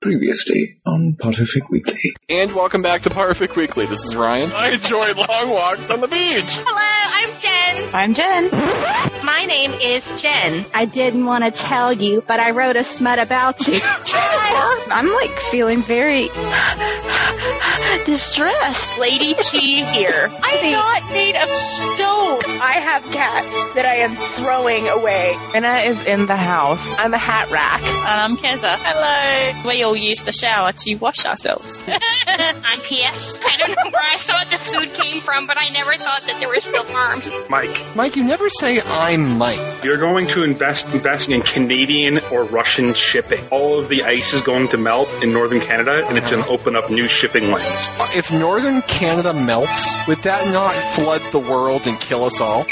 Previously on Potterfic Weekly. And welcome back to Potterfic Weekly. This is Ryan. I enjoy long walks on the beach. Hello, I'm Jen. I'm Jen. My name is Jen. I didn't want to tell you, but I wrote a smut about you. I'm like feeling very distressed. Lady Chi here. I am not made of stone. I have cats that I am throwing away. Anna is in the house. I'm a hat rack. And I'm Keza. Hello. We all use the shower to wash ourselves. I'm PS. I don't know where I thought the food came from, but I never thought that there were still farms. Mike, Mike, you never say I'm Mike. you're going to invest invest in Canadian or Russian shipping. All of the ice is going to melt in northern Canada, and it's going to open up new shipping lanes. Uh, if northern Canada melts, would that not flood the world and kill us all?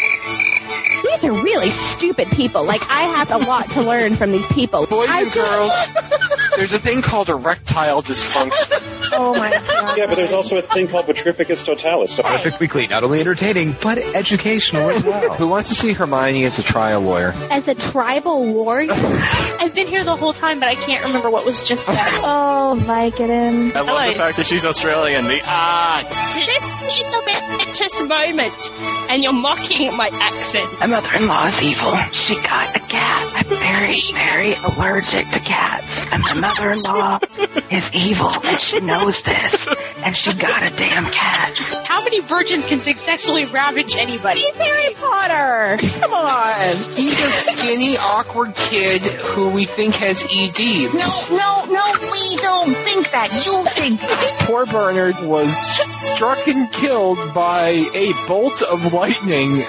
These are really stupid people. Like, I have a lot to learn from these people. Boys I and girls, there's a thing called erectile dysfunction. Oh my god. Yeah, but there's also a thing called Petrificus totalus. So Potterfic Weekly, not only entertaining, but educational as well. Who wants to see Hermione as a trial lawyer? As a tribal warrior? I've been here the whole time, but I can't remember what was just said. Oh, Vicodin. I love the fact that she's Australian. The art. this is a momentous moment, and you're mocking my accent. My mother-in-law is evil. She got a cat. I'm very, very allergic to cats. And my mother-in-law is evil, and she knows this. And she got a damn cat. How many virgins can successfully ravage anybody? He's Harry Potter. Come on. He's a skinny, awkward kid who we think has ED. No, no, no, we don't think that. You think that. Poor Bernard was struck and killed by a bolt of lightning.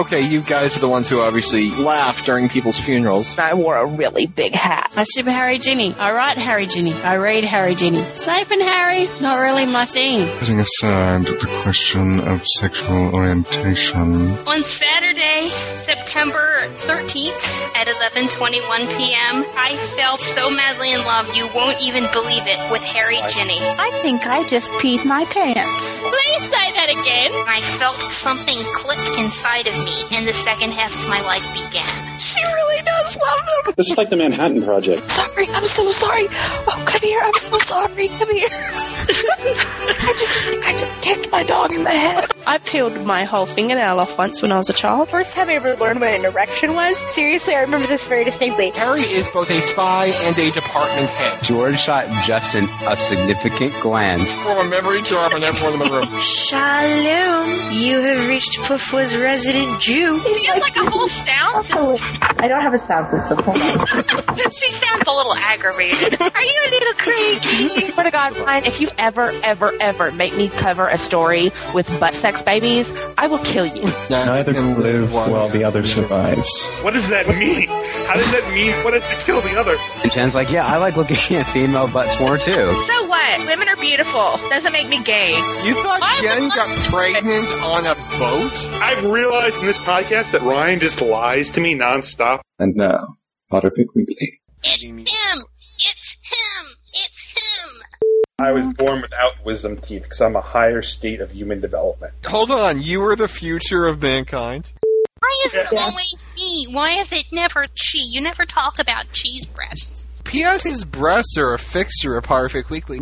Okay, you guys are the ones who obviously laugh during people's funerals. I wore a really big hat. I super Harry Ginny. I write Harry Ginny. I read Harry Ginny. Snape and Harry, not really my thing. Putting aside the question of sexual orientation, On Saturday, September 13th at 11:21 p.m., I fell so madly in love you won't even believe it with Harry Ginny. I think I just peed my pants. Please say that again. I felt something click inside of me, and the second half of my life began. She really does love them. this is like the Manhattan Project. Sorry, I'm so sorry. Oh, come here. I'm so sorry. Come here. I just, I just kicked my dog in the head. I peeled my whole fingernail off once when I was a child. First time I ever learned what an erection was. Seriously, I remember this very distinctly. Harry is both a spy and a department head. George shot Justin a significant glance. From a memory jar on everyone in the room. Shalom. You have reached Puffwa's resident Jew. She has like a whole sound system. I don't have a sound system. Hold on. She sounds a little aggravated. Are you a little cranky? Swear to God, Ryan, if you ever, ever, ever make me cover a story with butt sex babies, I will kill you. Neither can live while the other survives. What does that mean? How does that mean? What does to kill the other? And Jen's like, yeah, I like looking at female butts more too. So what? Women are beautiful. Doesn't make me gay. You thought I Jen got pregnant on a boat? I've realized in this podcast that Ryan just lies to me nonstop. And uh, now, Potterfic Weekly. It's him. It's him. It's him. I was born without wisdom teeth because I'm a higher state of human development. Hold on, you are the future of mankind. Why is it always me? Why is it never Chi? You never talk about cheese breasts. P.S.'s breasts are a fixture of Potterfic Weekly.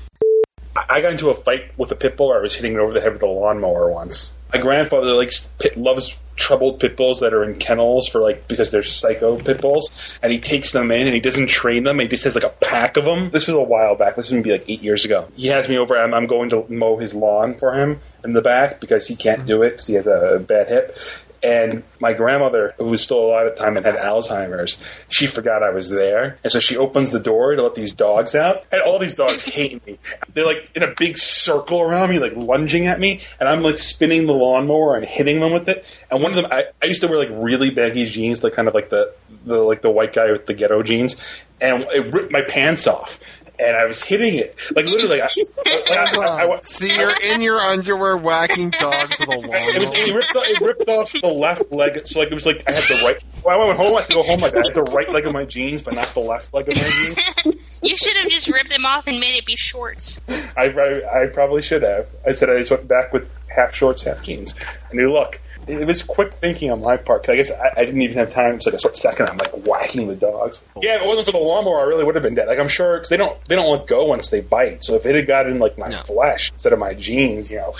I I got into a fight with a pit bull. Where I was hitting it over the head with a lawnmower once. My grandfather likes pit, loves troubled pit bulls that are in kennels for like because they're psycho pit bulls, and he takes them in and he doesn't train them. He just has like a pack of them. This was a while back. This would be like eight years ago. He has me over. I'm, I'm going to mow his lawn for him in the back because he can't mm-hmm. do it because he has a bad hip. And my grandmother, who was still alive at the time and had Alzheimer's, she forgot I was there. And so she opens the door to let these dogs out. And all these dogs hate me. They're like in a big circle around me, like lunging at me. And I'm like spinning the lawnmower and hitting them with it. And one of them, I, I used to wear like really baggy jeans, like kind of like the, the, like the white guy with the ghetto jeans. And it ripped my pants off. And I was hitting it like literally. I, like, I, I, I, See, you're in your underwear whacking dogs with a lawnmower. it was it ripped, off, it ripped off the left leg, so like it was like I had the right. When I went home, I had to go home like. I had the right leg of my jeans, but not the left leg of my jeans. You should have just ripped them off and made it be shorts. I, I, I probably should have. I said I just went back with half shorts, half jeans. A new look. It was quick thinking on my part. 'cause I guess I, I didn't even have time. It's like a split second. I'm like whacking the dogs. Yeah, if it wasn't for the lawnmower, I really would have been dead. Like I'm sure because they don't they don't let go once they bite. So if it had got in like my flesh instead of my jeans, you know.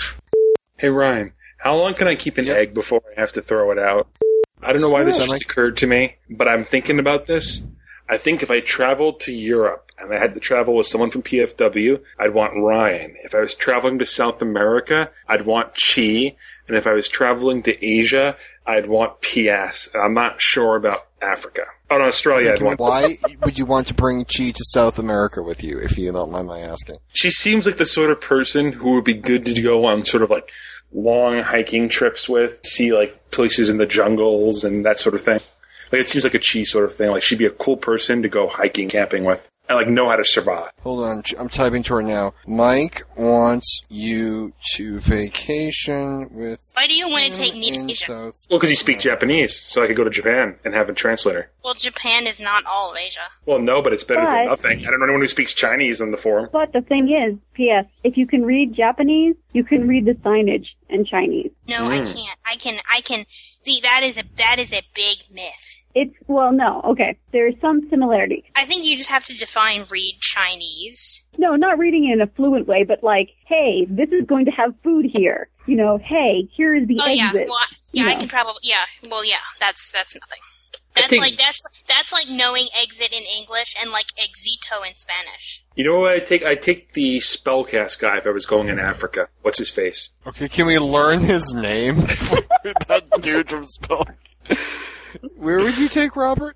Hey Ryan, how long can I keep an egg before I have to throw it out? I don't know why this Yeah, just like- occurred to me, but I'm thinking about this. I think if I traveled to Europe and I had to travel with someone from PFW, I'd want Ryan. If I was traveling to South America, I'd want Chi. And if I was traveling to Asia, I'd want PS. I'm not sure about Africa. Oh, no, Australia. Why would you want to bring Chi to South America with you, if you don't mind my asking? She seems like the sort of person who would be good to go on sort of like long hiking trips with, see like places in the jungles and that sort of thing. Like it seems like a Chi sort of thing. Like she'd be a cool person to go hiking, camping with, and like know how to survive. Hold on, I'm typing to her now. Mike wants you to vacation with. Why do you want to take me to Asia? South. Well, because he speaks Japanese, so I could go to Japan and have a translator. Well, Japan is not all of Asia. Well, no, but it's better than But- nothing. I don't know anyone who speaks Chinese on the forum. But the thing is, P.S. If you can read Japanese, you can read the signage in Chinese. No, I Mm. can't. I can. I can. See, that is a that is a big myth. It's well, no, okay. There's some similarity. I think you just have to define read Chinese. No, not reading it in a fluent way, but like, hey, this is going to have food here. You know, hey, here is the oh yeah, exit. well, I- yeah, You I can probably. Yeah, well, yeah, that's that's nothing. That's think- like that's that's like knowing exit in English and like exito in Spanish. You know what I take? I take the spellcast guy if I was going in Africa. What's his face? Okay, can we learn his name? that dude from Spell. Where would you take Robert?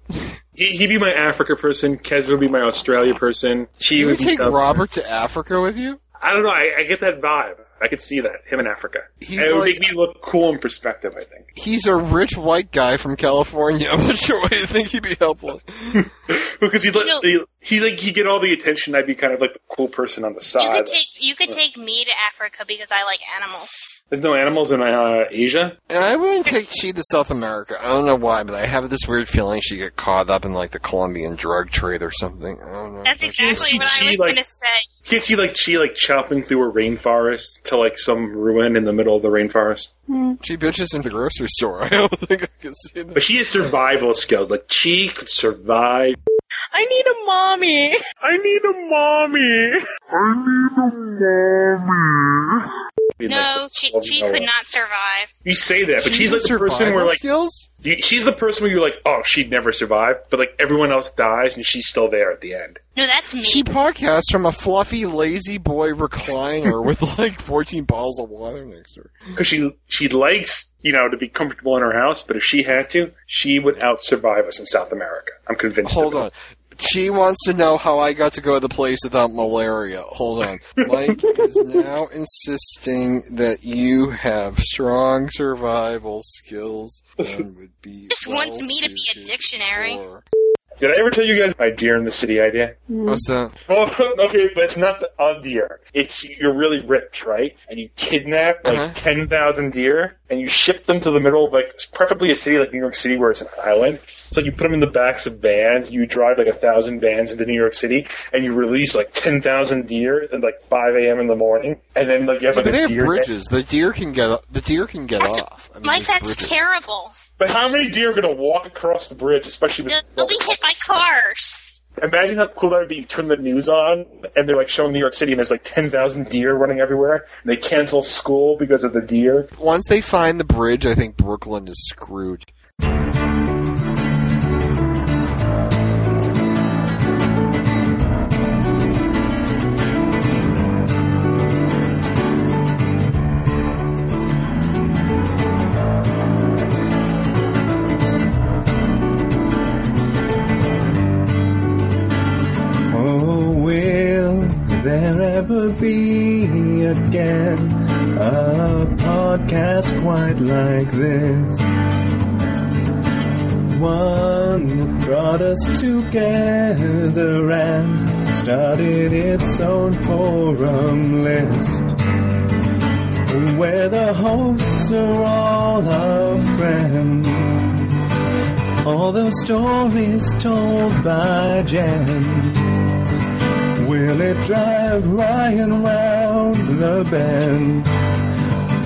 He, he'd be my Africa person. Kez would be my Australia person. She You would would be take South- Robert to Africa with you? I don't know. I, I get that vibe. I could see that him in Africa. He's it would like- make me look cool in perspective. I think He's a rich white guy from California. I'm not sure why you think he'd be helpful. because he'd let You know- he, he like he get all the attention. I'd be kind of like the cool person on the You side. could take you could take me to Africa because I like animals. There's no animals in uh, Asia. And I wouldn't take Chi to South America. I don't know why, but I have this weird feeling she'd get caught up in like the Colombian drug trade or something. I don't know. That's exactly see what I was like- gonna say. Can't see like Chi like chopping through a rainforest to like some ruin in the middle of the rainforest. She bitches in the grocery store. I don't think I can see that. But she has survival skills. Like Chi could survive. I need a mommy. I need a mommy. I need a mommy. No, she she could not survive. You say that, but She she's like the person survival where like skills? she's the person where you're like, oh, she'd never survive, but like everyone else dies and she's still there at the end. No, that's me. She podcasts from a fluffy, lazy boy recliner with like 14 bottles of water next to her. Because she she likes you know to be comfortable in her house, but if she had to, she would out survive us in South America. I'm convinced. Hold of it. on. She wants to know how I got to go to the place without malaria. Hold on. Mike is now insisting that you have strong survival skills and would be. just wants me to be a dictionary. Did I ever tell you guys my deer in the city idea? What's that? Oh, okay, but it's not the, a deer. It's you're really rich, right? And you kidnap like Uh-huh. ten thousand deer, and you ship them to the middle of like preferably a city like New York City where it's an island. So you put them in the backs of vans. You drive like a thousand vans into New York City, and you release like ten thousand deer at like five a.m. in the morning, and then like you have Yeah, like but they a have deer. bridges. The deer can get the deer can get off. I mean, Mike, that's bridges. terrible. But how many deer are going to walk across the bridge, especially with They'll, they'll be hit by cars. Imagine how cool that would be. Turn the news on, and they're like showing New York City, and there's like 10,000 deer running everywhere. And they cancel school because of the deer. Once they find the bridge, I think Brooklyn is screwed. Podcast quite like this? One brought us together and started its own forum list. Where the hosts are all our friends. All those stories told by Jen. Will it drive Ryan round the bend?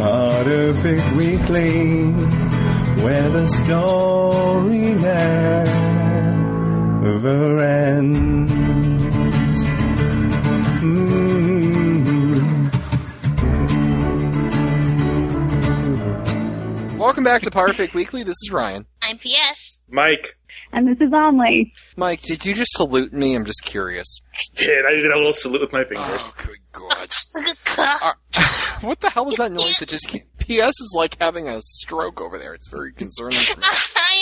Potterfic Weekly, where the story never ends. Mm. Welcome back to Potterfic Weekly. This is Ryan. I'm PS. Mike. And this is Omley. Mike, did you just salute me? I'm just curious. I Did I did a little salute with my fingers? Oh, good God. Uh, what the hell was that noise that just came? PS is like having a stroke over there. It's very concerning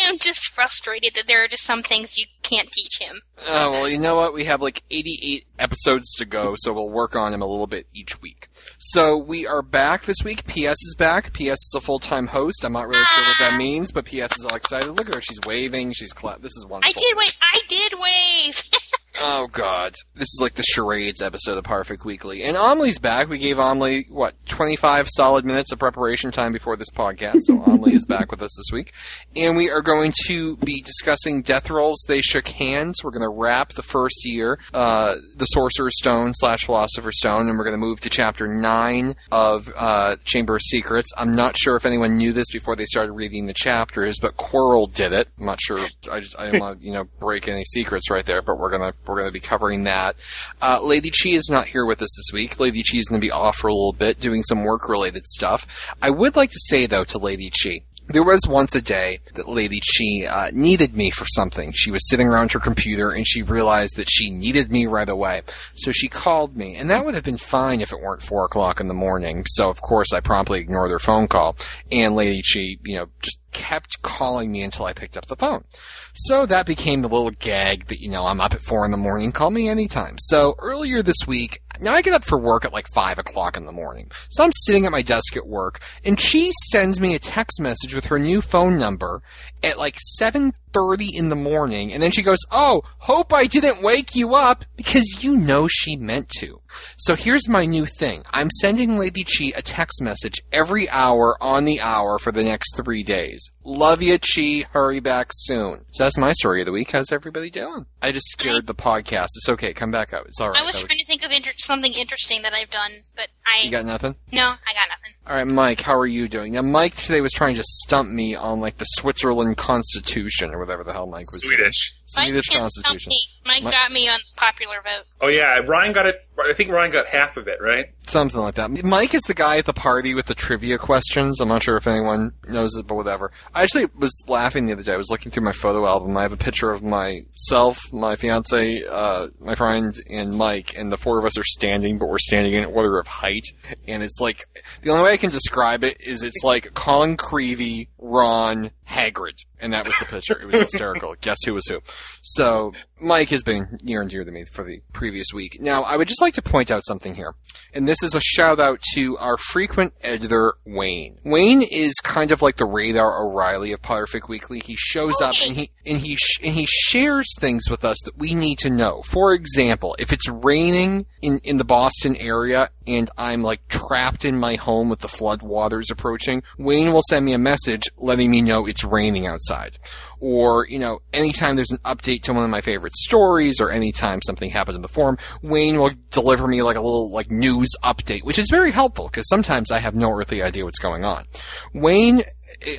to me. I am just frustrated that there are just some things you can't teach him. Oh, well, you know what? We have like 88 episodes to go, so we'll work on him a little bit each week. So we are back this week. PS is back. PS is a full-time host. I'm not really sure what that ah. means, but PS is all excited. Look at her. She's waving. She's cla- This is wonderful. I did wave. I did wave. Oh God, this is like the charades episode of Potterfic Weekly. And Omley's back. We gave Omley what twenty five solid minutes of preparation time before this podcast, so Omley is back with us this week. And we are going to be discussing Death Rolls. They shook hands. We're going to wrap the first year, uh, the Sorcerer's Stone slash Philosopher's Stone, and we're going to move to chapter nine of uh, Chamber of Secrets. I'm not sure if anyone knew this before they started reading the chapters, but Quirrell did it. I'm not sure. I just I didn't want to you know break any secrets right there, but we're gonna we're going to be covering that. Uh, Lady Chi is not here with us this week. Lady Chi is going to be off for a little bit doing some work related stuff. I would like to say though to Lady Chi, there was once a day that Lady Chi uh, needed me for something. She was sitting around her computer and she realized that she needed me right away. So she called me, and that would have been fine if it weren't four o'clock in the morning. So of course I promptly ignored her phone call, and Lady Chi, you know, just kept calling me until I picked up the phone. So that became the little gag that, you know, I'm up at four in the morning, call me anytime. So earlier this week, now I get up for work at like five o'clock in the morning. So I'm sitting at my desk at work, and she sends me a text message with her new phone number at like 7.30 in the morning, and then she goes, oh, hope I didn't wake you up, because you know she meant to. So here's my new thing. I'm sending Lady Chi a text message every hour on the hour for the next three days. Love you, Chi. Hurry back soon. So that's my story of the week. How's everybody doing? I just scared the podcast. It's okay. Come back up. It's all right. I was That trying to think of inter- something interesting that I've done, but I You got nothing? no, I got nothing. All right, Mike, how are you doing? Now, Mike today was trying to stump me on like the Switzerland Constitution or whatever the hell Mike was Swedish. doing. Swedish Mike can't stump Constitution. me. Mike Mi- got me on the popular vote. Oh yeah, Ryan got it. I think Ryan got half of it, right? Something like that. Mike is the guy at the party with the trivia questions. I'm not sure if anyone knows it, but whatever. I actually was laughing the other day. I was looking through my photo album. I have a picture of myself, my fiance, uh, my friend, and Mike, and the four of us are standing, but we're standing in order of height. And it's like, the only way I can describe it is it's like Colin Creevey, Ron, Hagrid. And that was the picture. It was hysterical. Guess who was who. So, Mike has been near and dear to me for the previous week. Now, I would just like to point out something here. And this is a shout out to our frequent editor, Wayne. Wayne is kind of like the Radar O'Reilly of Potterfic Weekly. He shows up and he, and he, sh- and he shares things with us that we need to know. For example, if it's raining in, in the Boston area and I'm like trapped in my home with the flood waters approaching, Wayne will send me a message letting me know it's raining outside. Or, you know, anytime there's an update to one of my favorite stories or anytime something happened in the forum, Wayne will deliver me like a little like news update, which is very helpful because sometimes I have no earthly idea what's going on. Wayne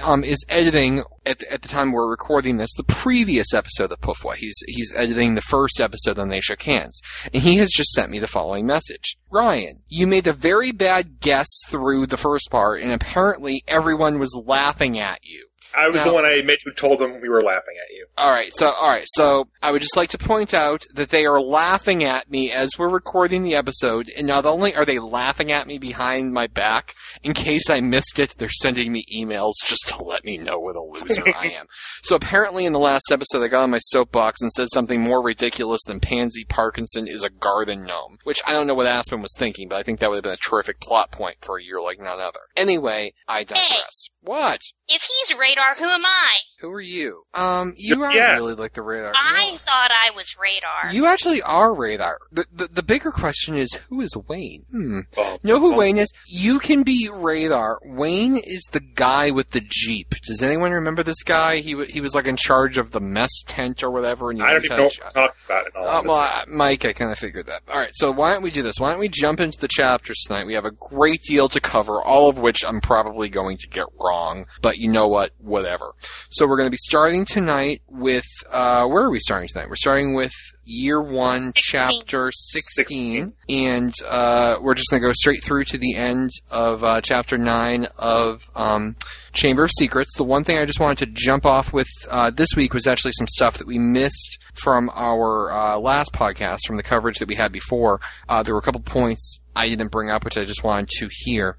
um, is editing at the, at the time we're recording this the previous episode of Puffwa. He's he's editing the first episode on They Shook Hands, and he has just sent me the following message: Ryan, you made a very bad guess through the first part, and apparently everyone was laughing at you. I was the one I admit who told them we were laughing at you. All right, so all right, so I would just like to point out that they are laughing at me as we're recording the episode, and not only are they laughing at me behind my back, in case I missed it, they're sending me emails just to let me know what a loser I am. So apparently, in the last episode, I got on my soapbox and said something more ridiculous than Pansy Parkinson is a garden gnome, which I don't know what Aspen was thinking, but I think that would have been a terrific plot point for a year like none other. Anyway, I digress. What? If he's radar, who am I? Who are you? Um, you are Yes. really like the radar. I thought I was radar. You actually are radar. The, the the bigger question is who is Wayne? Hmm. know who Wayne is? You can be radar. Wayne is the guy with the jeep. Does anyone remember this guy? He wa he was like in charge of the mess tent or whatever. And he I don't even had know a what we're talking about it. all uh, well. I- Mike, I kind of figured that. All right, so why don't we do this? Why don't we jump into the chapters tonight? We have a great deal to cover, all of which I'm probably going to get wrong, but you know what? Whatever. So we're going to be starting tonight with, uh, where are we starting tonight? We're starting with year one, chapter 16, and, uh, we're just going to go straight through to the end of, uh, chapter 9 of, um, Chamber of Secrets. The one thing I just wanted to jump off with, uh, this week was actually some stuff that we missed from our uh, last podcast, from the coverage that we had before. Uh, there were a couple points I didn't bring up, which I just wanted to hear.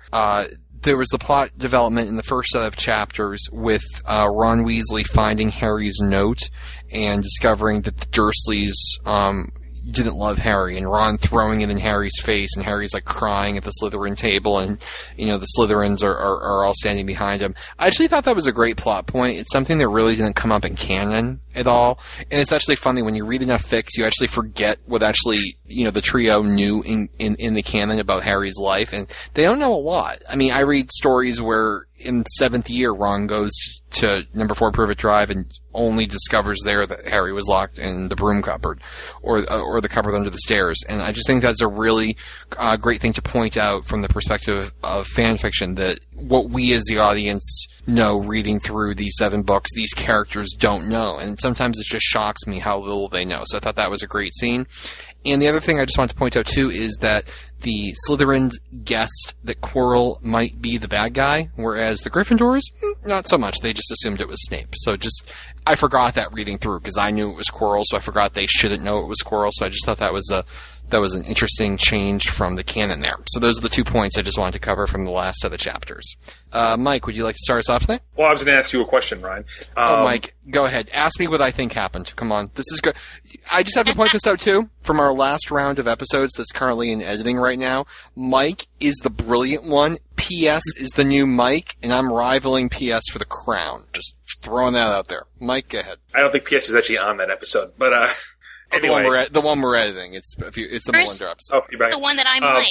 There was the plot development in the first set of chapters with uh, Ron Weasley finding Harry's note and discovering that the Dursleys um, didn't love Harry, and Ron throwing it in Harry's face, and Harry's like crying at the Slytherin table, and you know the Slytherins are, are, are all standing behind him. I actually thought that was a great plot point. It's something that really didn't come up in canon at all, and it's actually funny when you read enough fics, you actually forget what actually you know the trio knew in, in in the canon about Harry's life, and they don't know a lot. I mean, I read stories where in seventh year Ron goes to number four Privet Drive and only discovers there that Harry was locked in the broom cupboard or uh, or the cupboard under the stairs. And I just think that's a really uh, great thing to point out from the perspective of fan fiction that what we as the audience know reading through these seven books, these characters don't know. And sometimes it just shocks me how little they know. So I thought that was a great scene. And the other thing I just wanted to point out too is that the Slytherins guessed that Quirrell might be the bad guy, whereas the Gryffindors, hmm, not so much. They just assumed it was Snape. So just, I forgot that reading through because I knew it was Quirrell, so I forgot they shouldn't know it was Quirrell. So I just thought that was a, that was an interesting change from the canon there. So those are the two points I just wanted to cover from the last set of chapters. Uh, Mike, would you like to start us off today? Well, I was going to ask you a question, Ryan. oh, Um, Mike, go ahead. Ask me what I think happened. Come on. This is good. I just have to point this out too. From our last round of episodes that's currently in editing right now, Mike is the brilliant one. PS is the new Mike, and I'm rivaling PS for the crown. Just throwing that out there. Mike, go ahead. I don't think PS was actually on that episode, but uh, Oh, the, one we're ed- the one we're editing. It's if you, it's the First- Melinda episode. Oh, you're back. The one that I'm Um, like.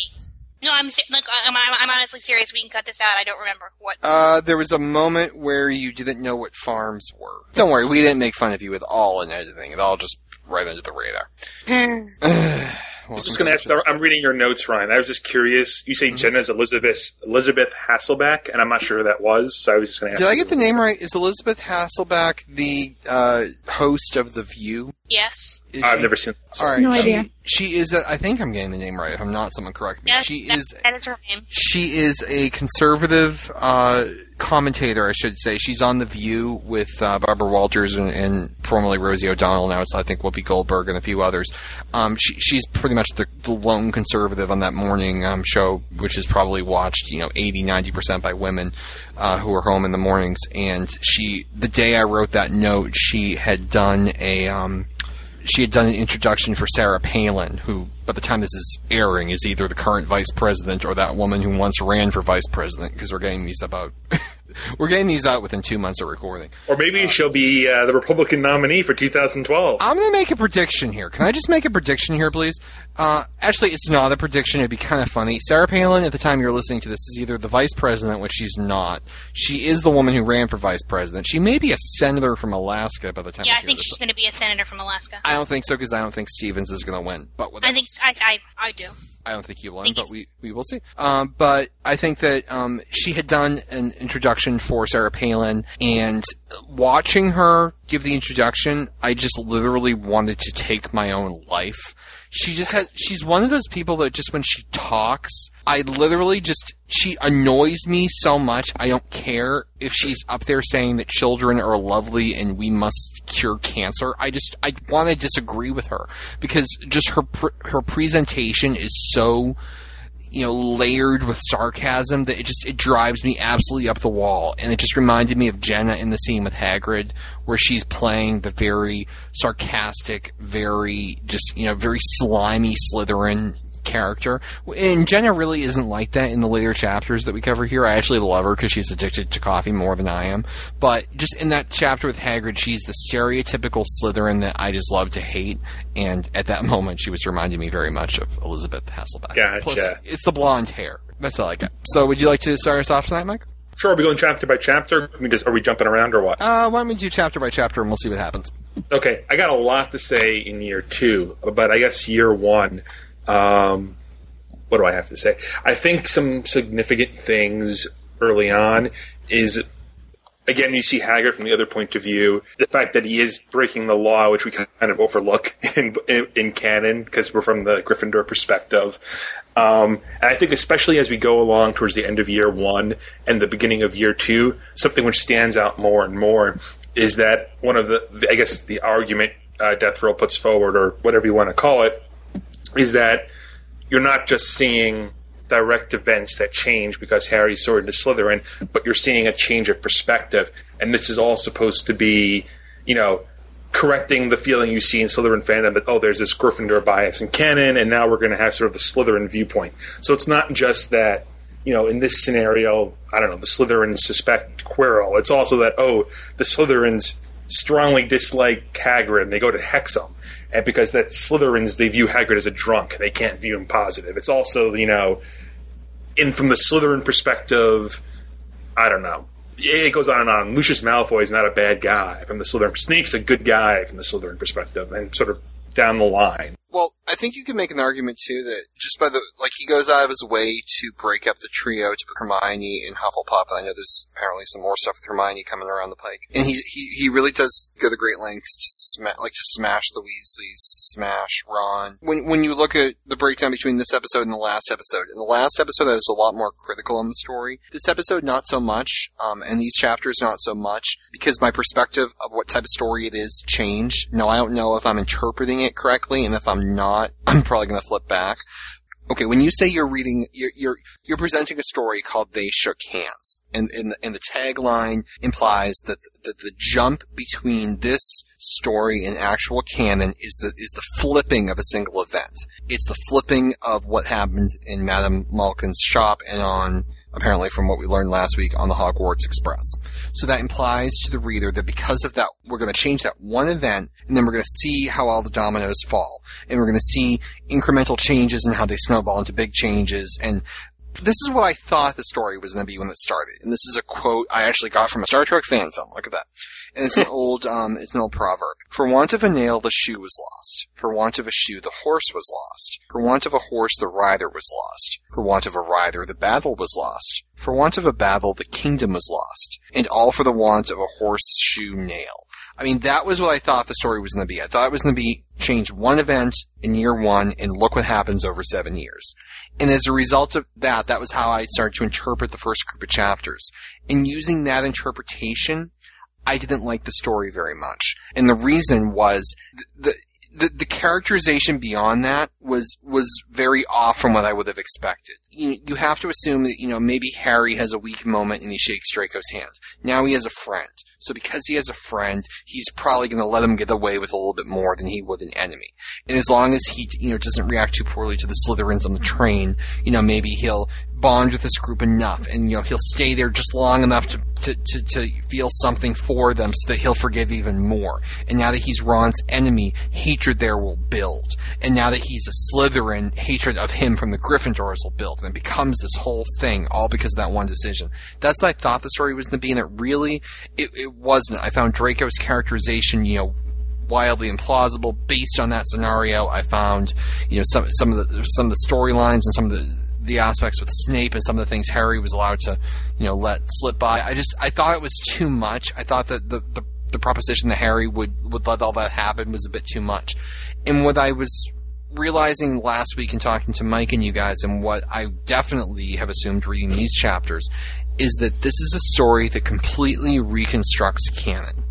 No, I'm se- like I'm, I'm, I'm honestly serious. We can cut this out. I don't remember what. Uh, there was a moment where you didn't know what farms were. Don't worry, we didn't make fun of you at all in editing. It all just right under the radar. I was just going to ask. I'm reading your notes, Ryan. I was just curious. You Mm-hmm. say Jenna's Elizabeth Elizabeth Hasselbeck, and I'm not sure who that was, so I was just going to ask. Did I get the name right? Is Elizabeth Hasselbeck the uh, host of The View? Yes. Is I've she- never seen. All right, No she, idea. She is. A, I think I'm getting the name right. If I'm not, someone correct me. Yes, she that- is. that is her name. She is a conservative uh, commentator, I should say. She's on The View with uh, Barbara Walters and, and formerly Rosie O'Donnell. Now it's, I think, Whoopi Goldberg and a few others. Um, she, she's pretty much the, the lone conservative on that morning um, show, which is probably watched, you know, 80, 90% by women uh, who are home in the mornings. And she, the day I wrote that note, she had done a. Um, she had done an introduction for Sarah Palin, who, by the time this is airing, is either the current vice president or that woman who once ran for vice president. Because we're getting these about, we're getting these out within two months of recording. Or maybe she'll be uh, the Republican nominee for 2012. I'm going to make a prediction here. Can I just make a prediction here, please? Uh, actually, it's not a prediction. It'd be kind of funny. Sarah Palin, at the time you're listening to this, is either the vice president, which she's not. She is the woman who ran for vice president. She may be a senator from Alaska by the time Yeah, I think she's going to be a senator from Alaska. I don't think so because I don't think Stevens is going to win. But with I think I I do. I don't think he won, but we, we will see. Um, but I think that um, she had done an introduction for Sarah Palin, and watching her give the introduction, I just literally wanted to take my own life. She just has, she's one of those people that just when she talks, I literally just, she annoys me so much, I don't care if she's up there saying that children are lovely and we must cure cancer. I just, I want to disagree with her because just her, her presentation is so, you know, layered with sarcasm that it just it drives me absolutely up the wall. And it just reminded me of Jenna in the scene with Hagrid, where she's playing the very sarcastic, very just you know, very slimy Slytherin character. And Jenna really isn't like that in the later chapters that we cover here. I actually love her because she's addicted to coffee more than I am. But just in that chapter with Hagrid, she's the stereotypical Slytherin that I just love to hate. And at that moment, she was reminding me very much of Elizabeth Hasselbeck. Gotcha. Plus, it's the blonde hair. That's all I got. So, would you like to start us off tonight, Mike? Sure, are we going chapter by chapter? I mean, just, are we jumping around or what? Uh, why don't we do chapter by chapter and we'll see what happens. Okay, I got a lot to say in year two, but I guess year one, um, what do I have to say? I think some significant things early on is again you see Hagrid from the other point of view. The fact that he is breaking the law, which we kind of overlook in in, in canon because we're from the Gryffindor perspective. Um, and I think especially as we go along towards the end of year one and the beginning of year two, something which stands out more and more is that one of the, I guess the argument uh, Death Row puts forward, or whatever you want to call it, is that you're not just seeing direct events that change because Harry's sword into Slytherin, but you're seeing a change of perspective. And this is all supposed to be, you know, correcting the feeling you see in Slytherin fandom that, oh, there's this Gryffindor bias in canon, and now we're going to have sort of the Slytherin viewpoint. So it's not just that, you know, in this scenario, I don't know, the Slytherins suspect Quirrell. It's also that, oh, the Slytherins strongly dislike Hagrid and they go to hex and because that Slytherins they view Hagrid as a drunk, they can't view him positive. It's also you know, in from the Slytherin perspective, I don't know. It goes on and on. Lucius Malfoy is not a bad guy from the Slytherin. Snape's a good guy from the Slytherin perspective, and sort of down the line. Well, I think you can make an argument too that just by the like he goes out of his way to break up the trio to put Hermione and Hufflepuff. And I know there's apparently some more stuff with Hermione coming around the pike, and he he, he really does go to great lengths to sma- like to smash the Weasleys, smash Ron. When when you look at the breakdown between this episode and the last episode, in the last episode I was a lot more critical on the story. This episode not so much, um, and these chapters not so much because my perspective of what type of story it is changed. No, I don't know if I'm interpreting it correctly, and if I'm not, I'm probably going to flip back. Okay, when you say you're reading, you're, you're, you're presenting a story called They Shook Hands. And, and, the, and the tagline implies that the, the jump between this story and actual canon is the, is the flipping of a single event. It's the flipping of what happened in Madame Malkin's shop and on apparently from what we learned last week on the Hogwarts Express. So that implies to the reader that because of that, we're going to change that one event, and then we're going to see how all the dominoes fall. And we're going to see incremental changes and how they snowball into big changes, and this is what I thought the story was going to be when it started. And this is a quote I actually got from a Star Trek fan film. Look at that. And it's an old, um, it's an old proverb. For want of a nail, the shoe was lost. For want of a shoe, the horse was lost. For want of a horse, the rider was lost. For want of a rider, the battle was lost. For want of a battle, the kingdom was lost. And all for the want of a horseshoe nail. I mean, that was what I thought the story was going to be. I thought it was going to be change one event in year one and look what happens over seven years. And as a result of that, that was how I started to interpret the first group of chapters. And using that interpretation, I didn't like the story very much. And the reason was the, the, the characterization beyond that was was very off from what I would have expected. You, you have to assume that you know maybe Harry has a weak moment and he shakes Draco's hand. Now he has a friend, so because he has a friend, he's probably going to let him get away with a little bit more than he would an enemy. And as long as he you know doesn't react too poorly to the Slytherins on the train, you know maybe he'll bond with this group enough and you know he'll stay there just long enough to, to, to, to, feel something for them so that he'll forgive even more. And now that he's Ron's enemy hatred there will build. And now that he's a Slytherin hatred of him from the Gryffindors will build and it becomes this whole thing all because of that one decision. That's what I thought the story was going to be and it really it, it wasn't. I found Draco's characterization you know wildly implausible. Based on that scenario I found you know some some of the some of the storylines and some of the the aspects with Snape and some of the things Harry was allowed to, you know, let slip by. I just I thought it was too much. I thought that the the, the proposition that Harry would would let all that happen was a bit too much. And what I was realizing last week and talking to Mike and you guys, and what I definitely have assumed reading these chapters, is that this is a story that completely reconstructs canon.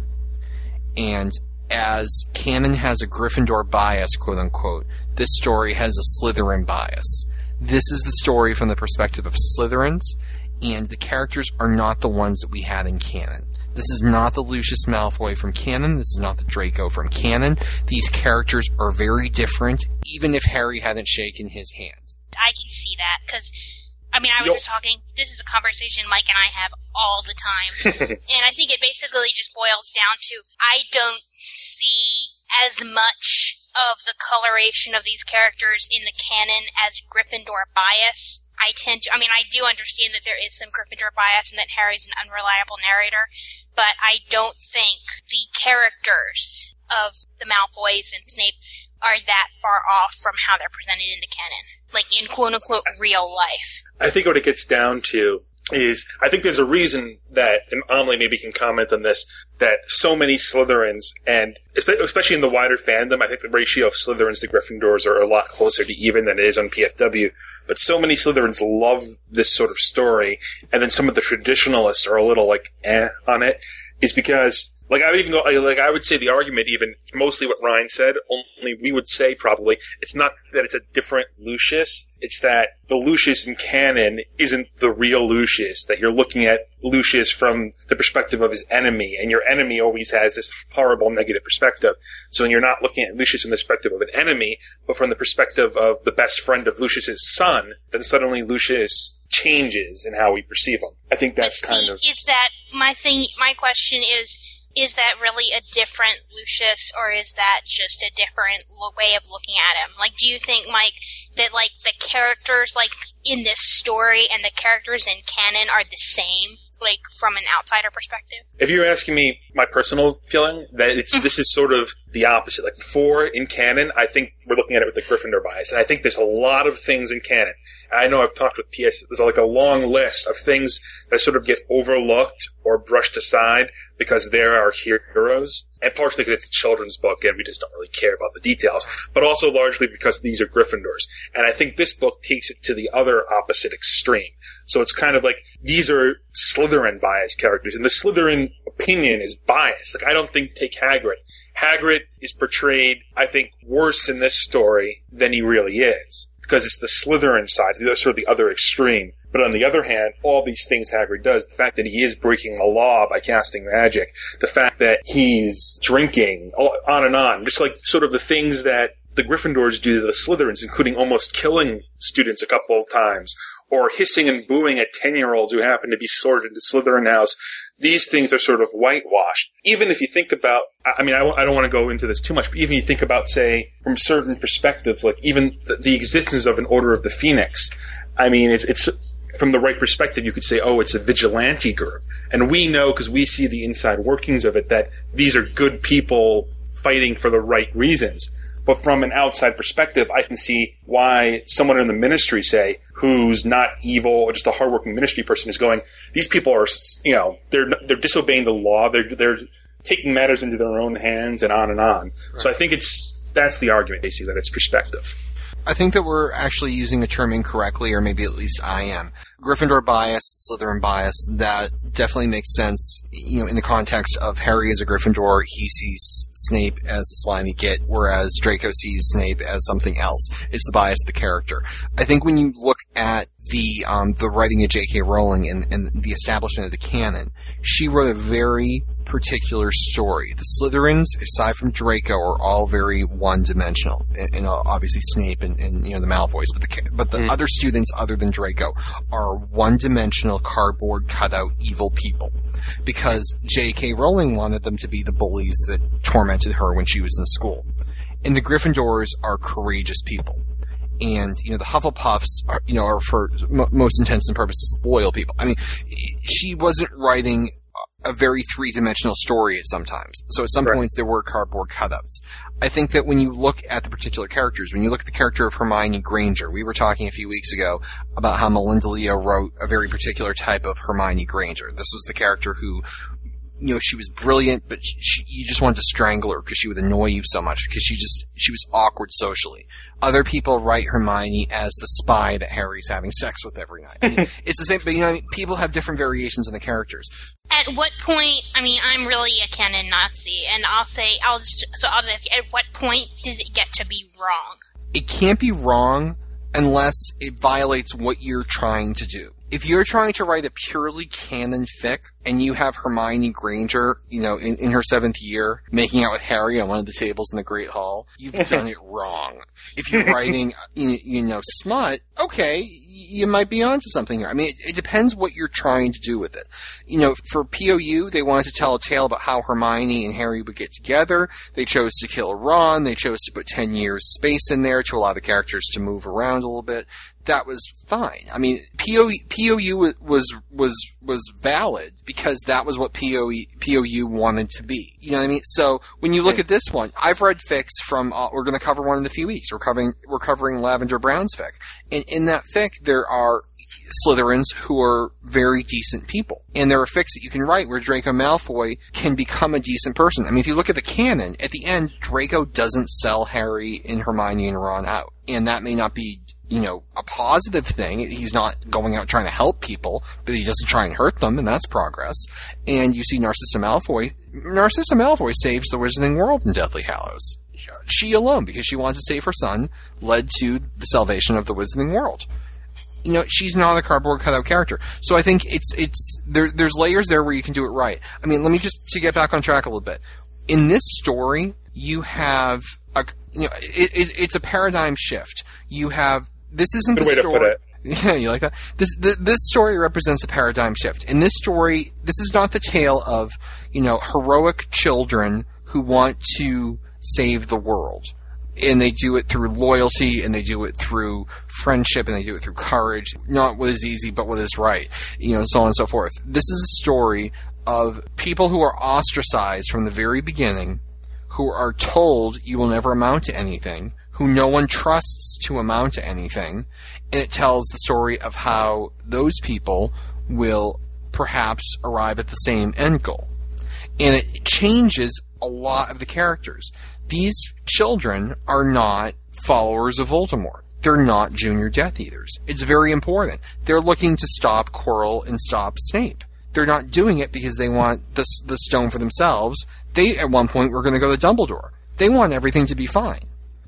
And as canon has a Gryffindor bias, quote unquote, this story has a Slytherin bias. This is the story from the perspective of Slytherins, and the characters are not the ones that we had in canon. This is not the Lucius Malfoy from canon. This is not the Draco from canon. These characters are very different, even if Harry hadn't shaken his hand. I can see that because, I mean, I was Yo- just talking. This is a conversation Mike and I have all the time, and I think it basically just boils down to I don't see as much of the coloration of these characters in the canon as Gryffindor bias. I tend to, I mean, I do understand that there is some Gryffindor bias and that Harry's an unreliable narrator, but I don't think the characters of the Malfoys and Snape are that far off from how they're presented in the canon. Like in quote unquote real life. I think what it gets down to is I think there's a reason that, and Amelie maybe can comment on this, that so many Slytherins, and especially in the wider fandom, I think the ratio of Slytherins to Gryffindors are a lot closer to even than it is on PFW. But so many Slytherins love this sort of story, and then some of the traditionalists are a little like eh on it, is because like I would even go like I would say the argument even mostly what Ryan said. Only we would say probably it's not that it's a different Lucius. It's that the Lucius in canon isn't the real Lucius. That you're looking at Lucius from the perspective of his enemy, and your enemy always has this horrible negative perspective. So when you're not looking at Lucius from the perspective of an enemy, but from the perspective of the best friend of Lucius's son, then suddenly Lucius changes in how we perceive him. I think that's kind See, of is that my thing? My question is: Is that really a different Lucius, or is that just a different lo- way of looking at him? Like, do you think, Mike, that like the characters, like in this story, and the characters in canon are the same, like from an outsider perspective? if you're asking me my personal feeling, that it's mm-hmm. this is sort of the opposite. Like before in canon, I think we're looking at it with the Gryffindor bias, and I think there's a lot of things in canon. I know I've talked with PS. There's like a long list of things that sort of get overlooked or brushed aside because they're our heroes, and partially because it's a children's book and we just don't really care about the details, but also largely because these are Gryffindors. And I think this book takes it to the other opposite extreme. So it's kind of like these are Slytherin biased characters, and the Slytherin opinion is biased. Like I don't think take Hagrid. Hagrid is portrayed, I think, worse in this story than he really is because it's the Slytherin side, sort of the other extreme. But on the other hand, all these things Hagrid does, the fact that he is breaking a law by casting magic, the fact that he's drinking, on and on, just like sort of the things that the Gryffindors do to the Slytherins, including almost killing students a couple of times, or hissing and booing at 10 year olds who happen to be sorted into Slytherin House. These things are sort of whitewashed. Even if you think about, I I mean, I, don't want to go into this too much, but even you think about, say, from certain perspectives, like even the, the existence of an Order of the Phoenix, I mean, it's, it's from the right perspective, you could say, oh, it's a vigilante group. And we know, because we see the inside workings of it, that these are good people fighting for the right reasons. But from an outside perspective, I can see why someone in the ministry, say, who's not evil or just a hardworking ministry person, is going. These people are, you know, they're they're disobeying the law. They're they're taking matters into their own hands, and on and on. So I think it's that's the argument they see that it's perspective. I think that we're actually using the term incorrectly, or maybe at least I am. Gryffindor bias, Slytherin bias, that definitely makes sense, you know, in the context of Harry as a Gryffindor, he sees Snape as a slimy git, whereas Draco sees Snape as something else. It's the bias of the character. I think when you look at the, um, the writing of J.K. Rowling and, and the establishment of the canon, she wrote a very particular story. The Slytherins, aside from Draco, are all very one-dimensional, and, and obviously Snape and, and you know the Malfoys. But the but the hmm. other students, other than Draco, are one-dimensional, cardboard cutout evil people, because J.K. Rowling wanted them to be the bullies that tormented her when she was in school. And the Gryffindors are courageous people and you know the Hufflepuffs are you know are for m- most intents and purposes loyal people. I mean, she wasn't writing a very three dimensional story at sometimes. So at some points there were cardboard cutouts. I think that when you look at the particular characters, when you look at the character of Hermione Granger, we were talking a few weeks ago about how Melindaleo wrote a very particular type of Hermione Granger. This was the character who you know, she was brilliant, but she, she, you just wanted to strangle her because she would annoy you so much because she just, she was awkward socially. Other people write Hermione as the spy that Harry's having sex with every night. I mean, it's the same, but you know, I mean, people have different variations in the characters. At what point? I mean, I'm really a canon Nazi, and I'll say, I'll just so I'll just ask you, at what point does it get to be wrong? It can't be wrong unless it violates what you're trying to do. If you're trying to write a purely canon fic and you have Hermione Granger, you know, in, in her seventh year, making out with Harry on one of the tables in the Great Hall, you've done it wrong. If you're writing, you, you know, smut, okay, you might be onto something here. I mean, it, it depends what you're trying to do with it. You know, for POU, they wanted to tell a tale about how Hermione and Harry would get together. They chose to kill Ron. They chose to put 10 years space in there to allow the characters to move around a little bit. That was fine. I mean, POU, POU was, was, was valid because that was what POE, POU wanted to be. You know what I mean? So when you look at this one, I've read fics from, uh, we're going to cover one in a few weeks. We're covering, we're covering Lavender Brown's fic. And in that fic, there are Slytherins who are very decent people. And there are fics that you can write where Draco Malfoy can become a decent person. I mean, if you look at the canon, at the end, Draco doesn't sell Harry and Hermione and Ron out. And that may not be, you know, a positive thing. He's not going out trying to help people, but he doesn't try and hurt them, and that's progress. And you see Narcissa Malfoy. Narcissa Malfoy saves the Wizarding World in Deathly Hallows. She alone, because she wanted to save her son, led to the salvation of the Wizarding World you know, she's not a cardboard cutout character. So I think it's it's there. There's layers there where you can do it right. I mean, let me just to get back on track a little bit. In this story, you have a you know, it, it, it's a paradigm shift. You have this isn't Good the way to story. put it. Yeah, you like that? This th- this story represents a paradigm shift. In this story, this is not the tale of you know heroic children who want to save the world, and they do it through loyalty, and they do it through friendship, and they do it through courage. Not what is easy, but what is right. You know, so on and so forth. This is a story of people who are ostracized from the very beginning, who are told you will never amount to anything, who no one trusts to amount to anything, and it tells the story of how those people will perhaps arrive at the same end goal. And it changes a lot of the characters. These children are not followers of Voldemort. They're not junior Death Eaters. It's very important. They're looking to stop Quirrell and stop Snape. They're not doing it because they want the, the stone for themselves. They, at one point, were going to go to Dumbledore. They want everything to be fine.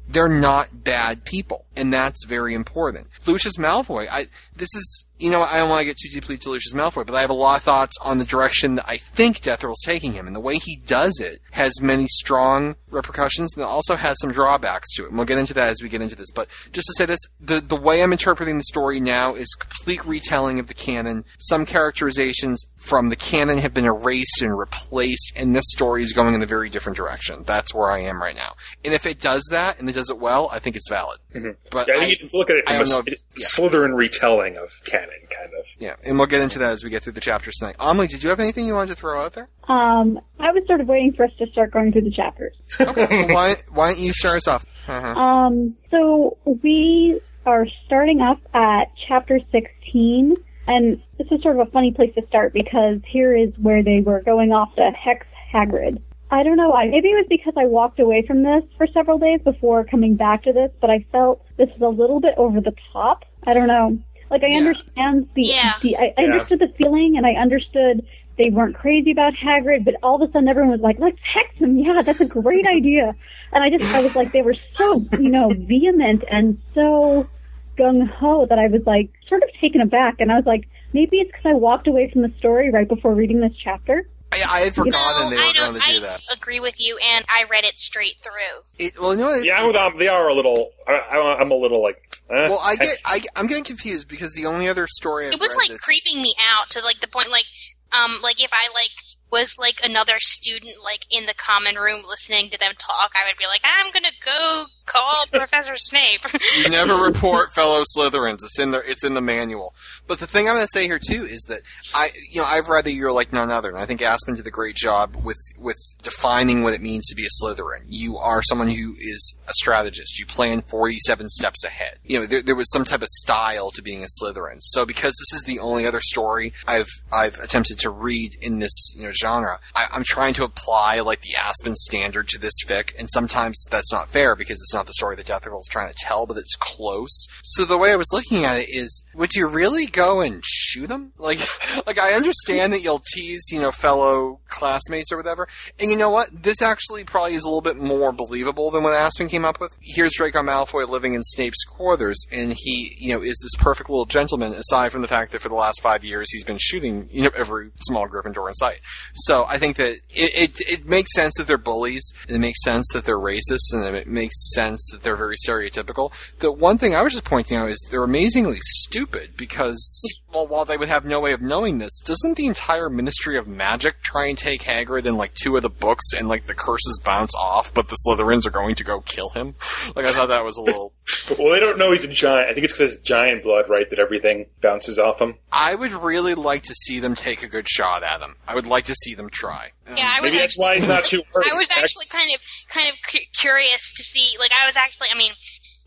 They're not bad people, and that's very important. Lucius Malfoy, I, this is, you know, I don't want to get too deeply to Lucius Malfoy, but I have a lot of thoughts on the direction that I think Death Earl's taking him, and the way he does it has many strong repercussions, and also has some drawbacks to it. And we'll get into that as we get into this. But just to say this, the, the way I'm interpreting the story now is complete retelling of the canon. Some characterizations from the canon have been erased and replaced, and this story is going in a very different direction. That's where I am right now. And if it does that, and it does it well, I think it's valid. But yeah, I I- think you can look at it I from a know s- Slytherin retelling of canon, kind of. Yeah, and we'll get into that as we get through the chapters tonight. Amelie, did you have anything you wanted to throw out there? Um, I was sort of waiting for us to start going through the chapters. Well, why, why don't you start us off? Uh-huh. Um, so we are starting up at chapter 16, and this is sort of a funny place to start because here is where they were going off to Hex Hagrid. I don't know, I, maybe it was because I walked away from this for several days before coming back to this, but I felt this was a little bit over the top. I don't know. Like I understand the, the I, I Yeah. understood the feeling and I understood they weren't crazy about Hagrid, but all of a sudden everyone was like, let's hex him. Yeah, that's a great idea. And I just, I was like, they were so, you know, vehement and so gung ho that I was like sort of taken aback. And I was like, maybe it's because I walked away from the story right before reading this chapter. I, I had forgotten they were going to do I that. agree with you, and I read it straight through. It, well, you know what? Yeah, I'm, they are a little. I, I, I'm a little like. Eh, Well, I get, I, I'm getting confused because the only other story I've it was read like that's- creeping me out to like the point like um like if I like was like another student like in the common room listening to them talk, I would be like, I'm gonna go call Professor Snape. you never report fellow Slytherins. It's in the it's in the manual. But the thing I'm going to say here too is that I you know I've read that you're like none other, and I think Aspen did a great job with with defining what it means to be a Slytherin. You are someone who is a strategist. You plan 47 steps ahead. You know there, there was some type of style to being a Slytherin. So because this is the only other story I've I've attempted to read in this you know genre, I, I'm trying to apply like the Aspen standard to this fic, and sometimes that's not fair because it's not the story that Death Roll's trying to tell, but it's close. So the way I was looking at it is, would you really go and shoot them? Like, like I understand that you'll tease, you know, fellow classmates or whatever, and you know what? This actually probably is a little bit more believable than what Aspen came up with. Here's Draco Malfoy living in Snape's quarters, and he, you know, is this perfect little gentleman. Aside from the fact that for the last five years he's been shooting, you know, every small Gryffindor in sight. So I think that it, it, it makes sense that they're bullies, and it makes sense that they're racist, and it makes sense that they're very stereotypical. The one thing I was just pointing out is they're amazingly stupid because, well, while they would have no way of knowing this, doesn't the entire Ministry of Magic try and take Hagrid in like two of the books, and like the curses bounce off, but the Slytherins are going to go kill him? Like I thought that was a little. well, they don't know he's a giant. I think it's because it's giant blood, right? That everything bounces off him. I would really like to see them take a good shot at him. I would like to see them try. Um, yeah, I was Maybe that's actually, why he's not too worried. I was actually kind of kind of cu- curious to see. Like, I was actually, I mean,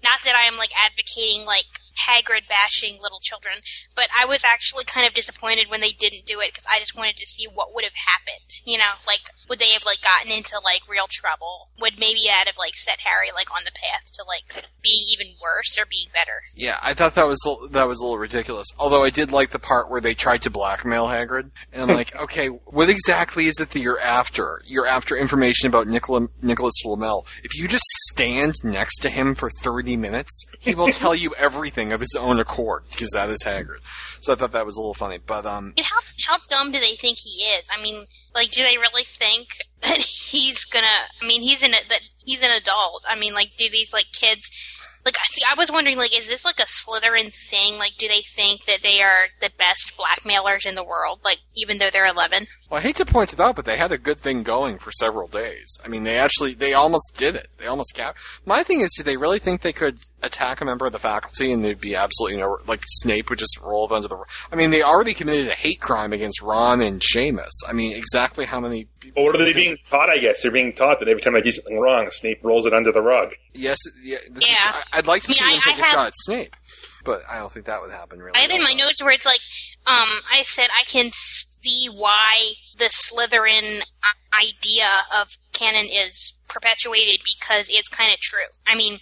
not that I am like advocating like Hagrid bashing little children, but I was actually kind of disappointed when they didn't do it because I just wanted to see what would have happened. You know, like would they have like gotten into like real trouble? Would maybe that have like set Harry like on the path to like being even worse or being better? Yeah, I thought that was that was a little ridiculous. Although I did like the part where they tried to blackmail Hagrid, and I'm like, okay, what exactly is it that you're after? You're after information about Nicola, Nicholas Flamel. If you just stand next to him for 30 minutes, he will tell you everything of his own accord because that is Hagrid. So I thought that was a little funny, but um, how how dumb do they think he is? I mean, like, do they really think that he's gonna? I mean, he's an that he's an adult. I mean, like, do these like kids? Like, see, I was wondering, like, is this like a Slytherin thing? Like, do they think that they are the best blackmailers in the world? Like, even though they're eleven? Well, I hate to point it out, but they had a good thing going for several days. I mean, they actually, they almost did it. They almost got. My thing is, do they really think they could attack a member of the faculty and they'd be absolutely, you know, like Snape would just roll under the, I mean, they already committed a hate crime against Ron and Seamus. I mean, exactly how many Well, what are they being taught? I guess they're being taught that every time I do something wrong, Snape rolls it under the rug. Yes, yeah, this Is, I, I'd like to I see mean, them take I a have- shot at Snape, but I don't think that would happen really. I have in my notes where it's like, um, I said I can see why the Slytherin idea of canon is perpetuated because it's kind of true. I mean,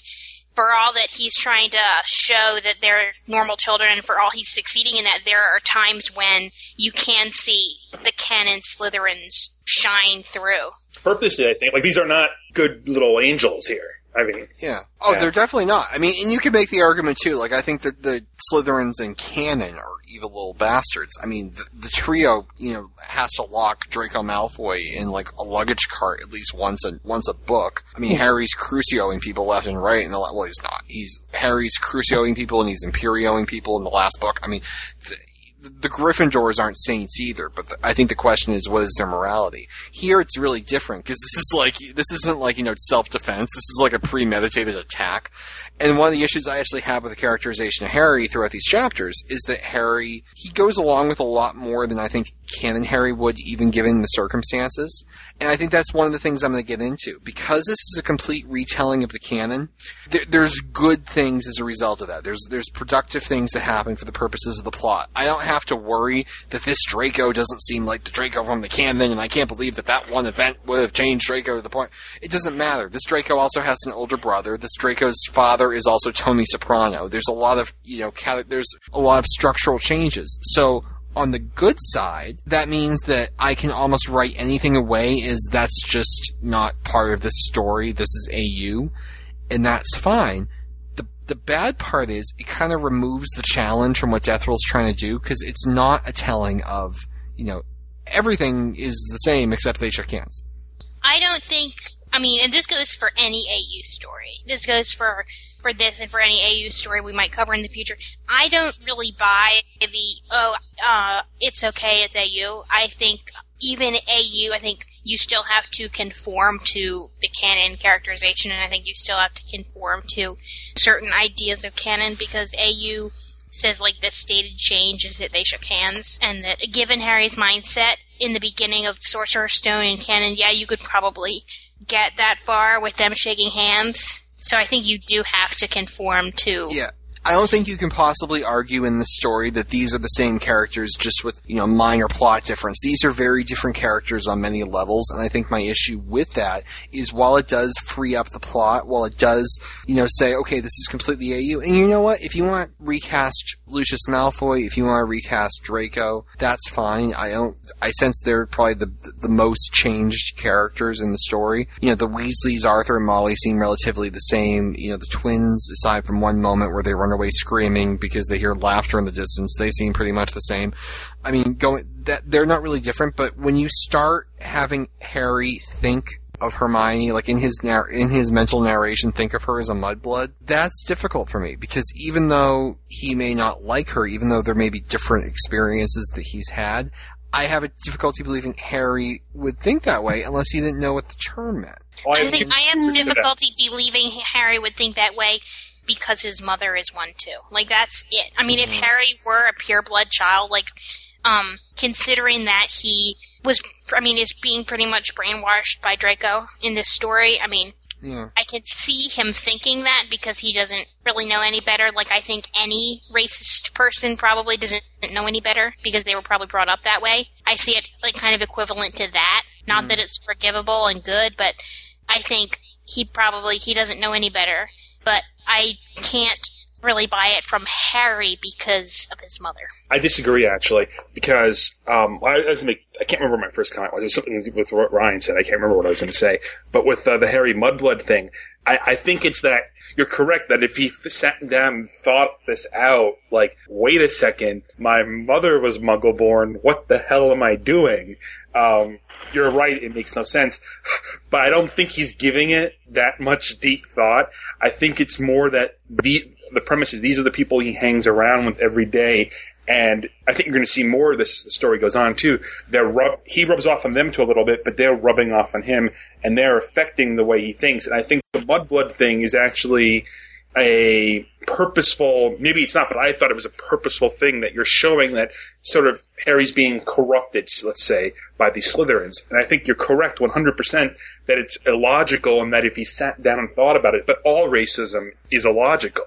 for all that he's trying to show that they're normal children, and for all he's succeeding in that, there are times when you can see the canon Slytherins shine through. Purposely, I think. Like, these are not good little angels here. I mean, Yeah. Oh, Yeah. they're definitely not. I mean, and you can make the argument too. Like, I think that the Slytherins and Canon are evil little bastards. I mean, the, the trio, you know, has to lock Draco Malfoy in like a luggage cart at least once a once a book. I mean, hmm. Harry's crucioing people left and right, and the well, he's not. He's Harry's crucioing people and he's imperioing people in the last book. I mean. The, the Gryffindors aren't saints either, but the, I think the question is, what is their morality? Here, it's really different because this is like this isn't like you know self defense. This is like a premeditated attack. And one of the issues I actually have with the characterization of Harry throughout these chapters is that Harry he goes along with a lot more than I think canon Harry would, even given the circumstances. And I think that's one of the things I'm going to get into because this is a complete retelling of the canon. There, there's good things as a result of that. There's there's productive things that happen for the purposes of the plot. I don't have to worry that this Draco doesn't seem like the Draco from the canon, and I can't believe that that one event would have changed Draco to the point. It doesn't matter. This Draco also has an older brother. This Draco's father is also Tony Soprano. There's a lot of you know there's a lot of structural changes. So on the good side, that means that I can almost write anything away Is that's just not part of the story. This is AU, and that's fine. The the bad part is it kind of removes the challenge from what Death Roll's trying to do because it's not a telling of you know everything is the same except they shook hands. I don't think. I mean, and this goes for any AU story. This goes for for this and for any AU story we might cover in the future. I don't really buy the oh, uh, it's okay, it's AU. I think even AU, I think you still have to conform to the canon characterization, and I think you still have to conform to certain ideas of canon because AU says like the stated change is that they shook hands, and that given Harry's mindset in the beginning of Sorcerer's Stone and canon, yeah, you could probably get that far with them shaking hands. So I think you do have to conform to Yeah. I don't think you can possibly argue in the story that these are the same characters just with, you know, minor plot difference. These are very different characters on many levels, and I think my issue with that is while it does free up the plot, while it does, you know, say, okay, this is completely AU, and you know what? If you want recast Lucius Malfoy, if you want to recast Draco, that's fine. I don't, I sense they're probably the, the most changed characters in the story. You know, the Weasleys, Arthur and Molly seem relatively the same. You know, the twins, aside from one moment where they run away screaming because they hear laughter in the distance, they seem pretty much the same. I mean, going that they're not really different, but when you start having Harry think of Hermione, like in his nar- in his mental narration, think of her as a mudblood. That's difficult for me because even though he may not like her, even though there may be different experiences that he's had, I have a difficulty believing Harry would think that way unless he didn't know what the term meant. I think I have difficulty believing Harry would think that way because his mother is one too. Like that's it. I mean, if Harry were a pureblood child, like um, considering that he was, I mean, is being pretty much brainwashed by Draco in this story. I mean, Yeah. I could see him thinking that because he doesn't really know any better. Like I think any racist person probably doesn't know any better because they were probably brought up that way. I see it like kind of equivalent to that. Not that it's forgivable and good, but I think he probably he doesn't know any better. But I can't really buy it from Harry because of his mother. I disagree actually because um, I, I, was make, I can't remember my first comment. It was something with what Ryan said. I can't remember what I was going to say. But with uh, the Harry Mudblood thing, I, I think it's that you're correct that if he sat down and thought this out, like, wait a second, my mother was Muggle-born. What the hell am I doing? Um, you're right. It makes no sense, but I don't think he's giving it that much deep thought. I think it's more that the the premise is these are the people he hangs around with every day. And I think you're going to see more of this as the story goes on too. They're rub- he rubs off on them to a little bit, but they're rubbing off on him, and they're affecting the way he thinks. And I think the mudblood thing is actually a purposeful, maybe it's not, but I thought it was a purposeful thing that you're showing that sort of Harry's being corrupted, let's say, by these Slytherins. And I think you're correct 100% that it's illogical and that if he sat down and thought about it, but all racism is illogical.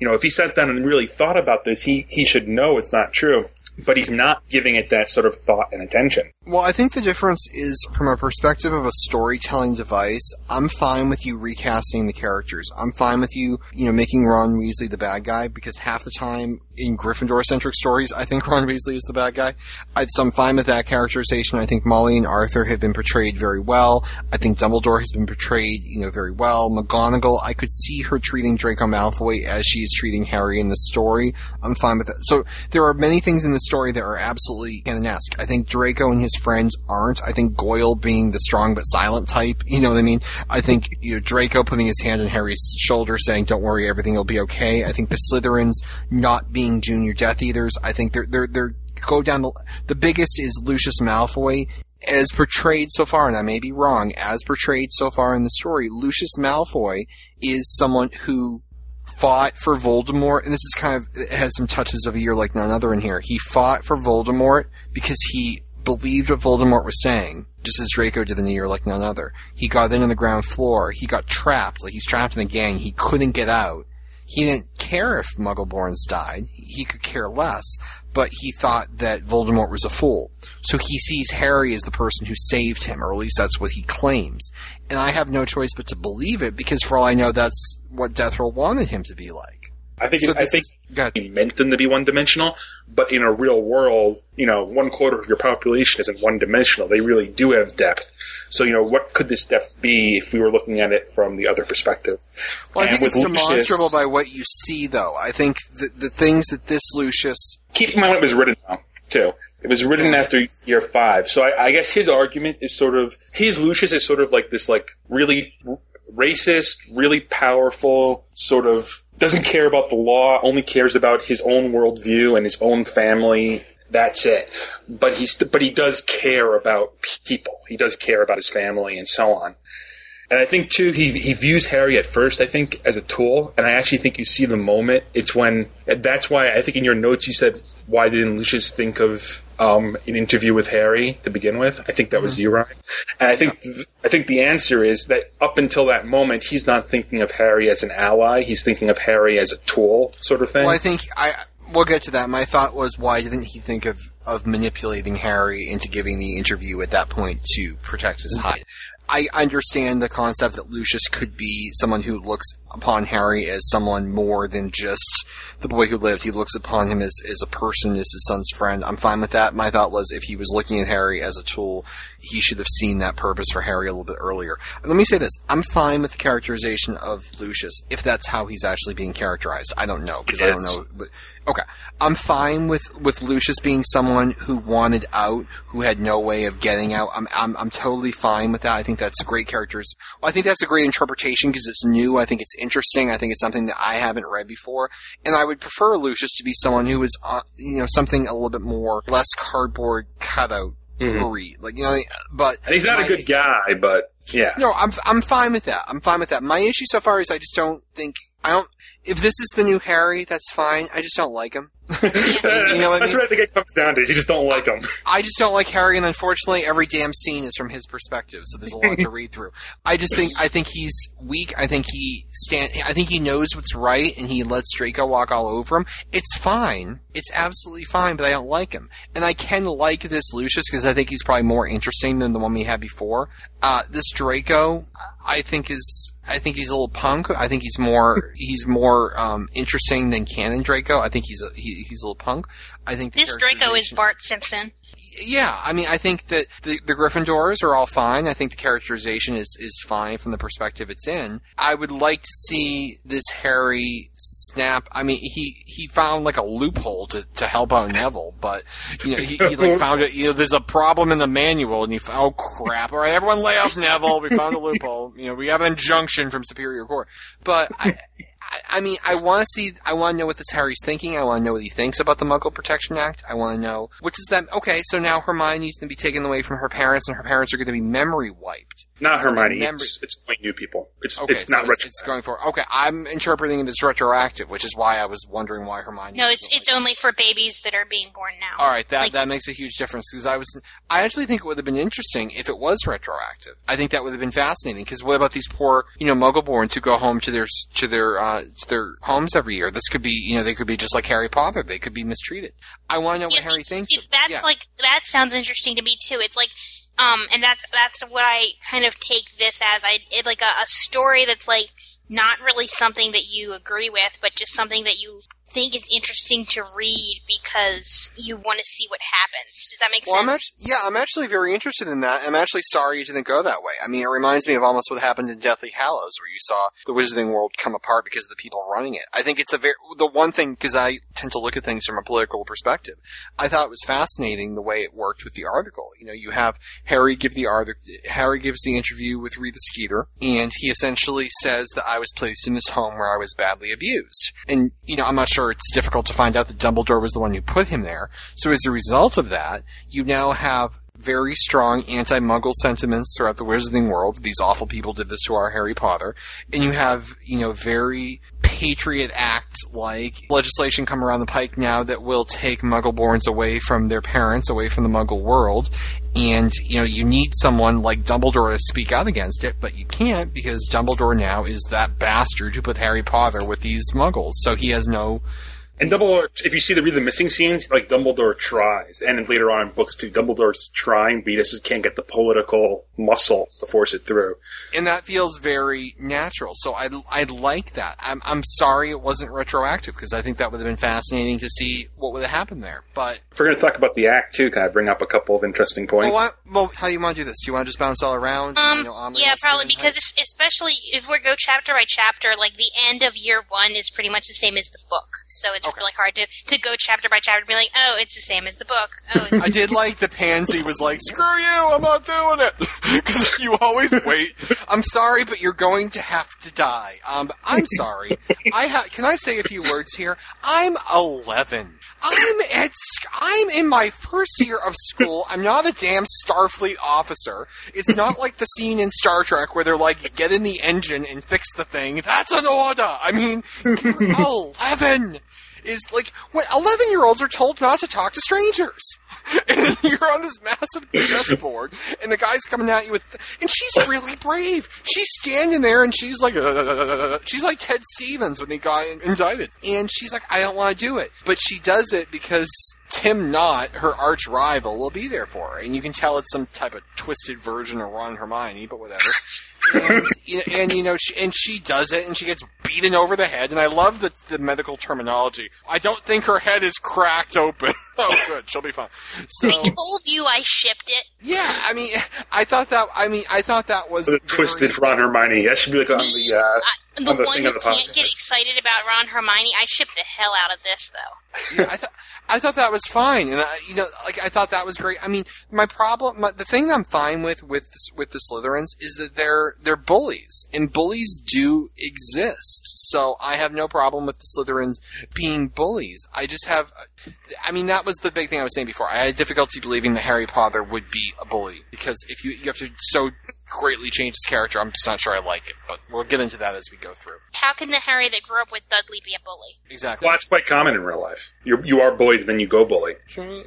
You know, if he sat down and really thought about this, he, he should know it's not true. But he's not giving it that sort of thought and attention. Well, I think the difference is from a perspective of a storytelling device. I'm fine with you recasting the characters. I'm fine with you, you know, making Ron Weasley the bad guy because half the time in Gryffindor-centric stories, I think Ron Weasley is the bad guy. I, so I'm fine with that characterization. I think Molly and Arthur have been portrayed very well. I think Dumbledore has been portrayed, you know, very well. McGonagall, I could see her treating Draco Malfoy as she is treating Harry in the story. I'm fine with that. So there are many things in the story that are absolutely canonesque. I think Draco and his friends aren't. I think Goyle being the strong but silent type, you know what I mean? I think you know, Draco putting his hand on Harry's shoulder saying, "Don't worry, everything will be okay." I think the Slytherins not being junior Death Eaters. I think they're they're they're go down the the biggest is Lucius Malfoy. As portrayed so far, and I may be wrong, as portrayed so far in the story, Lucius Malfoy is someone who fought for Voldemort, and this is kind of it has some touches of a year like none other in here. He fought for Voldemort because he believed what Voldemort was saying, just as Draco did in a year like none other. He got in on the ground floor. He got trapped, like he's trapped in the gang. He couldn't get out. He didn't care if Muggleborns died. He could care less, but he thought that Voldemort was a fool. So he sees Harry as the person who saved him, or at least that's what he claims. And I have no choice but to believe it because for all I know, that's what Death Row wanted him to be like. I think So I think he meant them to be one dimensional, but in a real world, you know, one quarter of your population isn't one dimensional. They really do have depth. So, you know, what could this depth be if we were looking at it from the other perspective? Well, I think it's Lucius- demonstrable by what you see, though. I think the, the things that this Lucius. keep in mind it was written though, too. It was written after year five, so I, I guess his argument is sort of his Lucius is sort of like this, like really racist, really powerful, sort of doesn't care about the law, only cares about his own worldview and his own family. That's it. But he's but he does care about people. He does care about his family and so on. And I think too, he he views Harry at first, I think, as a tool, and I actually think you see the moment. It's when that's why I think in your notes you said, "Why didn't Lucius think of um, an interview with Harry to begin with?" I think that was you, Ryan. And I think I think the answer is that up until that moment, he's not thinking of Harry as an ally. He's thinking of Harry as a tool, sort of thing. Well, I think I we'll get to that. My thought was, why didn't he think of of manipulating Harry into giving the interview at that point to protect his hide? I understand the concept that Lucius could be someone who looks upon Harry as someone more than just the boy who lived. He looks upon him as, as a person, as his son's friend. I'm fine with that. My thought was if he was looking at Harry as a tool, he should have seen that purpose for Harry a little bit earlier. Let me say this. I'm fine with the characterization of Lucius if that's how he's actually being characterized. I don't know because I don't know. But, okay. I'm fine with, with Lucius being someone who wanted out, who had no way of getting out. I'm, I'm, I'm totally fine with that. I think that's great characters. Well, I think that's a great interpretation because it's new. I think it's interesting. I think it's something that I haven't read before. And I would prefer Lucius to be someone who is, uh, you know, something a little bit more, less cardboard cutout. Mhm. Read. Like, you know, but. and he's not my- a good guy, but yeah. no, I'm I'm fine with that. I'm fine with that. My issue so far is I just don't think I don't. If this is the new Harry, that's fine. I just don't like him. You know what I That's mean? what I think it comes down to. is You just don't like him. I just don't like Harry, and unfortunately, every damn scene is from his perspective, so there's a lot to read through. I just think I think he's weak. I think he stand. I think he knows what's right, and he lets Draco walk all over him. It's fine. It's absolutely fine, but I don't like him, and I can like this Lucius because I think he's probably more interesting than the one we had before. Uh, this Draco, I think is. I think he's a little punk. I think he's more he's more um, interesting than Canon Draco. I think he's a he, he's a little punk. I think This Draco is Bart Simpson. yeah, I mean, I think that the, the Gryffindors are all fine. I think the characterization is, is fine from the perspective it's in. I would like to see this Harry snap. I mean, he, he found like a loophole to, to help out Neville, but, you know, he, he like found it, you know, there's a problem in the manual and he found, oh crap, alright, everyone lay off Neville, we found a loophole, you know, we have an injunction from Superior Court. But I, I, I mean, I want to see. I want to know what this Harry's thinking. I want to know what he thinks about the Muggle Protection Act. I want to know what does that. Okay, so now Hermione's going to be taken away from her parents, and her parents are going to be memory wiped. Not Hermione. Remember- It's, it's going new people. It's Okay, it's so not it's, retro. it's going for. Okay, I'm interpreting it as retroactive, which is why I was wondering why Hermione. No, it's it's only for babies that are being born now. All right, that Like- that makes a huge difference because I was I actually think it would have been interesting if it was retroactive. I think that would have been fascinating because what about these poor you know Muggleborns who go home to their to their uh, to their homes every year? This could be you know they could be just like Harry Potter. They could be mistreated. I want to know what Harry thinks. that's yeah. like that sounds interesting to me too. It's like, um, and that's that's what I kind of take this as. I it like a, a story that's like not really something that you agree with, but just something that you think is interesting to read because you want to see what happens. Does that make Well, I'm sense? actually, yeah, I'm actually very interested in that. I'm actually sorry you didn't go that way. I mean, it reminds me of almost what happened in Deathly Hallows, where you saw the Wizarding World come apart because of the people running it. I think it's a very the one thing because I tend to look at things from a political perspective. I thought it was fascinating the way it worked with the article. You know, you have Harry give the article. Harry gives the interview with Rita Skeeter, and he essentially says that I was placed in this home where I was badly abused. And you know, I'm not sure it's difficult to find out that Dumbledore was the one who put him there. So as a result of that, you now have very strong anti-Muggle sentiments throughout the Wizarding world. These awful people did this to our Harry Potter, and you have you know very Patriot Act like legislation come around the pike now that will take Muggleborns away from their parents, away from the Muggle world, and you know you need someone like Dumbledore to speak out against it, but you can't because Dumbledore now is that bastard who put Harry Potter with these Muggles, so he has no And Dumbledore, if you see the read the missing scenes, like Dumbledore tries, and then later on in books too, Dumbledore's trying, but he just can't get the political muscle to force it through. and that feels very natural. So I I like that. I'm I'm sorry it wasn't retroactive because I think that would have been fascinating to see what would have happened there. But If we're going to talk about the act too, can I bring up a couple of interesting well, points? well, how do you want to do this? Do you want to just bounce all around? Um, You know, yeah, probably because es- especially if we go chapter by chapter, like the end of year one is pretty much the same as the book, so it's it's really hard to, to go chapter by chapter and be like, oh, it's the same as the book. Oh, it's I did like the pansy was like, screw you, I'm not doing it. Because you always wait. I'm sorry, but you're going to have to die. Um, I'm sorry. I ha- can I say a few words here? I'm 11. I'm at, sc- I'm in my first year of school. I'm not a damn Starfleet officer. It's not like the scene in Star Trek where they're like, get in the engine and fix the thing. That's an order. I mean, you're 11 is like when 11 year olds are told not to talk to strangers. And you're on this massive chessboard, and the guy's coming at you with, and she's really brave. She's standing there, and she's like, uh, she's like Ted Stevens when he got indicted, and she's like, I don't want to do it, but she does it because Tim Knott, her arch rival, will be there for her, and you can tell it's some type of twisted version of Ron Hermione, but whatever. and, you know, and you know, she, and she does it, and she gets beaten over the head. And I love the the medical terminology. I don't think her head is cracked open. oh, good, she'll be fine. So I told you I shipped it. yeah, I mean, I thought that. I mean, I thought that was The twisted Ron Hermione. That should be like on the uh, The on the one thing who on the can't podcast. get excited about Ron Hermione, I ship the hell out of this though. Yeah, I thought I thought that was fine, and I, you know, like I thought that was great. I mean, my problem, my, the thing I'm fine with with with the Slytherins is that they're they're bullies, and bullies do exist. So I have no problem with the Slytherins being bullies. I just have, I mean, that was the big thing I was saying before. I had difficulty believing that Harry Potter would be a bully because if you you have to so greatly change his character, I'm just not sure I like it. But we'll get into that as we go through. How can the Harry that grew up with Dudley be a bully? Exactly. Well, that's quite common in real life. You you are bullied, then you go bully.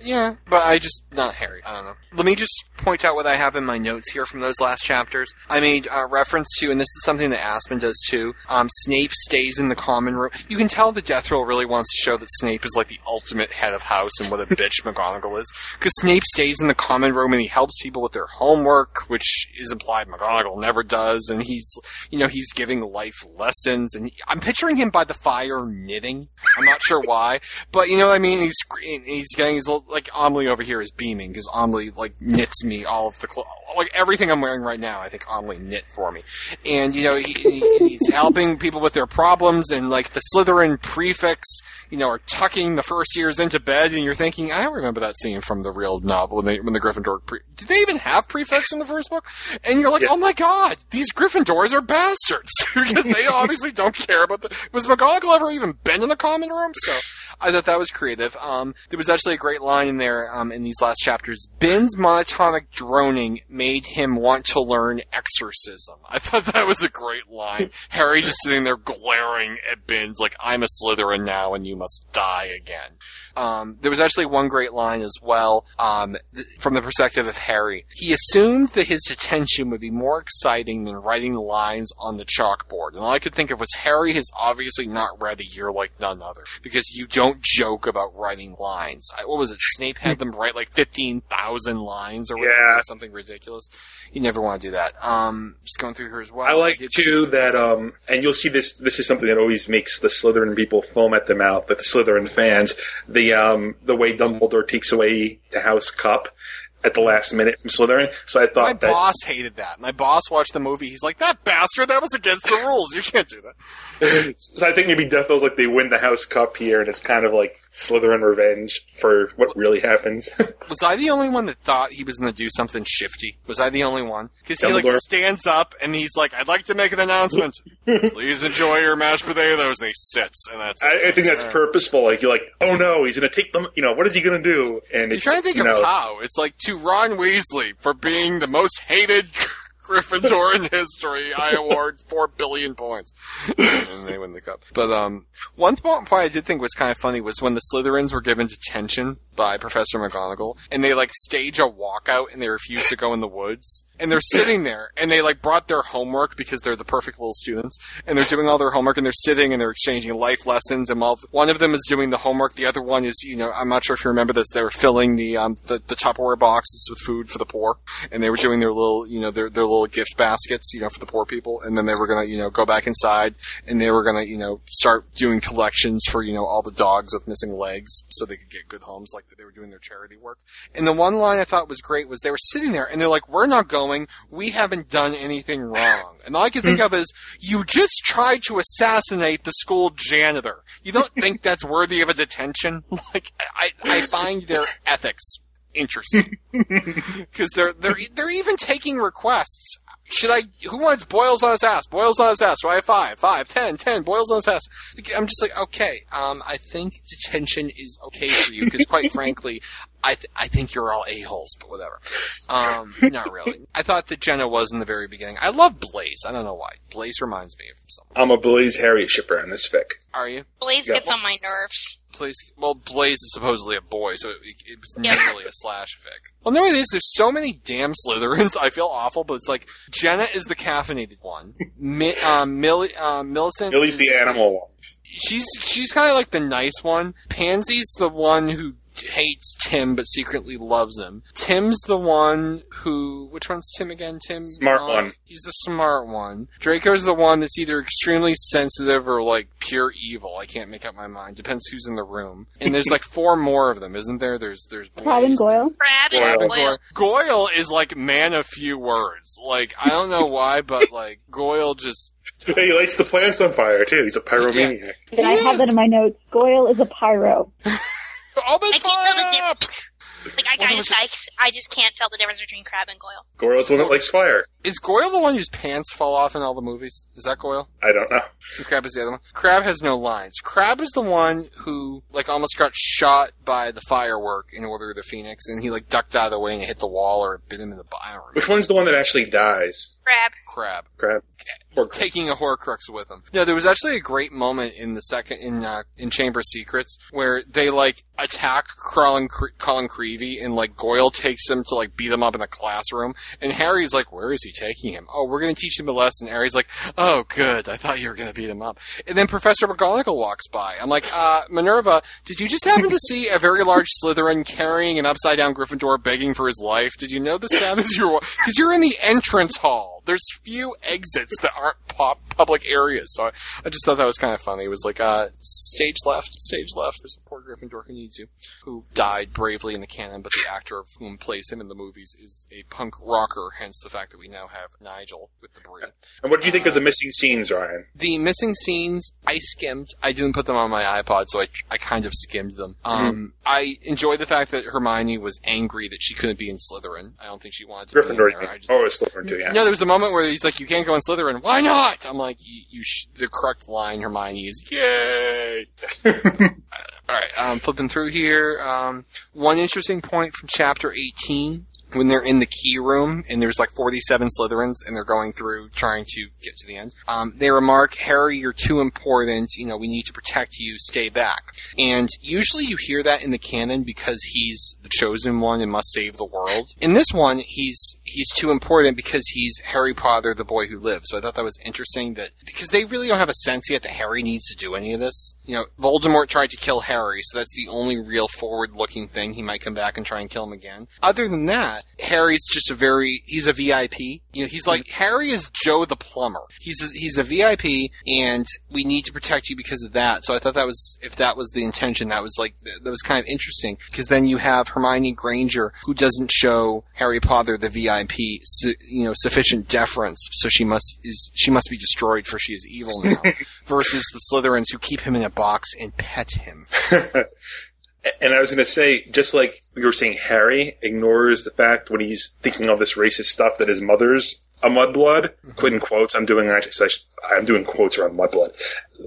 Yeah, but I just not Harry. I don't know. Let me just point out what I have in my notes here from those last chapters. I made uh, reference to, and this is something that Aspen does too. Um, Snape stays in the common room. You can tell the Death Roll really wants to show that Snape is like the ultimate head of house and what a bitch McGonagall is. Because Snape stays in the common room and he helps people with their homework, which is implied McGonagall never does. And he's, you know, he's giving life lessons. And I'm picturing him by the fire knitting. I'm not sure why, but you know what I mean. He's he's getting his little, like Amelie over here is beaming because Amelie like knits me all of the clothes, like everything I'm wearing right now. I think Amelie knit for me, and you know he, he, he's helping people with their problems, and like the Slytherin prefects, you know, are tucking the first years into bed, and you're thinking, I remember that scene from the real novel when they when the Gryffindor pre- did they even have prefects in the first book? And you're like, oh my god, these Gryffindors are bastards because they obviously don't care about the. Was McGonagall ever even been in the common room? So I thought that was creative. Um, there was actually a great line in there um, in these last chapters. Binns' monotonic droning made him want to learn exorcism. I thought that was a great line. Harry just sitting there glaring at Binns like, "I'm a Slytherin now, and you must die again." Um, there was actually one great line as well um, th- from the perspective of Harry. He assumed that his detention would be more exciting than writing the lines on the chalkboard. And all I could think of was Harry has obviously not read A Year Like None Other because you don't joke about writing lines. I, what was it? Snape had them write like 15,000 lines or whatever, Yeah. or something ridiculous. You never want to do that. Um, just going through here as well. I like did- too that, um, and you'll see this. This is something that always makes the Slytherin people foam at the mouth. That the Slytherin fans, the um, the way Dumbledore takes away the House Cup at the last minute from Slytherin. So I My thought that boss hated that. My boss watched the movie. He's like, that bastard, that was against the rules. You can't do that. So I think maybe Death feels like they win the House Cup here, and it's kind of like Slytherin revenge for what really happens. Was I the only one that thought he was going to do something shifty? Was I the only one? Because he like stands up and he's like, "I'd like to make an announcement. Please enjoy your mashed potatoes." And he sits, and that's. I, I think that's purposeful. Like you're like, oh no, he's gonna take them. You know, what is he gonna do? And You're it's, trying to think you of how. It's like to Ron Weasley for being the most hated Gryffindor in history. I award four billion points, and they win the cup. But um, one point I did think was kind of funny was when the Slytherins were given detention by Professor McGonagall, and they like stage a walkout and they refuse to go in the woods, and they're sitting there, and they like brought their homework because they're the perfect little students, and they're doing all their homework, and they're sitting and they're exchanging life lessons, and while one of them is doing the homework, the other one is, you know, I'm not sure if you remember this, they were filling the um the, the Tupperware boxes with food for the poor, and they were doing their little, you know, their their little little gift baskets, you know, for the poor people, and then they were gonna, you know, go back inside and they were gonna, you know, start doing collections for, you know, all the dogs with missing legs so they could get good homes like they were doing their charity work. And the one line I thought was great was they were sitting there and they're like, we're not going, we haven't done anything wrong. And all I can think hmm. of is, you just tried to assassinate the school janitor. You don't think that's worthy of a detention? Like, I, I find their ethics interesting. Because they're, they're, they're even taking requests. Should I, who wants boils on his ass? Boils on his ass. I have five? Five, ten, ten, boils on his ass. I'm just like, okay, um, I think detention is okay for you, because quite frankly, I, th- I think you're all a-holes, but whatever. Um, not really. I thought that Jenna was in the very beginning. I love Blaise. I don't know why. Blaise reminds me of someone. I'm a Blaise Harriet shipper in this fic. Are you? Blaise Yeah. gets on my nerves. Blaise, well, Blaise is supposedly a boy, so it, it was Yeah. never really a slash fic. Well, no, it is. There's so many damn Slytherins. I feel awful, but it's like Jenna is the caffeinated one. Mi- um, Millie, um, Millicent. Millie's is- the animal one. She's she's kind of like the nice one. Pansy's the one who hates Tim but secretly loves him. Tim's the one who which one's Tim again? Tim Smart uh, one. He's the smart one. Draco's the one that's either extremely sensitive or like pure evil. I can't make up my mind. Depends who's in the room. And there's like four more of them, isn't there? There's there's Crabbe and Goyle. Crabbe and Goyle. Goyle. Goyle is like man of few words. Like I don't know why, but like Goyle just He lights the plants on fire too. He's a pyromaniac. And I have that in my notes. Goyle is a pyro. I'll be I can't tell the difference. Like I, I just I, I just can't tell the difference between Crabbe and Goyle. Goyle's the one that likes fire. Is Goyle the one whose pants fall off in all the movies? Is that Goyle? I don't know. And Crabbe is the other one. Crabbe has no lines. Crabbe is the one who like almost got shot by the firework in Order of the Phoenix, and he like ducked out of the way and hit the wall or bit him in the butt. I don't remember. Which one's the one that actually dies? Crabbe. Crabbe. Crabbe. taking a Horcrux with him. No, there was actually a great moment in the second in uh, in Chamber Secrets where they like attack Colin Cre- Colin Creevey and like Goyle takes him to like beat him up in the classroom, and Harry's like, "Where is he taking him? Oh, we're gonna teach him a lesson." Harry's like, "Oh, good. I thought you were gonna beat him up." And then Professor McGonagall walks by. I'm like, uh, Minerva, did you just happen to see a very large Slytherin carrying an upside down Gryffindor begging for his life? Did you know this that is your because you're in the entrance hall. There's few exits that aren't pop public areas, so I, I just thought that was kind of funny. It was like, uh, stage left, stage left. There's a poor Gryffindor who needs who died bravely in the canon, but the actor of whom plays him in the movies is a punk rocker. Hence the fact that we now have Nigel with the brie. And what did you think of the missing scenes, Ryan? The missing scenes, I skimmed. I didn't put them on my iPod, so I, I kind of skimmed them. Um, I enjoyed the fact that Hermione was angry that she couldn't be in Slytherin. I don't think she wanted to be in Gryffindor. there. Just- Oh, it's Slytherin too. Yeah. no, there was a moment where he's like, "You can't go in Slytherin." Why not? I'm like, "You." you sh-. The correct line, Hermione, is "Yay!" All right, I'm flipping through here. Um, one interesting point from chapter 18 when they're in the key room and there's like 47 Slytherins and they're going through trying to get to the end. Um, they remark, Harry, you're too important. You know, we need to protect you. Stay back. And usually you hear that in the canon because he's the chosen one and must save the world. In this one, he's, he's too important because he's Harry Potter, the boy who lives. So I thought that was interesting that, because they really don't have a sense yet that Harry needs to do any of this. You know, Voldemort tried to kill Harry, so that's the only real forward looking thing. He might come back and try and kill him again. Other than that, Harry's just a very, he's a VIP. You know, he's like, mm-hmm. Harry is Joe the plumber. He's a, he's a VIP and we need to protect you because of that. So I thought that was, if that was the intention, that was like, that was kind of interesting. Because then you have Hermione Granger who doesn't show Harry Potter the VIP, su- you know, sufficient deference. So she must, is, she must be destroyed for she is evil now. versus the Slytherins who keep him in a box and pet him. And I was going to say, just like we were saying, Harry ignores the fact when he's thinking all this racist stuff that his mother's a mudblood. Mm-hmm. Quit in quotes. I'm doing actually, I'm doing quotes around mudblood.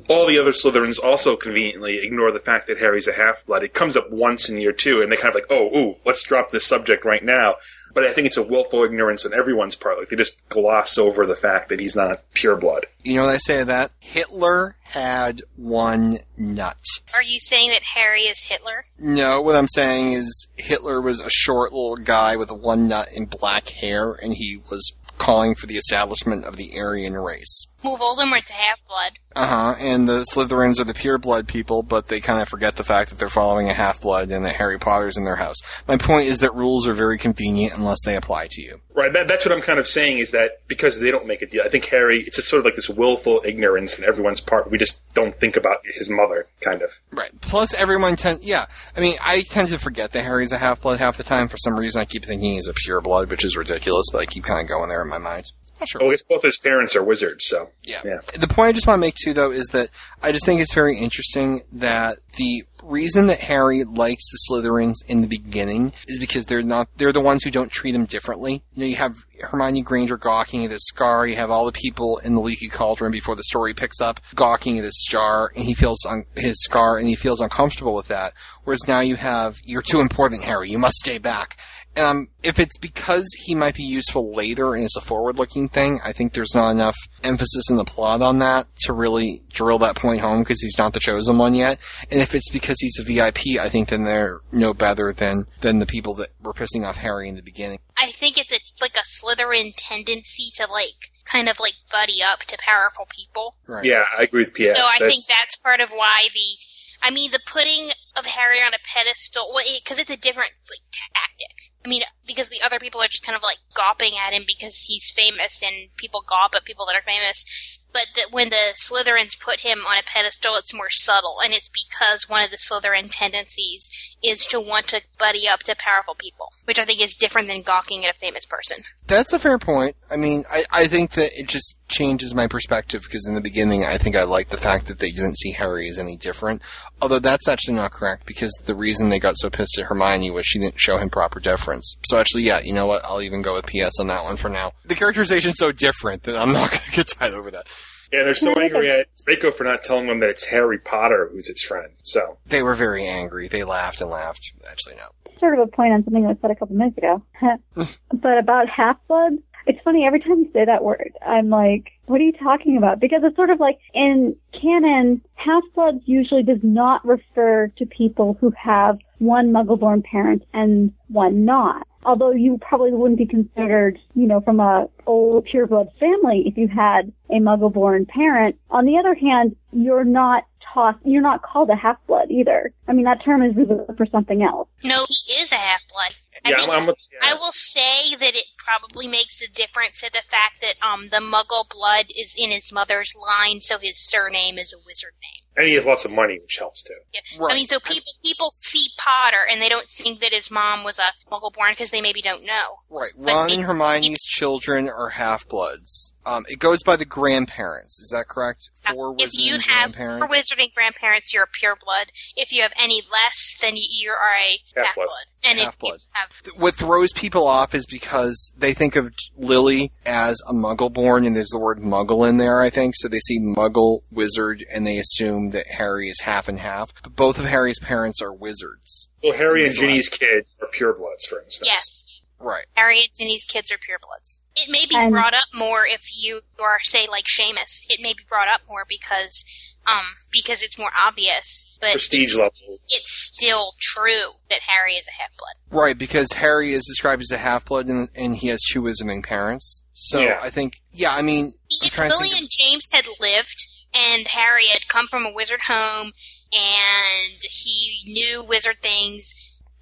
All the other Slytherins also conveniently ignore the fact that Harry's a half blood. It comes up once in year two, and they kind of like, oh, ooh, let's drop this subject right now. But I think it's a willful ignorance on everyone's part. Like they just gloss over the fact that he's not pure blood. You know what I say to that? Hitler had one nut. Are you saying that Harry is Hitler? No, what I'm saying is Hitler was a short little guy with one nut and black hair, and he was calling for the establishment of the Aryan race. Well, Voldemort's a half blood. Uh huh. And the Slytherins are the pure blood people, but they kind of forget the fact that they're following a half blood and that Harry Potter's in their house. My point is that rules are very convenient unless they apply to you. Right, that, that's what I'm kind of saying is that because they don't make a deal. I think Harry, it's just sort of like this willful ignorance in everyone's part. We just don't think about his mother, kind of. Right. Plus, everyone tends, yeah. I mean, I tend to forget that Harry's a half blood half the time. For some reason, I keep thinking he's a pure blood, which is ridiculous, but I keep kind of going there in my mind. Not sure. Oh, well, I guess both his parents are wizards, so. Yeah. Yeah. The point I just want to make too, though, is that I just think it's very interesting that the reason that Harry likes the Slytherins in the beginning is because they're not they're the ones who don't treat him differently. You know, you have Hermione Granger gawking at his scar. You have all the people in the Leaky Cauldron before the story picks up gawking at his scar, and he feels on his scar, and he feels uncomfortable with that. Whereas now you have you're too important, Harry. You must stay back. Um, if it's because he might be useful later and it's a forward-looking thing, I think there's not enough emphasis in the plot on that to really drill that point home because he's not the chosen one yet. And if it's because he's a VIP, I think then they're no better than than the people that were pissing off Harry in the beginning. I think it's a like a Slytherin tendency to like kind of like buddy up to powerful people. Right. Yeah, I agree with PS. so I That's- think that's part of why the, I mean, the putting of Harry on a pedestal, because it's a different like tactic. I mean, because the other people are just kind of like gawping at him because he's famous, and people gawp at people that are famous. But that when the Slytherins put him on a pedestal, it's more subtle, and it's because one of the Slytherin tendencies is to want to buddy up to powerful people, which I think is different than gawking at a famous person. That's a fair point. I mean, I, I think that it just changes my perspective because in the beginning I think I liked the fact that they didn't see Harry as any different. Although that's actually not correct because the reason they got so pissed at Hermione was she didn't show him proper deference. So actually, yeah, you know what? I'll even go with PS on that one for now. The characterization's so different that I'm not going to get tied over that. Yeah, they're so angry at Draco for not telling them that it's Harry Potter who's its friend. So They were very angry. They laughed and laughed. Actually, no. Sort of a point on something that was said a couple minutes ago. but about half blood, it's funny every time you say that word, I'm like, what are you talking about? Because it's sort of like in canon, half blood usually does not refer to people who have one muggle-born parent and one not. Although you probably wouldn't be considered, you know, from a old pureblood family if you had a muggle-born parent. On the other hand, you're not tossed, you're not called a half-blood either. I mean, that term is reserved for something else. No, he is a half blood. Yeah, I'm, I'm with, I will say that it probably makes a difference at the fact that um the Muggle blood is in his mother's line, so his surname is a wizard name. and he has lots of money, which helps too. Yeah. I mean, so people people see Potter and they don't think that his mom was a Muggle born because they maybe don't know. Right. But Ron it- and Hermione's children are half bloods. Um, it goes by the grandparents. Is that correct? Four If you wizarding have grandparents. four wizarding grandparents, you're a pure blood. If you have any less, then you you are a half Half-blood. And if Half-blood. have what throws people off is because they think of Lily as a muggle born and there's the word muggle in there, I think. So they see muggle wizard and they assume that Harry is half and half. But both of Harry's parents are wizards. Well, Harry and Ginny's kids are purebloods, for instance. yes, Right. Harry and Ginny's kids are purebloods. It may be And- brought up more if you are, say, like Seamus. It may be brought up more because, um, because it's more obvious. But Prestige it's, level. it's still true that Harry is a half blood. Right, because Harry is described as a half blood and, and he has two wizarding parents. So Yeah. I think, yeah, I mean, I'm If trying Lily think. and James had lived and Harry had come from a wizard home and he knew wizard things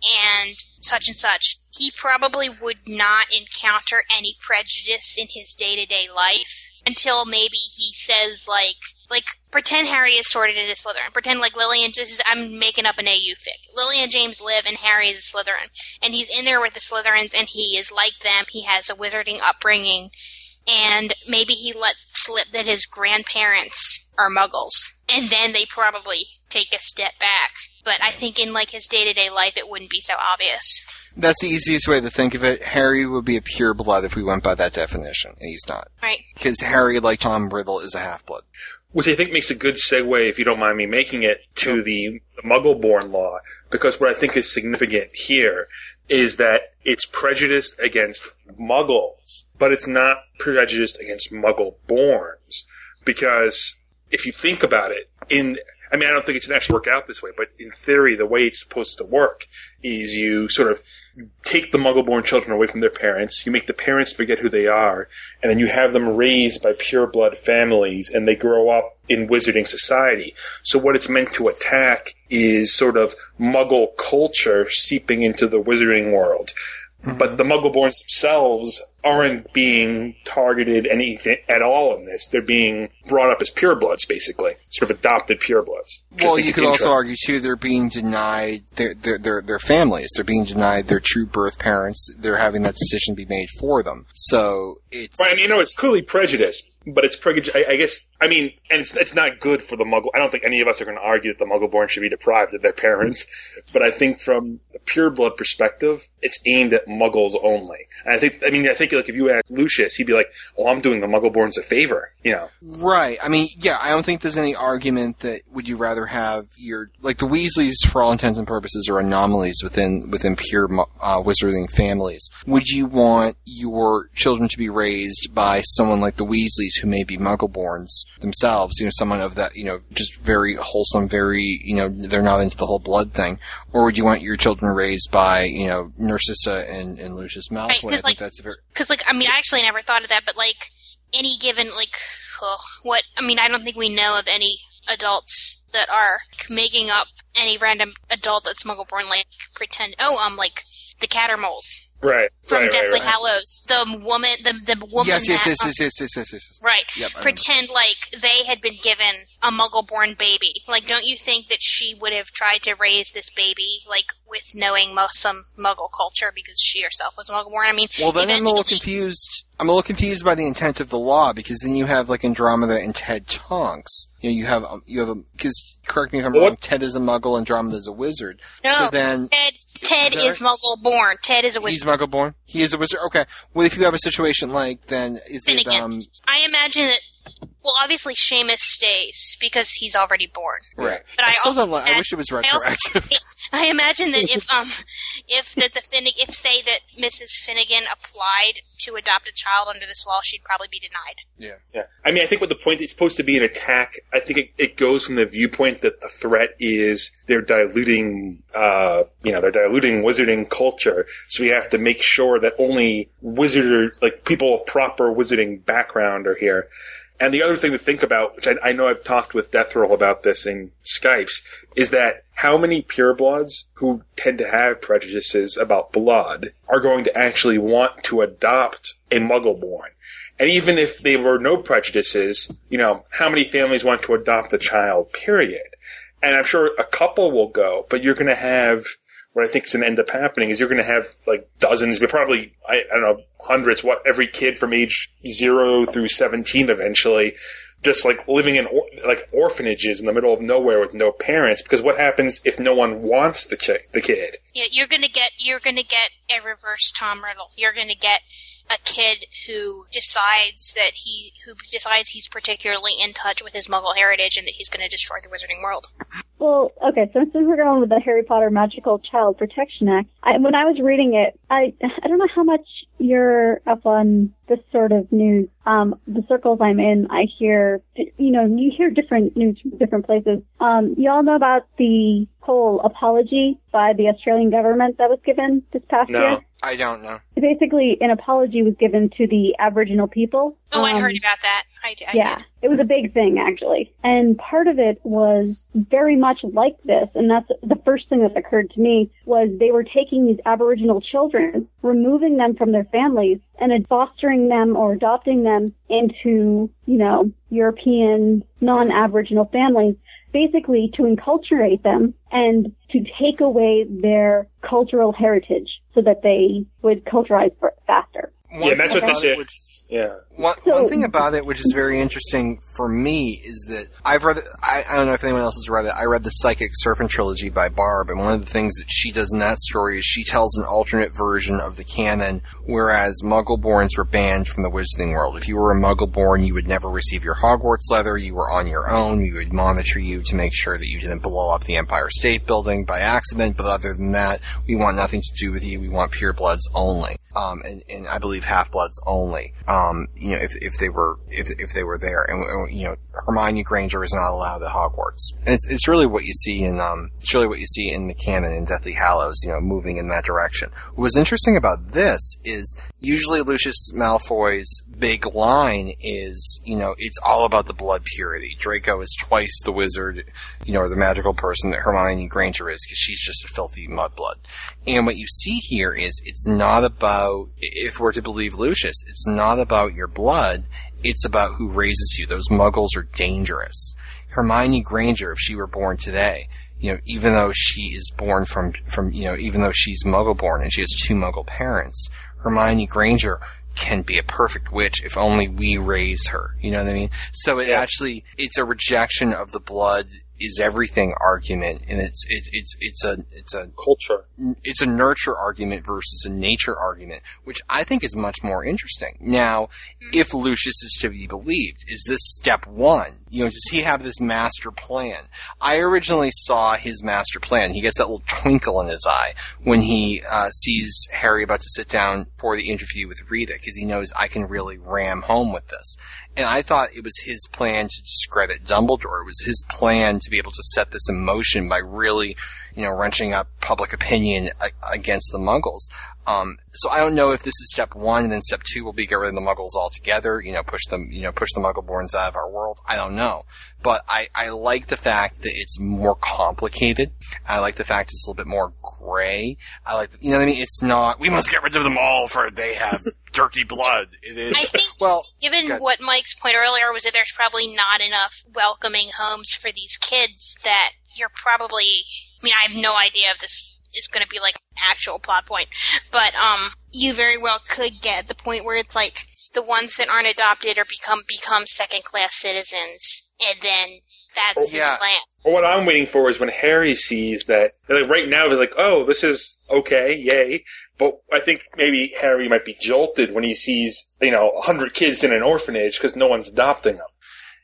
and such and such, he probably would not encounter any prejudice in his day to day life until maybe he says like like pretend Harry is sorted into Slytherin. Pretend like Lily and just I'm making up an AU fic. Lily and James live and Harry is a Slytherin. And he's in there with the Slytherins and he is like them. He has a wizarding upbringing and maybe he let slip that his grandparents are muggles. And then they probably take a step back. But I think in like his day to day life it wouldn't be so obvious. That's the easiest way to think of it. Harry would be a pure blood if we went by that definition. and He's not. Right. Because Harry, like Tom Riddle, is a half blood. Which I think makes a good segue, if you don't mind me making it, to the, the Muggle-born law. Because what I think is significant here is that it's prejudiced against Muggles, but it's not prejudiced against Muggle-borns. Because if you think about it, in I mean, I don't think going to actually work out this way, but in theory, the way it's supposed to work is you sort of take the muggle-born children away from their parents, you make the parents forget who they are, and then you have them raised by pure-blood families, and they grow up in wizarding society. So what it's meant to attack is sort of muggle culture seeping into the wizarding world. Mm-hmm. But the Muggleborns themselves aren't being targeted anything at all in this. They're being brought up as purebloods, basically, sort of adopted purebloods. Well, you could also argue too they're being denied their, their their their families. They're being denied their true birth parents. They're having that decision be made for them. So it's Right, I mean, you know, it's clearly prejudice, but it's prejudice. I, I guess. I mean, and it's it's not good for the Muggle. I don't think any of us are going to argue that the Muggleborn should be deprived of their parents, but I think from the pureblood perspective, it's aimed at Muggles only. And I think, I mean, I think like if you ask Lucius, he'd be like, "Well, I'm doing the Muggleborns a favor," you know. Right. I mean, yeah, I don't think there's any argument that would you rather have your like the Weasleys for all intents and purposes are anomalies within within pure uh, wizarding families. Would you want your children to be raised by someone like the Weasleys who may be Muggleborns themselves, you know, someone of that, you know, just very wholesome, very, you know, they're not into the whole blood thing, or would you want your children raised by, you know, Narcissa and, and Lucius Malfoy? Right, I 'cause, think like- that's very Because, like, I mean, I actually never thought of that, but, like, any given, like, oh, what, I mean, I don't think we know of any adults that are making up any random adult that's muggle-born, like, pretend, oh, um, like, the Cattermoles Right. from right, Deathly right, right. Hallows. The woman, the, the woman yes, yes, that, yes, um, yes, yes, yes, yes, yes, yes. Right. Yep, Pretend like they had been given a muggle-born baby. Like, don't you think that she would have tried to raise this baby, like, with knowing some muggle culture because she herself was muggle-born? I mean, Well, then I'm a little confused. I'm a little confused by the intent of the law because then you have like Andromeda and Ted Tonks. You know, you have um, you have a because correct me if I'm wrong. Ted is a Muggle, Andromeda is a wizard. No, So then Ted, Ted Is that is muggle-born. Ted is a wizard. he's wizard. Muggle born. He is a wizard. Okay. Well, if you have a situation like then is it Finnigan. um I imagine that. Well, obviously Seamus stays because he's already born. right? But I still also don't. li- I wish it was I also- retroactive. I imagine that if um if that the Finnigan if say that Mrs. Finnigan applied to adopt a child under this law, she'd probably be denied. yeah. Yeah. I mean, I think what the point it's supposed to be an attack. I think it, it goes from the viewpoint that the threat is they're diluting, uh, you know, they're diluting wizarding culture. So we have to make sure that only wizard, like people of proper wizarding background are here. And the other thing to think about, which I, I know I've talked with Death Roll about this in Skypes, is that how many purebloods who tend to have prejudices about blood are going to actually want to adopt a muggle-born? And even if there were no prejudices, you know, how many families want to adopt a child, period? And I'm sure a couple will go, but you're going to have, what I think is going to end up happening is you're going to have like dozens, but probably, I, I don't know, hundreds, what, every kid from age zero through 17 eventually, just like living in or, like orphanages in the middle of nowhere with no parents. Because what happens if no one wants the the kid? Yeah, you're gonna get you're gonna get a reverse Tom Riddle. You're gonna get a kid who decides that he who decides he's particularly in touch with his Muggle heritage and that he's going to destroy the Wizarding world. Well, okay, so since we're going with the Harry Potter Magical Child Protection Act, I, when I was reading it, I I don't know how much you're up on this sort of news. Um, the circles I'm in, I hear, you know, you hear different news from different places. Um, you all know about the whole apology by the Australian government that was given this past year? No, I don't know. Basically, an apology was given to the Aboriginal people. Oh, I Um, heard about that. I, I yeah, did. it was a big thing actually. And part of it was very much like this, and that's the first thing that occurred to me was they were taking these Aboriginal children, removing them from their families, and then fostering them or adopting them into, you know, European non-Aboriginal families, basically to enculturate them and to take away their cultural heritage so that they would culturize faster. yeah, that's what this is. Yeah. One, one thing about it, which is very interesting for me, is that I've read. I, I don't know if anyone else has read it. I read the Psychic Serpent trilogy by Barb, and one of the things that she does in that story is she tells an alternate version of the canon. Whereas Muggleborns were banned from the Wizarding world. If you were a Muggleborn, you would never receive your Hogwarts leather. You were on your own. We would monitor you to make sure that you didn't blow up the Empire State Building by accident. But other than that, we want nothing to do with you. We want purebloods only. Um, and, and I believe half bloods only. Um, you know, if if they were if if they were there, and you know, Hermione Granger is not allowed at Hogwarts, and it's it's really what you see in um, it's really what you see in the canon in Deathly Hallows, you know, moving in that direction. What was interesting about this is usually Lucius Malfoy's big line is, you know, it's all about the blood purity. Draco is twice the wizard, you know, or the magical person that Hermione Granger is because she's just a filthy mudblood. And what you see here is it's not about, if we're to believe Lucius, it's not about your blood, it's about who raises you. Those muggles are dangerous. Hermione Granger, if she were born today, you know, even though she is born from, from, you know, even though she's muggle born and she has two muggle parents, Hermione Granger can be a perfect witch if only we raise her. You know what I mean? So it actually, it's a rejection of the blood is everything argument and it's, it's, it's, it's a, it's a culture. It's a nurture argument versus a nature argument, which I think is much more interesting. Now, if Lucius is to be believed, is this step one? You know, does he have this master plan? I originally saw his master plan. He gets that little twinkle in his eye when he uh, sees Harry about to sit down for the interview with Rita because he knows I can really ram home with this. And I thought it was his plan to discredit Dumbledore. It was his plan to be able to set this in motion by really, you know, wrenching up public opinion against the Muggles. Um, so I don't know if this is step one, and then step two will be get rid of the Muggles altogether. You know, push them, you know, push the Muggleborns out of our world. I don't know, but I I like the fact that it's more complicated. I like the fact it's a little bit more gray. I like, you know what I mean? It's not we must get rid of them all for they have dirty blood. It is I think, well, given what Mike's point earlier was that there's probably not enough welcoming homes for these kids, that you're probably. I mean, I have no idea if this is going to be like an actual plot point, but um, you very well could get the point where it's like the ones that aren't adopted or become become second class citizens, and then that's his plan. Or what I'm waiting for is when Harry sees that, like right now, he's like, oh, this is okay, yay. But I think maybe Harry might be jolted when he sees, you know, a hundred kids in an orphanage because no one's adopting them.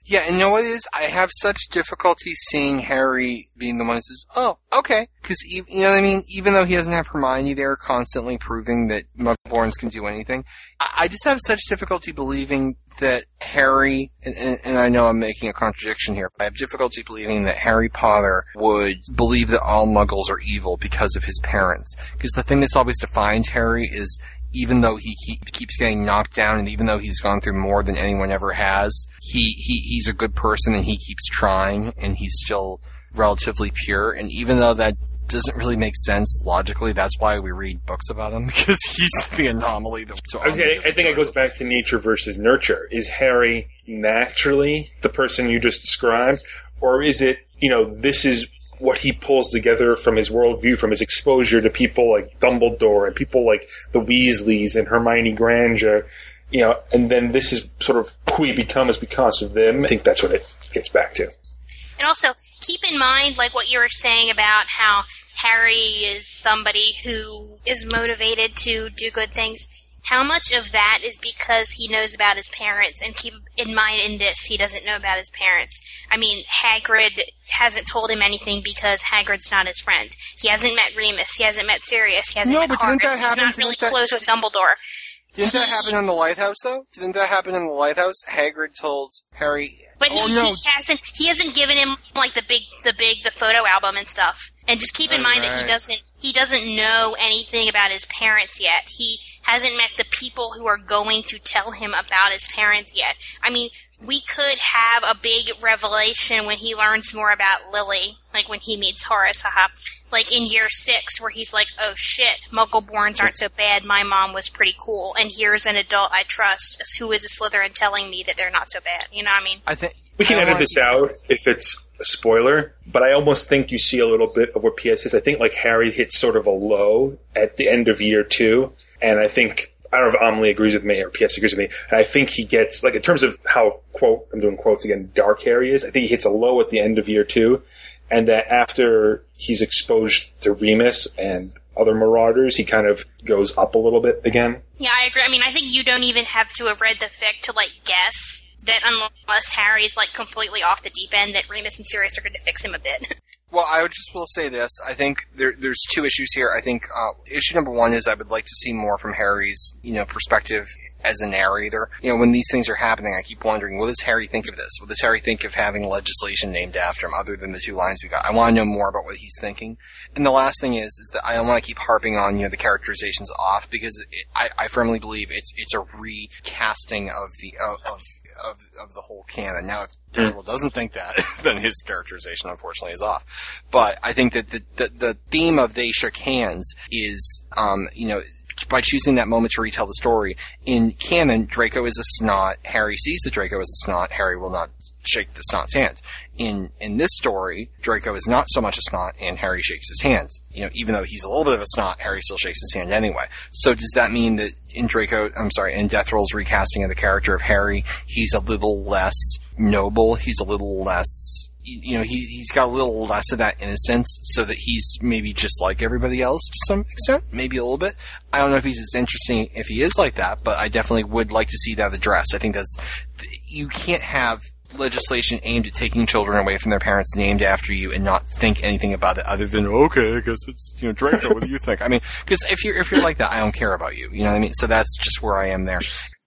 Yeah, and you know what is? I have such difficulty seeing Harry being the one who says, "Oh, okay," because you know what I mean. Even though he doesn't have Hermione there, constantly proving that Muggleborns can do anything, I, I just have such difficulty believing that Harry. And, and, and I know I'm making a contradiction here. But I have difficulty believing that Harry Potter would believe that all Muggles are evil because of his parents. Because the thing that's always defined Harry is even though he keep, keeps getting knocked down and even though he's gone through more than anyone ever has, he, he, he's a good person and he keeps trying and he's still relatively pure. And even though that doesn't really make sense logically, that's why we read books about him because he's the anomaly. That, I, was- I think it goes back to nature versus nurture. Is Harry naturally the person you just described, or is it you know this is what he pulls together from his worldview, from his exposure to people like Dumbledore and people like the Weasleys and Hermione Granger, you know, and then this is sort of who he becomes because of them. I think that's what it gets back to. And also, keep in mind, like what you were saying about how Harry is somebody who is motivated to do good things. How much of that is because he knows about his parents? And keep in mind, in this, he doesn't know about his parents. I mean, Hagrid hasn't told him anything because Hagrid's not his friend. He hasn't met Remus. He hasn't met Sirius. He hasn't No, met but didn't that Harvest. He's not really that- close with Dumbledore. Didn't that happen in the lighthouse though? Didn't that happen in the lighthouse? Hagrid told Harry, But "Oh he, no, he hasn't he hasn't given him like the big the big the photo album and stuff. And just keep in mind that he doesn't he doesn't know anything about his parents yet. He hasn't met the people who are going to tell him about his parents yet. I mean, we could have a big revelation when he learns more about Lily, like when he meets Horace, haha. Like in year six, where he's like, "Oh shit, Muggleborns aren't so bad. My mom was pretty cool, and here's an adult I trust who is a Slytherin telling me that they're not so bad." You know what I mean? I think We can edit this out if it's a spoiler, but I almost think you see a little bit of where PS is. I think like Harry hits sort of a low at the end of year two, and I think I don't know if Amelie agrees with me or PS agrees with me. And I think he gets like in terms of how quote I'm doing quotes again dark Harry is. I think he hits a low at the end of year two, and that after he's exposed to Remus and other Marauders, he kind of goes up a little bit again. Yeah, I agree. I mean, I think you don't even have to have read the fic to like guess that unless Harry's like completely off the deep end, that Remus and Sirius are going to fix him a bit. Well, I just will say this. I think there, there's two issues here. I think uh, issue number one is I would like to see more from Harry's, you know, perspective as a narrator. You know, when these things are happening, I keep wondering, what does Harry think of this? What does Harry think of having legislation named after him, other than the two lines we got? I want to know more about what he's thinking. And the last thing is, is that I don't want to keep harping on, you know, the characterizations off because it, I, I firmly believe it's it's a recasting of the of of, of the whole canon. Now, if Daredevil doesn't think that, then his characterization, unfortunately, is off. But I think that the, the, the theme of They Shook Hands is, um, you know, by choosing that moment to retell the story, in canon, Draco is a snot. Harry sees that Draco is a snot. Harry will not shake the snot's hand. In in this story, Draco is not so much a snot, and Harry shakes his hand. You know, even though he's a little bit of a snot, Harry still shakes his hand anyway. So does that mean that in Draco, I'm sorry, in Death Roll's recasting of the character of Harry, he's a little less noble. He's a little less you know, he, he's got a little less of that innocence so that he's maybe just like everybody else to some extent, maybe a little bit. I don't know if he's as interesting if he is like that, but I definitely would like to see that addressed. I think that's, you can't have legislation aimed at taking children away from their parents named after you and not think anything about it other than, okay, I guess it's, you know, Draco, what do you think? I mean, because if you're, if you're like that, I don't care about you. You know what I mean? So that's just where I am there.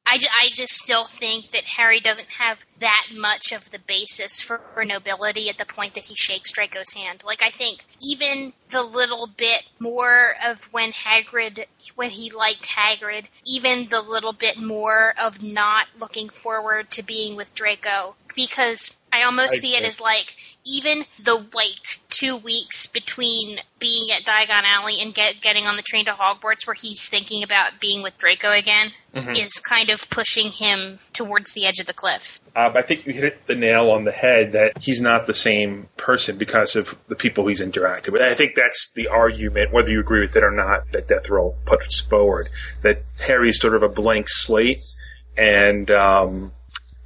I, I just still think that Harry doesn't have that much of the basis for, for nobility at the point that he shakes Draco's hand. Like, I think even the little bit more of when Hagrid, when he liked Hagrid, even the little bit more of not looking forward to being with Draco, because I almost I see it as like even the like two weeks between being at Diagon Alley and get, getting on the train to Hogwarts, where he's thinking about being with Draco again, Mhm. is kind of pushing him towards the edge of the cliff. Uh, I think you hit the nail on the head that he's not the same person because of the people he's interacted with. I think that's the argument, whether you agree with it or not, that Death Roll puts forward. That Harry is sort of a blank slate, and um,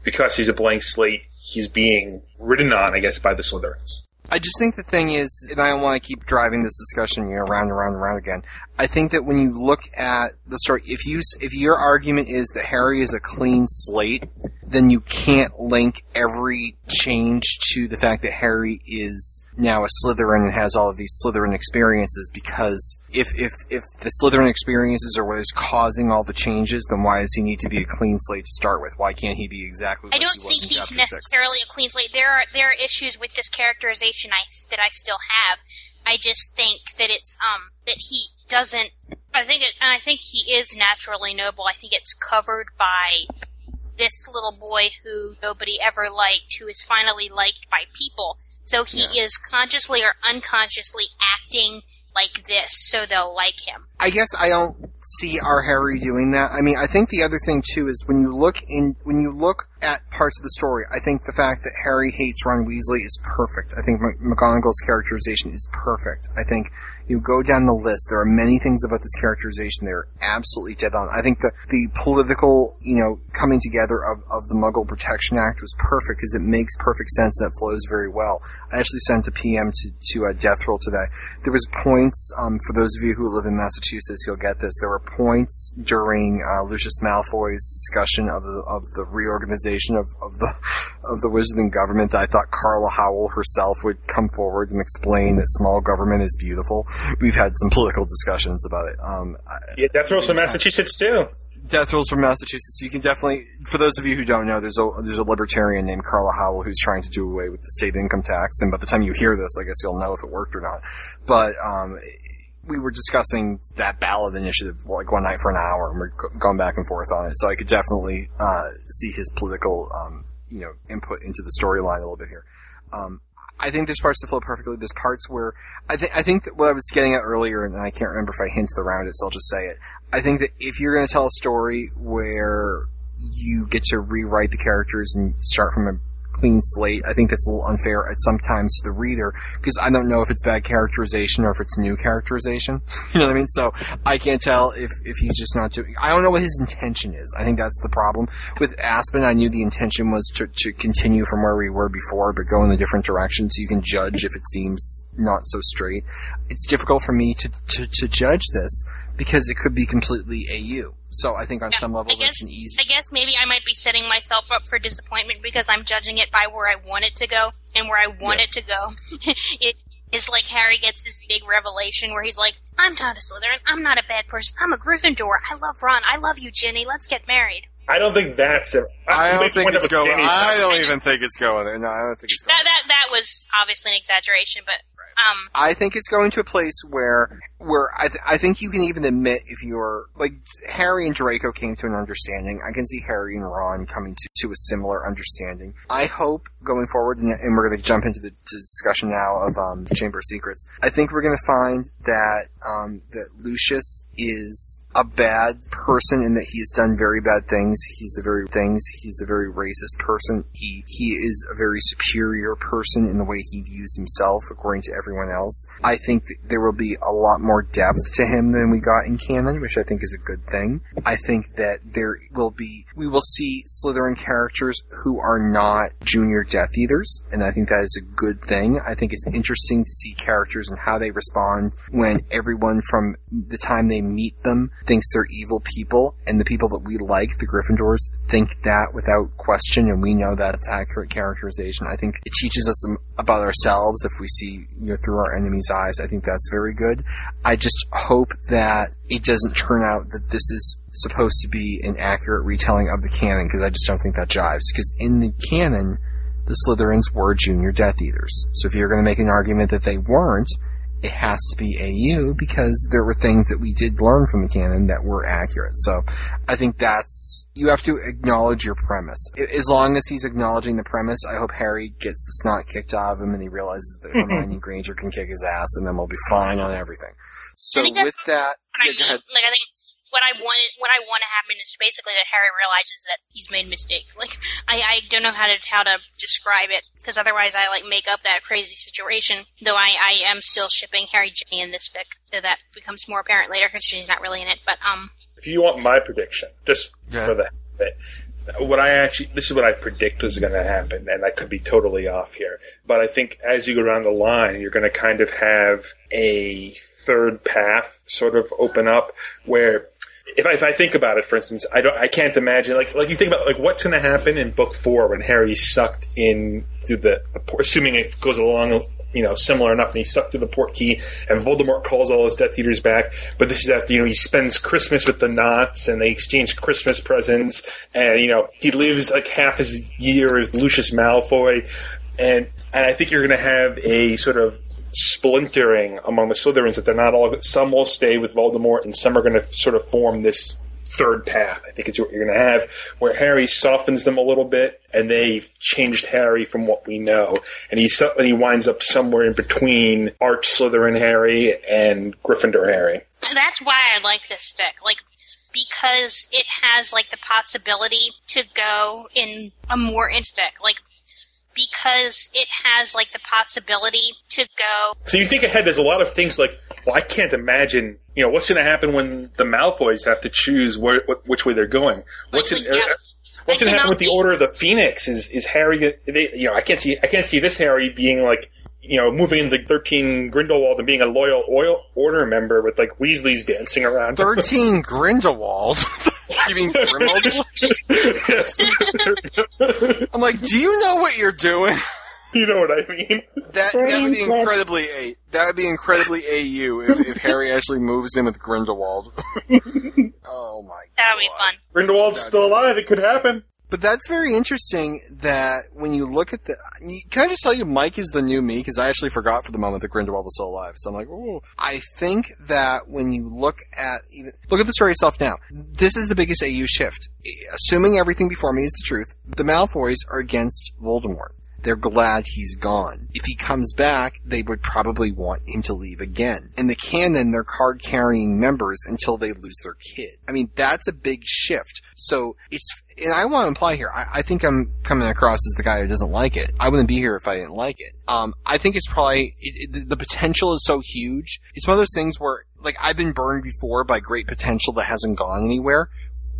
because he's a blank slate, he's being ridden on, I guess, by the Slytherins. I just think the thing is, and I don't want to keep driving this discussion, you know, and round and round again. I think that when you look at the story, if you if your argument is that Harry is a clean slate, then you can't link every change to the fact that Harry is now a Slytherin and has all of these Slytherin experiences. Because if if if the Slytherin experiences are what is causing all the changes, then why does he need to be a clean slate to start with? Why can't he be exactly? I don't he was think in he's chapter six? necessarily a clean slate. There are there are issues with this characterization I, that I still have. I just think that it's um that he doesn't. I think it, and I think he is naturally noble. I think it's covered by this little boy who nobody ever liked, who is finally liked by people. So he is consciously or unconsciously acting like this, so they'll like him. I guess I don't see our Harry doing that. I mean, I think the other thing too is when you look in when you look at parts of the story, I think the fact that Harry hates Ron Weasley is perfect. I think Mc- McGonagall's characterization is perfect. I think you go down the list, there are many things about this characterization that are absolutely dead on. I think the the political, you know, coming together of, of the Muggle Protection Act was perfect because it makes perfect sense and it flows very well. I actually sent a PM to to a death roll today. There was points um, for those of you who live in Massachusetts, you'll get this. There were points during uh, Lucius Malfoy's discussion of the of the reorganization of, of the of the Wizarding government that I thought Carla Howell herself would come forward and explain that small government is beautiful. We've had some political discussions about it. Um, Yeah, Death Row's from Massachusetts too. Death Rolls from Massachusetts. You can definitely, for those of you who don't know, there's a there's a libertarian named Carla Howell who's trying to do away with the state income tax. And by the time you hear this, I guess you'll know if it worked or not. But um, we were discussing that ballot initiative like one night for an hour, and we're going back and forth on it. So I could definitely uh, see his political, um, you know, input into the storyline a little bit here. Um, I think there's parts that flow perfectly. There's parts where I think I think what I was getting at earlier, and I can't remember if I hinted around it, so I'll just say it. I think that if you're going to tell a story where you get to rewrite the characters and start from a clean slate, I think that's a little unfair at sometimes to the reader because I don't know if it's bad characterization or if it's new characterization. you know what I mean? So I can't tell if if he's just not doing. I don't know what his intention is. I think that's the problem with Aspen. I knew the intention was to to continue from where we were before, but go in a different direction, so you can judge if it seems not so straight. It's difficult for me to to, to judge this because it could be completely AU. So I think on some level I guess that's an easy. I guess maybe I might be setting myself up for disappointment because I'm judging it by where I want it to go and where I want it to go. it is like Harry gets this big revelation where he's like, I'm not a Slytherin, I'm not a bad person, I'm a Gryffindor, I love Ron, I love you, Ginny, let's get married. I don't think that's it. I You don't think one it's of a going. I don't even think it's going there. No, I don't think it's going. That that that was obviously an exaggeration, but um, I think it's going to a place where where I, th- I think you can even admit if you're like Harry and Draco came to an understanding. I can see Harry and Ron coming to, to a similar understanding. I hope going forward, and, and we're going to jump into the discussion now of um, Chamber of Secrets. I think we're going to find that um, that Lucius is a bad person in that he has done very bad things. He's a very things. He's a very racist person. He he is a very superior person in the way he views himself, according to everyone else. I think there will be a lot more depth to him than we got in canon, which I think is a good thing. I think that there will be we will see Slytherin characters who are not junior Death Eaters, and I think that is a good thing. I think it's interesting to see characters and how they respond when everyone from the time they meet them thinks they're evil people, and the people that we like, the Gryffindors, think that without question, and we know that it's accurate characterization. I think it teaches us about ourselves if we see you know through our enemy's eyes. I think that's very good. I just hope that it doesn't turn out that this is supposed to be an accurate retelling of the canon because I just don't think that jives. Because in the canon, the Slytherins were junior Death Eaters. So if you're going to make an argument that they weren't, it has to be AU because there were things that we did learn from the canon that were accurate. So I think that's, you have to acknowledge your premise. As long as he's acknowledging the premise, I hope Harry gets the snot kicked out of him and he realizes that Hermione Granger can kick his ass and then we'll be fine on everything. So I think that's with that, what I yeah, go mean. ahead. Like I think what I wanted, what I want to happen is basically that Harry realizes that he's made a mistake. Like I, I don't know how to how to describe it because otherwise I like make up that crazy situation. Though I, I am still shipping Harry Ginny in this fic, so that becomes more apparent later because Ginny's not really in it. But um, If you want my prediction, just for the bit, what I actually this is what I predict is going to happen, and I could be totally off here. But I think as you go down the line, you're going to kind of have a third path sort of open up where. If I, if I think about it, for instance, I don't, I can't imagine like like you think about like what's going to happen in book four when Harry's sucked in through the, assuming it goes along you know, similar enough, and he's sucked through the port key, and Voldemort calls all his Death Eaters back. But this is after, you know, he spends Christmas with the Notts, and they exchange Christmas presents, and, you know, he lives like half his year with Lucius Malfoy, and, and I think you're going to have a sort of splintering among the Slytherins that they're not all, some will stay with Voldemort, and some are going to sort of form this third path. I think it's what you're going to have, where Harry softens them a little bit, and they've changed Harry from what we know, and he and he winds up somewhere in between Arch Slytherin Harry and Gryffindor Harry. that's why I like this fic. Like because it has like the possibility to go in a more into fic. Like because it has like the possibility to go So you think ahead. There's a lot of things like, well, I can't imagine. You know, what's going to happen when the Malfoys have to choose where, what, which way they're going? What's Like, it, yeah. What's going to happen with the Order of the Phoenix? Is is Harry? They, you know, I can't see. I can't see this Harry being like, you know, moving into thirteen Grindelwald and being a loyal oil order member with like Weasley's dancing around. 13 Grindelwald. you mean Grimmauld? I'm like, do you know what you're doing? You know what I mean? That, that would be incredibly a that would be incredibly AU if, if Harry actually moves in with Grindelwald. oh my that would be fun. Grindelwald's still alive. It could happen. But that's very interesting that when you look at the, can I just tell you Mike is the new me? Because I actually forgot for the moment that Grindelwald was still alive. So I'm like, oh. I think that when you look at, even, look at the story itself now. This is the biggest AU shift. Assuming everything before me is the truth, the Malfoys are against Voldemort. They're glad he's gone. If he comes back, they would probably want him to leave again. In the canon, they're card carrying members until they lose their kid. I mean, that's a big shift. So it's, and I want to imply here, I, I think I'm coming across as the guy who doesn't like it. I wouldn't be here if I didn't like it. Um, I think it's probably, it, it, the potential is so huge. It's one of those things where, like, I've been burned before by great potential that hasn't gone anywhere.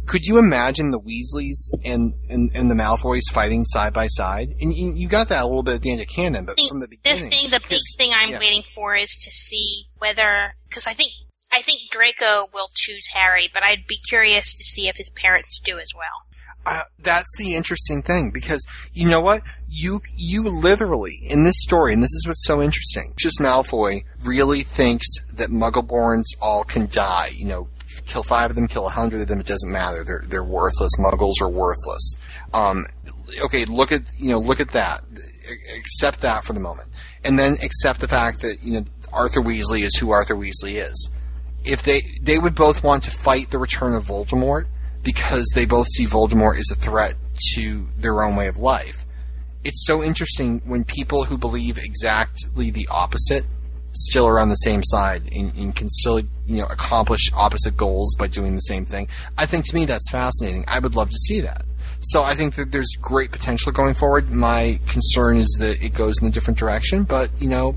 Could you imagine the Weasleys and, and, and the Malfoys fighting side by side? And you, you got that a little bit at the end of canon, but from the beginning. thing, the big thing I'm yeah. waiting for is to see whether because I think I think Draco will choose Harry, but I'd be curious to see if his parents do as well. That's the interesting thing because you know what? you you literally in this story, and this is what's so interesting. Just Malfoy really thinks that Muggleborns all can die. You know, kill five of them, kill a hundred of them. It doesn't matter. They're they're worthless. Muggles are worthless. Um, okay, look at you know look at that. Accept that for the moment, and then accept the fact that you know Arthur Weasley is who Arthur Weasley is. If they they would both want to fight the return of Voldemort because they both see Voldemort as a threat to their own way of life. It's so interesting when people who believe exactly the opposite still are on the same side and, and can still you know accomplish opposite goals by doing the same thing. I think to me that's fascinating. I would love to see that. So I think that there's great potential going forward. My concern is that it goes in a different direction, but you know,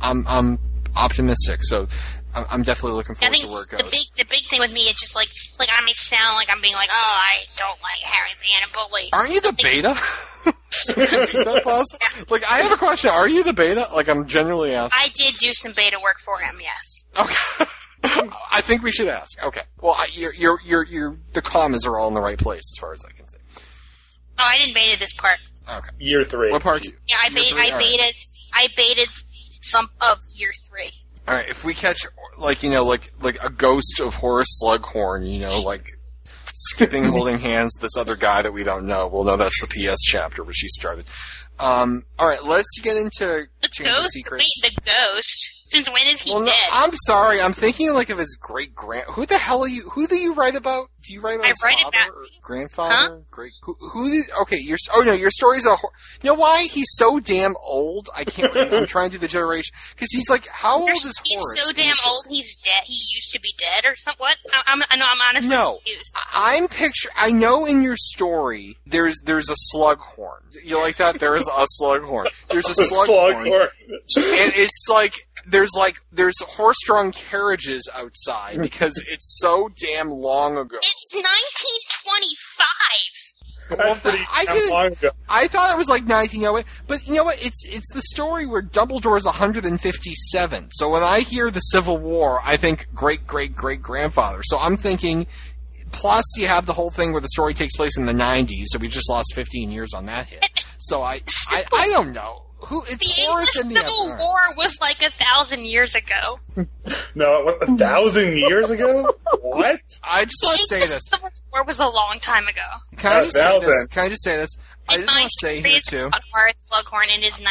I'm I'm optimistic. So I'm I'm definitely looking I forward think to where it the goes. big the big thing with me is just like like I may sound like I'm being like oh I don't like Harry being a bully. Aren't you the beta? is that possible? Like, I have a question. Are you the beta? Like, I'm genuinely asking. I did do some beta work for him. Yes. Okay. I think we should ask. Okay. Well, I, you're, you're, you're, you're, the commas are all in the right place as far as I can see. Oh, I didn't beta this part. Okay. Year three. What part? Yeah, I Year? I All right. baited I baited some of year three. All right. If we catch, like, you know, like, like a ghost of Horace Slughorn, you know, like skipping, holding hands with this other guy that we don't know, we'll know that's the PS chapter which he started. Um, all right. Let's get into Chamber of Ghost? Secrets. Wait, the ghost. Since when is he Well, no, dead? I'm sorry. I'm thinking like of his great grand. Who the hell are you? Who do you write about? Do you write about I his write father about- or grandfather? Great. Who? Who? Did, okay. Your oh no. Your story's a. hor- You know why he's so damn old? I can't. I'm trying to do the generation because he's like how old You're- is he's Horace? so damn old. He's dead. He used to be dead or something. What? I, I'm, I know. I'm honestly No. confused. I'm picture. I know in your story there's there's a slughorn. You like that? There is a slughorn. There's a slughorn. Slughorn. and it's like there's like there's horse-drawn carriages outside because it's so damn long ago. It's 1925. That's pretty I didn't- long ago. I thought it was like 1908, but you know what? It's it's the story where Dumbledore's 157. So when I hear the Civil War, I think great great great grandfather. So I'm thinking. Plus, you have the whole thing where the story takes place in the 90s, so we just lost 15 years on that hit. So I I, I don't know who it's The Horace English and the Civil other. War was like a thousand years ago. No, it was a thousand years ago? What? I just want to say English this. Civil War was a long time ago. Can I A just say this? Can I just say this? I just want to say here It's too. about Horace Slughorn in his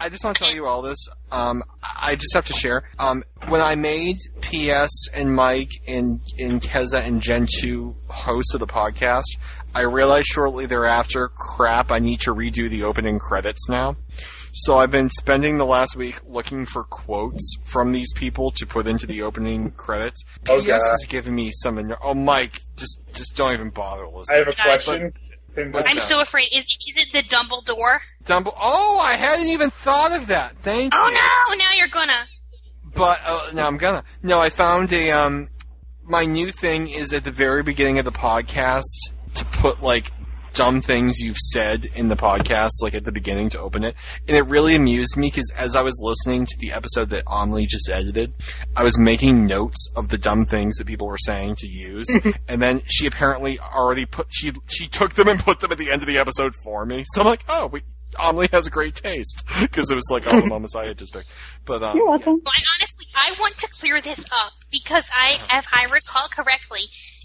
I just want to tell you all this. Um, I just have to share. Um, when I made PS and Mike and, and Keza and Gen 2 hosts of the podcast, I realized shortly thereafter, crap, I need to redo the opening credits now. So I've been spending the last week looking for quotes from these people to put into the opening credits. Oh, PS God. has given me some. eno- Oh, Mike, just just don't even bother I have a question. What's I'm so afraid. Is is it the Dumbledore? Dumble- oh, I hadn't even thought of that. Thank you. Oh no! Now you're gonna. But uh, no, I'm gonna. No, I found a um. My new thing is at the very beginning of the podcast to put like dumb things you've said in the podcast, like at the beginning to open it, and it really amused me because as I was listening to the episode that Amelie just edited, I was making notes of the dumb things that people were saying to use, and then she apparently already put she she took them and put them at the end of the episode for me. So I'm like, oh, we. Amelie has a great taste because it was like all the moments I had just picked. But um, You're welcome. I honestly, I want to clear this up because I, if I recall correctly,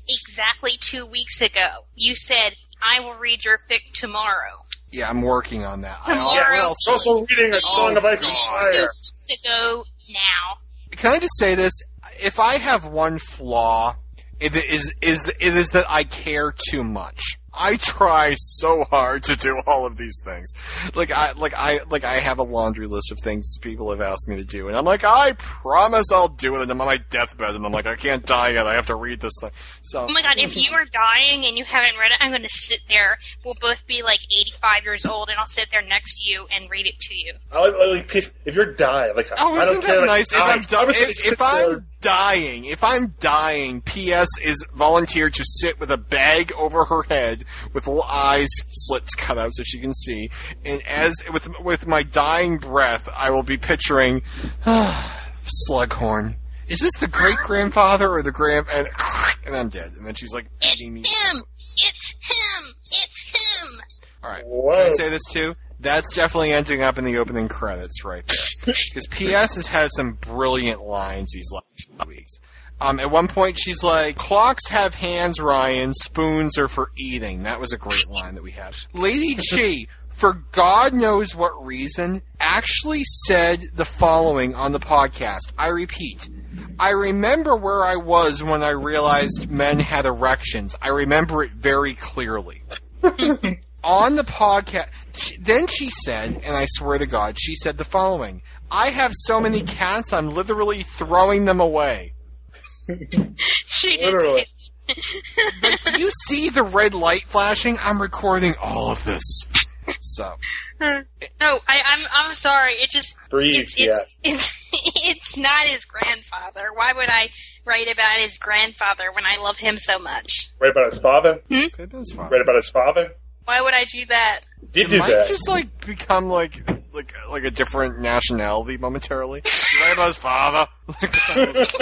exactly two weeks ago, you said I will read your fic tomorrow. Yeah, I'm working on that. I Tomorrow. al- It's also reading a Song of Ice and God. Two weeks ago now. Can I just say this? If I have one flaw, it is is it is that I care too much. I try so hard to do all of these things. Like I like I like I have a laundry list of things people have asked me to do, and I'm like, I promise I'll do it. And I'm on my deathbed, and I'm like, I can't die yet. I have to read this thing. So Oh my god, if you are dying and you haven't read it, I'm going to sit there. We'll both be like 85 years old, and I'll sit there next to you and read it to you. I like, I like piece, if you're dying, like Oh, I don't isn't care. that like, nice? If I- I'm, I di- would say if, if I'm dying, if I'm dying, P.S. is volunteered to sit with a bag over her head with little eyes slits cut out so she can see, and as with with my dying breath, I will be picturing Slughorn. Is this the great grandfather or the grand? And, and I'm dead. And then she's like It's me. him! It's him! It's him! All right. Whoa. Can I say this too? That's definitely ending up in the opening credits right there. Because PS has had some brilliant lines these last weeks. Um, at one point, she's like, "Clocks have hands, Ryan. Spoons are for eating." That was a great line that we had. Lady Chi, for God knows what reason, actually said the following on the podcast. I repeat. I remember where I was when I realized men had erections. I remember it very clearly. on the podcast, she- then she said, and I swear to God, she said the following I have so many cats, I'm literally throwing them away. She did Literally. But do you see the red light flashing? I'm recording all of this. So, No, I, I'm I'm sorry. It just Breathe, it's it's, it's it's not his grandfather. Why would I write about his grandfather when I love him so much? Write about his father? Hmm? it is fine. Right about his father? Why would I do that? Did Did do Mike that. just like become like like like a different nationality momentarily? You his father?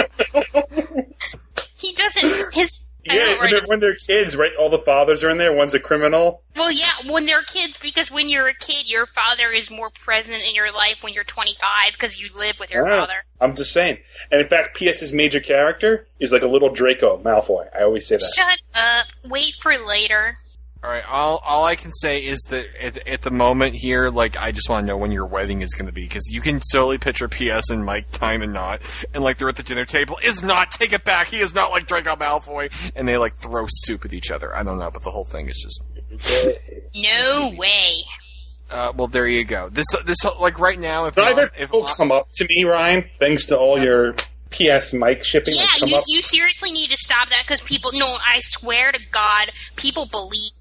He doesn't. His Yeah, when they're, when they're kids, right? All the fathers are in there. One's a criminal. Well, yeah, when they're kids, because when you're a kid, your father is more present in your life when you're 25 because you live with your Ah, father. I'm just saying. And in fact, PS's major character is like a little Draco Malfoy. I always say that. Shut up. Wait for later. All right, all all I can say is that at, at the moment here, like I just want to know when your wedding is going to be because you can totally picture PS and Mike time and not, and like they're at the dinner table. Is not take it back. He is not like Draco Malfoy, and they like throw soup at each other. I don't know, but the whole thing is just. No way. Uh, well, there you go. This this like right now, if Neither not, if people come up to me, Ryan, thanks to all your PS Mike shipping. Yeah, you, up. you seriously need to stop that because people. No, I swear to God, people believe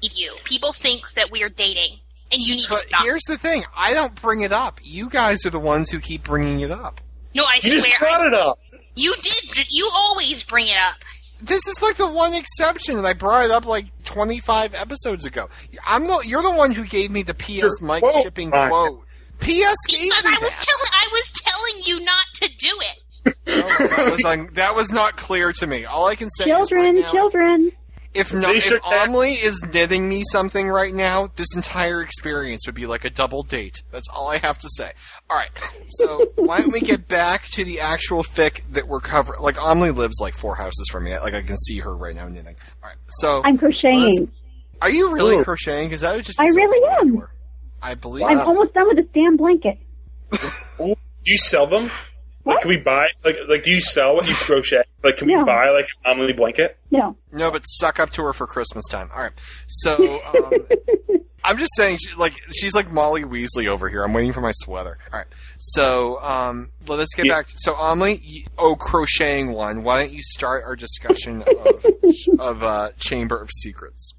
you. People think that we are dating, and you need to But stop. here's the thing: I don't bring it up. You guys are the ones who keep bringing it up. No, I you just swear. brought it up. You did. You always bring it up. This is like the one exception, and I brought it up like 25 episodes ago. I'm the you're the one who gave me the PS Mike quote, shipping Ryan. quote. PS gave Because me I was telling. I was telling you not to do it. that, was un- that was not clear to me. All I can say Children, is right now, children. If no, They if should have- is knitting me something right now, this entire experience would be like a double date. That's all I have to say. All right, so why don't we get back to the actual fic that we're covering? Like Amelie lives like four houses from me. Like I can see her right now knitting. All right, so I'm crocheting. are you really Ooh. crocheting? Because that would just be I so really cool am. you. I believe. I'm almost done with this damn blanket. Do you sell them? Like, can we buy? Like, like, do you sell what you crochet? Like, can we No. buy like an Amelie blanket? No. No, but suck up to her for Christmas time. All right. So um, I'm just saying, she, like she's like Molly Weasley over here. I'm waiting for my sweater. All right. So um, well, let's get Yeah. back. So Amelie, y- oh crocheting one. Why don't you start our discussion of of uh, Chamber of Secrets?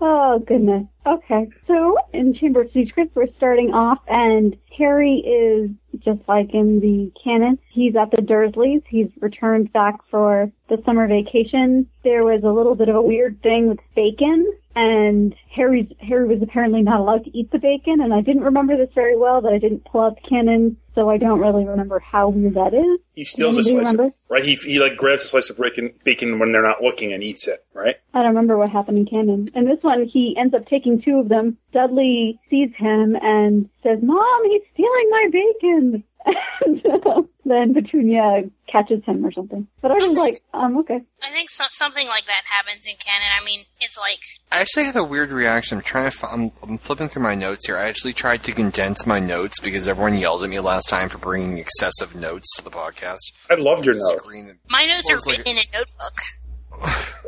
Oh goodness. Okay. So in Chamber of Secrets, we're starting off, and Harry is just like in the canon. He's at the Dursleys. He's returned back for the summer vacation. There was a little bit of a weird thing with bacon, and Harry's Harry was apparently not allowed to eat the bacon. And I didn't remember this very well, but I didn't pull out the canon, so I don't really remember how weird that is. He steals a Anybody slice, of, right? He he like grabs a slice of bacon, bacon when they're not looking and eats it, right? I don't remember what happened in canon. In this one, he ends up taking two of them. Dudley sees him and says, "Mom, he's stealing my bacon." And uh, then Petunia catches him or something. But I was like, um, okay. I think so, something like that happens in canon. I mean, it's like I actually had a weird reaction. I'm trying to. fi- I'm, I'm flipping through my notes here. I actually tried to condense my notes because everyone yelled at me last time for bringing excessive notes to the podcast. I loved your note. Screen my notes are it's like written in a notebook.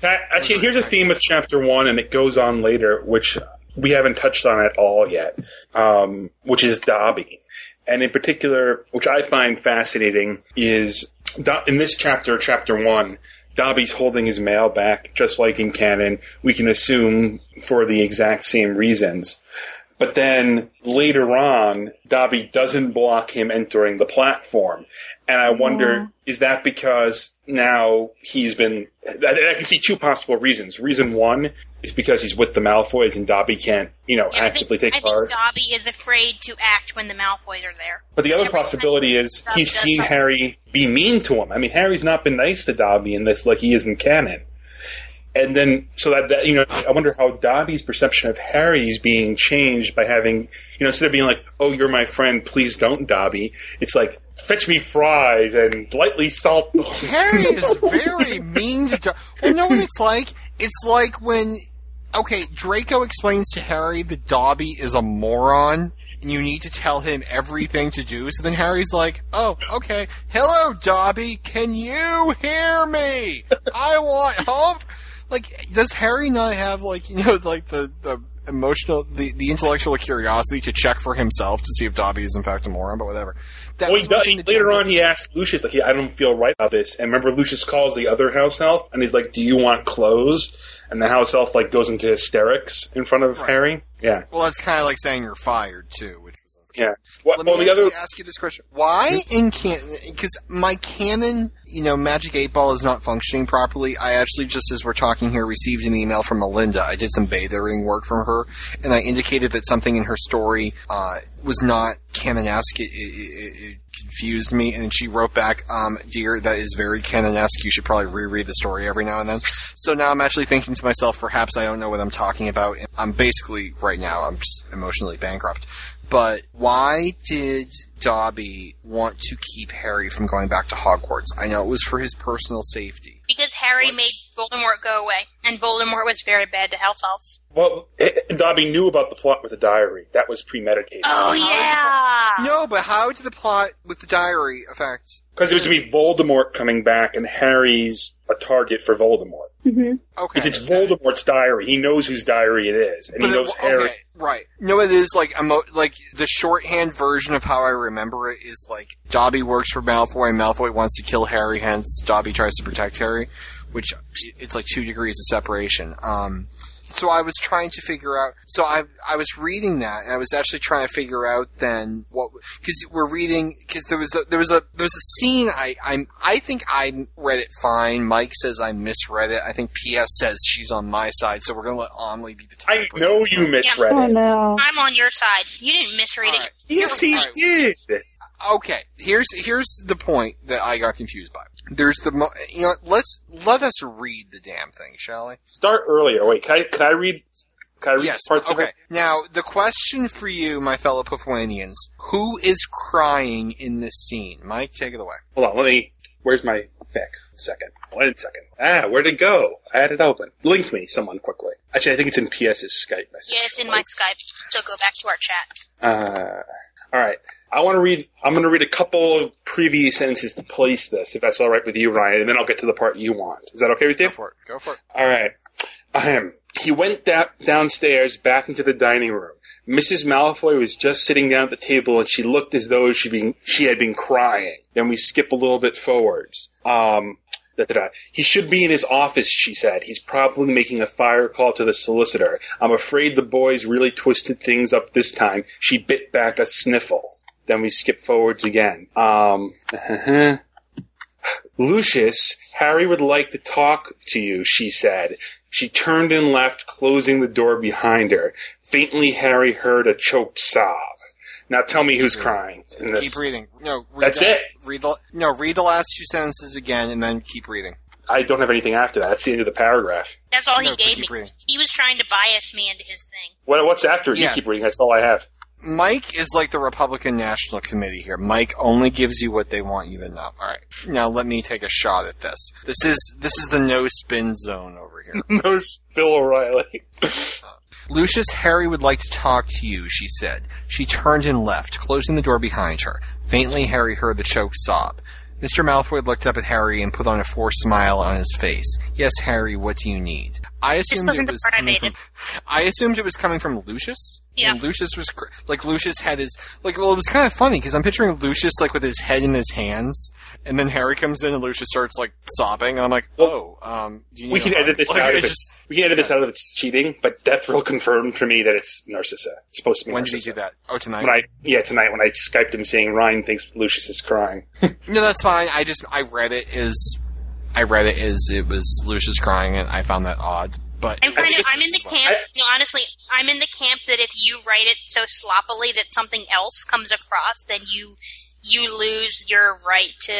That, actually, here's a theme with chapter one, and it goes on later, which we haven't touched on at all yet, um, which is Dobby. And in particular, which I find fascinating, is in this chapter, chapter one, Dobby's holding his mail back, just like in canon. We can assume for the exact same reasons. But then later on, Dobby doesn't block him entering the platform. And I wonder, is that because now he's been, I, I can see two possible reasons. Reason one is because he's with the Malfoys and Dobby can't, you know, Yeah, I think, actively take I think part. Dobby is afraid to act when the Malfoys are there. But the other Every possibility is Dobby he's seen something- Harry be mean to him. I mean, Harry's not been nice to Dobby in this like he is in canon. And then so that, that you know, I wonder how Dobby's perception of Harry's being changed by having you know instead of being like, "Oh, you're my friend, please don't, Dobby," it's like, "Fetch me fries and lightly salt." the-" Harry is very mean to. Do- well, you know what it's like? It's like when. Okay, Draco explains to Harry that Dobby is a moron, and you need to tell him everything to do. So then Harry's like, "Oh, okay. Hello, Dobby. Can you hear me? I want help." Like, does Harry not have like you know like the the emotional the the intellectual curiosity to check for himself to see if Dobby is in fact a moron? But whatever. That well, he does, later on, he asks Lucius, like, "I don't feel right about this." And remember, Lucius calls the other house elf, and he's like, "Do you want clothes?" And the house elf like goes into hysterics in front of Harry. Yeah, Well, that's kind of like saying you're fired too. Yeah. What, Let me well, the actually other ask you this question: Why in can? Because my canon, you know, Magic Eight Ball is not functioning properly. I actually just as we're talking here received an email from Melinda. I did some betaing work from her, and I indicated that something in her story uh, was not canonesque. It, it, it, it confused me, and she wrote back, um, "Dear, that is very canonesque. You should probably reread the story every now and then." So now I'm actually thinking to myself, perhaps I don't know what I'm talking about. I'm basically right now I'm just emotionally bankrupt. But why did Dobby want to keep Harry from going back to Hogwarts? I know it was for his personal safety. Because Harry made Voldemort go away, and Voldemort was very bad to house elves. well, Dobby knew about the plot with the diary. That was premeditated. Oh yeah. No, but how did the plot with the diary affect? Because it was going to be Voldemort coming back, and Harry's a target for Voldemort. Mm-hmm. Okay. It's, it's Voldemort's diary. He knows whose diary it is, and he knows it- Harry. okay, right. No, it is like emo- like the shorthand version of how I remember it is like Dobby works for Malfoy, and Malfoy wants to kill Harry, hence Dobby tries to protect Harry, which it's like two degrees of separation. Um, so I was trying to figure out. So I I was reading that, and I was actually trying to figure out then what because we're reading because there was a there was a there was a scene I I I think I read it fine. Mike says I misread it. I think PS says she's on my side, so we're gonna let Omley be the I know you misread Oh it. no. I'm on your side. You didn't misread it. Yes, he did. Okay, here's here's the point that I got confused by. There's the mo- you know let's let us read the damn thing, shall we? Start earlier. Wait, can I, can I read? Can I read Yes. parts of Okay. it? Now the question for you, my fellow Puffwanians, who is crying in this scene? Mike, take it away. Hold on, let me. Where's my fic? Second. One second. Ah, where'd it go? I had it open. Link me, someone, quickly. Actually, I think it's in PS's Skype message. Yeah, it's in my Skype. So go back to our chat. Uh, all right. I want to read. I'm going to read a couple of previous sentences to place this, if that's all right with you, Ryan, and then I'll get to the part you want. Is that okay with you? Go for it. Go for it. All right. Ahem. He went da- downstairs back into the dining room. Mrs. Malfoy was just sitting down at the table, and she looked as though she been she had been crying. Then we skip a little bit forwards. Um, da, da, da. He should be in his office, she said. He's probably making a fire call to the solicitor. I'm afraid the boys really twisted things up this time. She bit back a sniffle. Then we skip forwards again. Um, Lucius, Harry would like to talk to you, she said. She turned and left, closing the door behind her. Faintly, Harry heard a choked sob. Now tell me who's crying in this. Keep reading. No, read That's that- it. Read the no. Read the last two sentences again, and then keep reading. I don't have anything after that. That's the end of the paragraph. That's all he No, but gave me. reading. He was trying to bias me into his thing. What, what's after it? Yeah. You keep reading. That's all I have. Mike is like the Republican National Committee here. Mike only gives you what they want you to know. All right. Now let me take a shot at this. This is this is the no spin zone over here. no, Bill O'Reilly. Lucius, Harry would like to talk to you, she said. She turned and left, closing the door behind her. Faintly, Harry heard the choked sob. Mr. Malfoy looked up at Harry and put on a forced smile on his face. Yes, Harry, what do you need? I assumed it was coming from. I assumed it was coming from Lucius. Yeah. And Lucius was cr- like Lucius had his like. Well, it was kind of funny because I'm picturing Lucius like with his head in his hands, and then Harry comes in and Lucius starts like sobbing, and I'm like, oh, um, do you We can edit this Like, out if it's it's, we can edit this out if it's cheating, but Death Row confirmed for me that it's Narcissa. It's supposed to be When Narcissa. did he do that? Oh, tonight. When I yeah tonight when I skyped him saying Ryan thinks Lucius is crying. No, that's fine. I just I read it as I read it as it was Lucius crying, and I found that odd. But I'm kind of. I'm in the camp. no, honestly, I'm in the camp that if you write it so sloppily that something else comes across, then you you lose your right to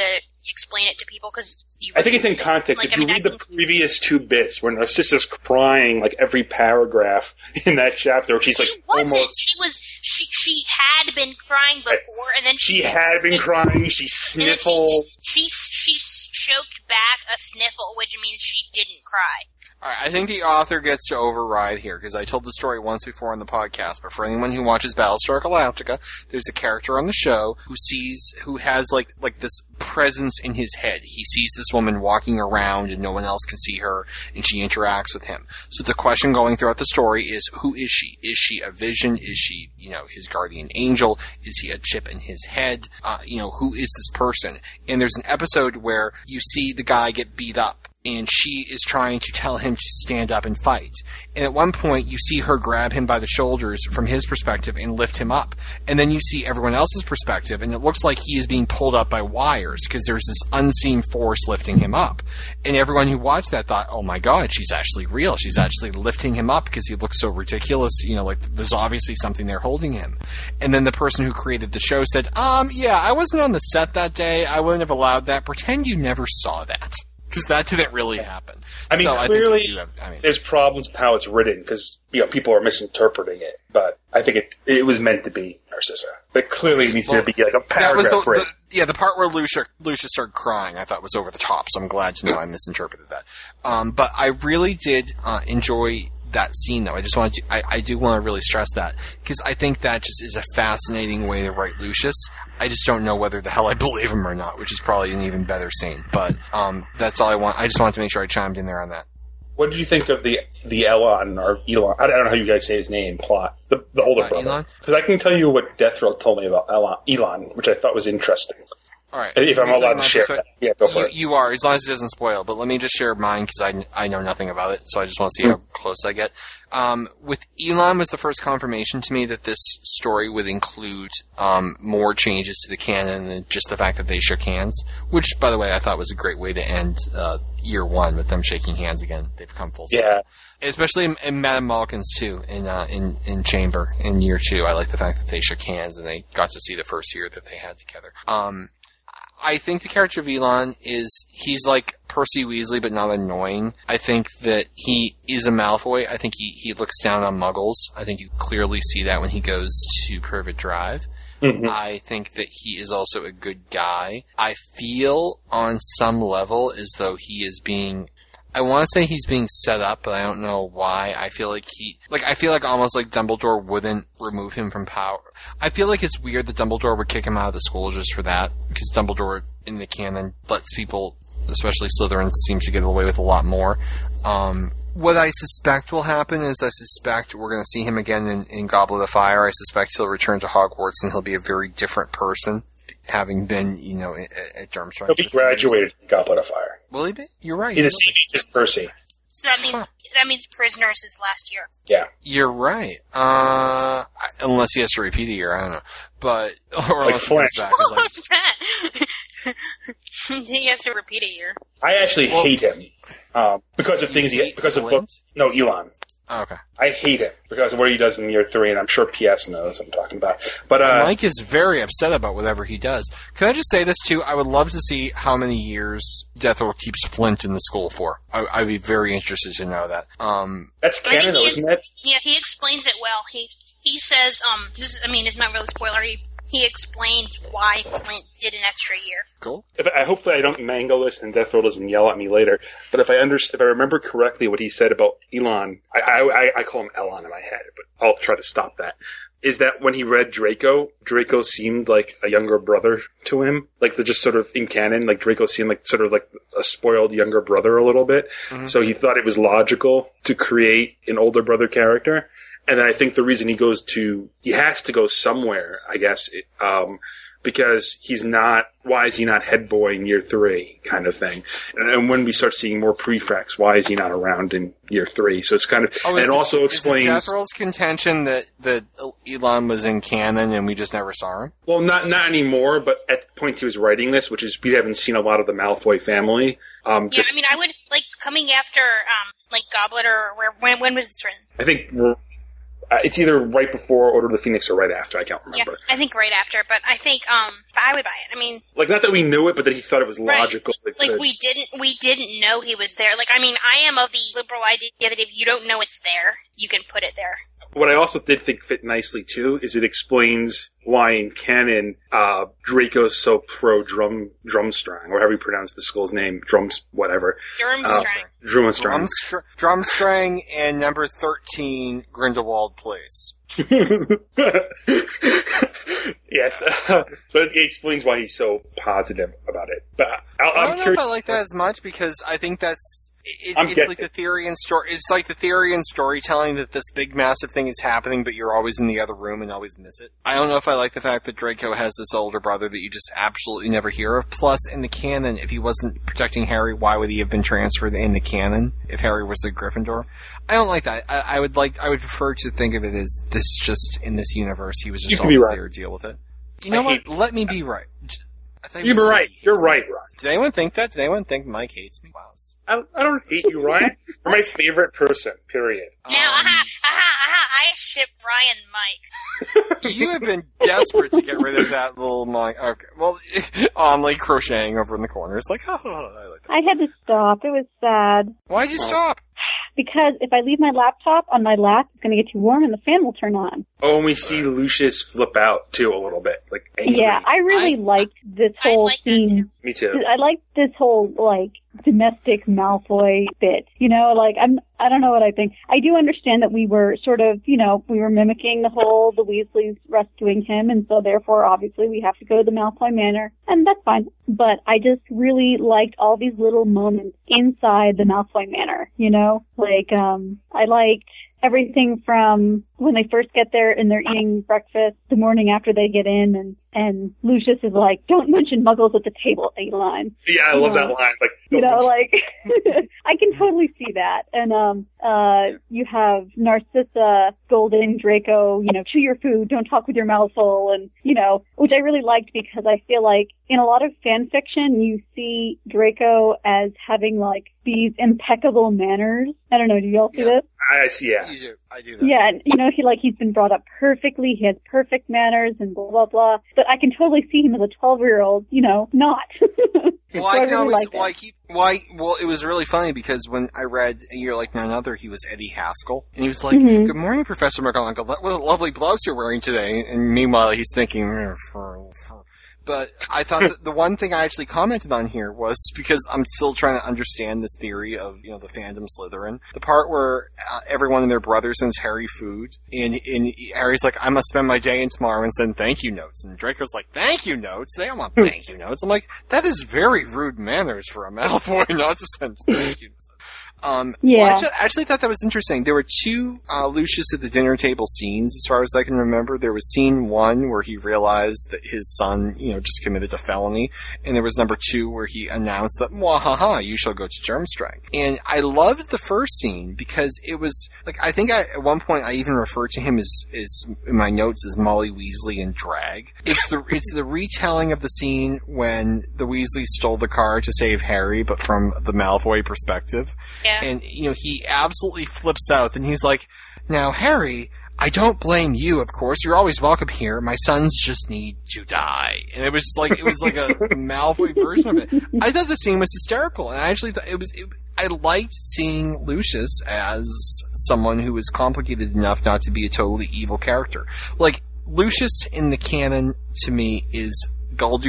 explain it to people because. I think it's in context. Like, if I you mean, read I the previous two bits where Narcissa's crying like every paragraph in that chapter, she's like She wasn't. almost. She was. She she had been crying before, and then she She had been crying. She sniffled. She she choked back a sniffle, which means she didn't cry. Right, I think the author gets to override here because I told the story once before on the podcast. But for anyone who watches Battlestar Galactica, there's a character on the show who sees, who has like like this presence in his head. He sees this woman walking around and no one else can see her, and she interacts with him. So the question going throughout the story is, who is she? Is she a vision? Is she, you know, his guardian angel? Is he a chip in his head? Uh, you know, who is this person? And there's an episode where you see the guy get beat up and she is trying to tell him to stand up and fight. And at one point, you see her grab him by the shoulders from his perspective and lift him up. And then you see everyone else's perspective, and it looks like he is being pulled up by wires because there's this unseen force lifting him up. And everyone who watched that thought, oh my god, she's actually real. She's actually lifting him up because he looks so ridiculous. You know, like there's obviously something there holding him. And then the person who created the show said, um, yeah, I wasn't on the set that day. I wouldn't have allowed that. Pretend you never saw that because that didn't really happen. I mean, So clearly, do have- I mean, there's problems with how it's written because you know people are misinterpreting it. But I think it it was meant to be Narcissa. But clearly, it needs Well, to be like a that was paragraph the, written. the yeah the part where Lucia Lucia started crying. I thought was over the top. So I'm glad to know I misinterpreted that. Um, but I really did uh, enjoy that scene though. I just wanted to I, I do want to really stress that because I think that just is a fascinating way to write Lucius. I just don't know whether the hell I believe him or not, which is probably an even better scene. But um, that's all I want. I just wanted to make sure I chimed in there on that. What did you think of the the Elon or Elon? I don't know how you guys say his name. Plot the the older Uh, brother. Elon? Because I can tell you what Death Row told me about Elon, Elon, which I thought was interesting. All right. If I'm allowed to share that, yeah, go for you, it. You are, as long as it doesn't spoil. But let me just share mine because I, I know nothing about it, so I just want to see how close I get. Um, with Elon was the first confirmation to me that this story would include um, more changes to the canon than just the fact that they shook hands. Which, by the way, I thought was a great way to end uh, year one with them shaking hands again. They've come full circle. Yeah. Especially in, in Madame Malkin's too, in uh, in in Chamber in year two. I like the fact that they shook hands and they got to see the first year that they had together. Um, I think the character of Elon is he's like Percy Weasley, but not annoying. I think that he is a Malfoy. I think he he looks down on Muggles. I think you clearly see that when he goes to Privet Drive. Mm-hmm. I think that he is also a good guy. I feel on some level as though he is being I want to say he's being set up, but I don't know why. I feel like he, like, I feel like almost like Dumbledore wouldn't remove him from power. I feel like it's weird that Dumbledore would kick him out of the school just for that, because Dumbledore in the canon lets people, especially Slytherins, seem to get away with a lot more. Um, what I suspect will happen is I suspect we're going to see him again in, in Goblet of Fire. I suspect he'll return to Hogwarts and he'll be a very different person, having been, you know, at, at Durmstrang. He'll be graduated from Goblet of Fire. Will he be? You're right. He's the same age as Percy. So that means that means prisoners is last year. Yeah. You're right. Uh, unless he has to repeat a year, I don't know. But or Like unless he comes back. What as, like, was that? he has to repeat a year. I actually hate him um, because of things he because of books. No, Elon. Oh, okay. I hate him because of what he does in year three, and I'm sure PS knows what I'm talking about. But uh, Mike is very upset about whatever he does. Can I just say this too? I would love to see how many years Death Row keeps Flint in the school for. I, I'd be very interested to know that. Um, that's I think he it? Yeah, he explains it well. He he says, um, this is, I mean, it's not really spoilery. He explains why Flint did an extra year. Cool. If I hopefully I don't mangle this and Death Row doesn't yell at me later. But if I underst- if I remember correctly, what he said about Elon, I, I I I call him Elon in my head, but I'll try to stop that. Is that when he read Draco, Draco seemed like a younger brother to him, like the just sort of in canon, like Draco seemed like sort of like a spoiled younger brother a little bit. Mm-hmm. So he thought it was logical to create an older brother character. And I think the reason he goes to, he has to go somewhere, I guess, um, because he's not, why is he not head boy in year three kind of thing? And, and when we start seeing more prefects, why is he not around in year three? So it's kind of, oh, and is it it- also is it explains, Death Row's contention that that Elon was in canon and we just never saw him. well, not, not anymore, but at the point he was writing this, which is we haven't seen a lot of the Malfoy family, um, Yeah, I mean, I would like coming after um like Goblet or where when when was this written? I think, we're- Uh, it's either right before Order of the Phoenix or right after. I can't remember. Yeah. I think right after, but I think um I would buy it. I mean, Like not that we knew it, but that he thought it was Right. logical. that like we didn't we didn't know he was there. Like I mean, I am of the liberal idea that if you don't know it's there, you can put it there. What I also did think fit nicely too is it explains why in canon uh, Draco's so pro drum drumstrang, or however you pronounce the school's name, drums whatever. Durmstrang. Uh, Drumstrang. Drumstr- Drumstrang and number 13, Grindelwald Place. yes, so it explains why he's so positive about it. But I, I I'm don't know curious. if I like that as much because I think that's it, it's guessing. like the theory and story. It's like the theory and storytelling that this big massive thing is happening, but you're always in the other room and always miss it. I don't know if I like the fact that Draco has this older brother that you just absolutely never hear of. Plus, in the canon, if he wasn't protecting Harry, why would he have been transferred in the canon if Harry was a Gryffindor? I don't like that. I, I would like. I would prefer to think of it as this just in this universe. He was just always right. there deal with it. You know what? Let me be right. You're right. You're right, Ron. Did anyone think that? Did anyone think Mike hates me? Wow. I, I don't hate you, Ryan. You're my favorite person. Period. Now, aha, aha, aha! I ship Brian Mike. you have been desperate to get rid of that little Mike. Okay. Well, I'm like crocheting over in the corner. It's like, oh, I like I had to stop. It was sad. Why'd you stop? Because if I leave my laptop on my lap, it's going to get too warm and the fan will turn on. Oh, and we see Lucius flip out too a little bit, like angry. Yeah, I really liked this whole scene. Me too. I like this whole like domestic Malfoy bit. You know, like I'm I don't know what I think. I do understand that we were sort of, you know, we were mimicking the whole the Weasleys rescuing him and so therefore obviously we have to go to the Malfoy Manor and that's fine. But I just really liked all these little moments inside the Malfoy Manor, you know? Like um I liked everything from when they first get there and they're eating breakfast the morning after they get in and and Lucius is like, Don't mention muggles at the table, A-line. Yeah, I love You that line. Like, you know, like I can totally see that. And um uh you have Narcissa, Golden, Draco, you know, chew your food, don't talk with your mouth full and you know, which I really liked because I feel like in a lot of fan fiction you see Draco as having like these impeccable manners. I don't know, do y'all see this? I see. Yeah, I do Yeah, and you know, he like he's been brought up perfectly, he has perfect manners and blah blah blah. But I can totally see him as a twelve year old, you know, not. Well, So I I can really always, like well, I keep, why, well, it was really funny because when I read A Year Like None Other, he was Eddie Haskell. And he was like, Mhm. good morning, Professor McGonagall. What lovely gloves you're wearing today. And meanwhile, he's thinking, "Eh, for, for. But I thought that the one thing I actually commented on here was because I'm still trying to understand this theory of, you know, the fandom Slytherin. The part where uh, everyone and their brother sends Harry food, and, and Harry's like, I must spend my day in tomorrow and send thank you notes. And Draco's like, thank you notes? They don't want thank you notes. I'm like, that is very rude manners for a Malfoy not to send thank you notes. Um, Yeah. well, I actually, actually thought that was interesting. There were two uh, Lucius at the dinner table scenes, as far as I can remember. There was scene one where he realized that his son, you know, just committed a felony, and there was number two where he announced that, "Mwahaha, you shall go to Germstrike." And I loved the first scene because it was like I think I, at one point I even referred to him as, as in my notes as Molly Weasley in drag. It's the it's the retelling of the scene when the Weasleys stole the car to save Harry, but from the Malfoy perspective. Yeah. And, you know, he absolutely flips out and he's like, now, Harry, I don't blame you, of course. You're always welcome here. My sons just need to die. And it was just like, it was like a Malfoy version of it. I thought the scene was hysterical. And I actually thought it was, it, I liked seeing Lucius as someone who was complicated enough not to be a totally evil character. Like, Lucius in the canon, to me, is Gul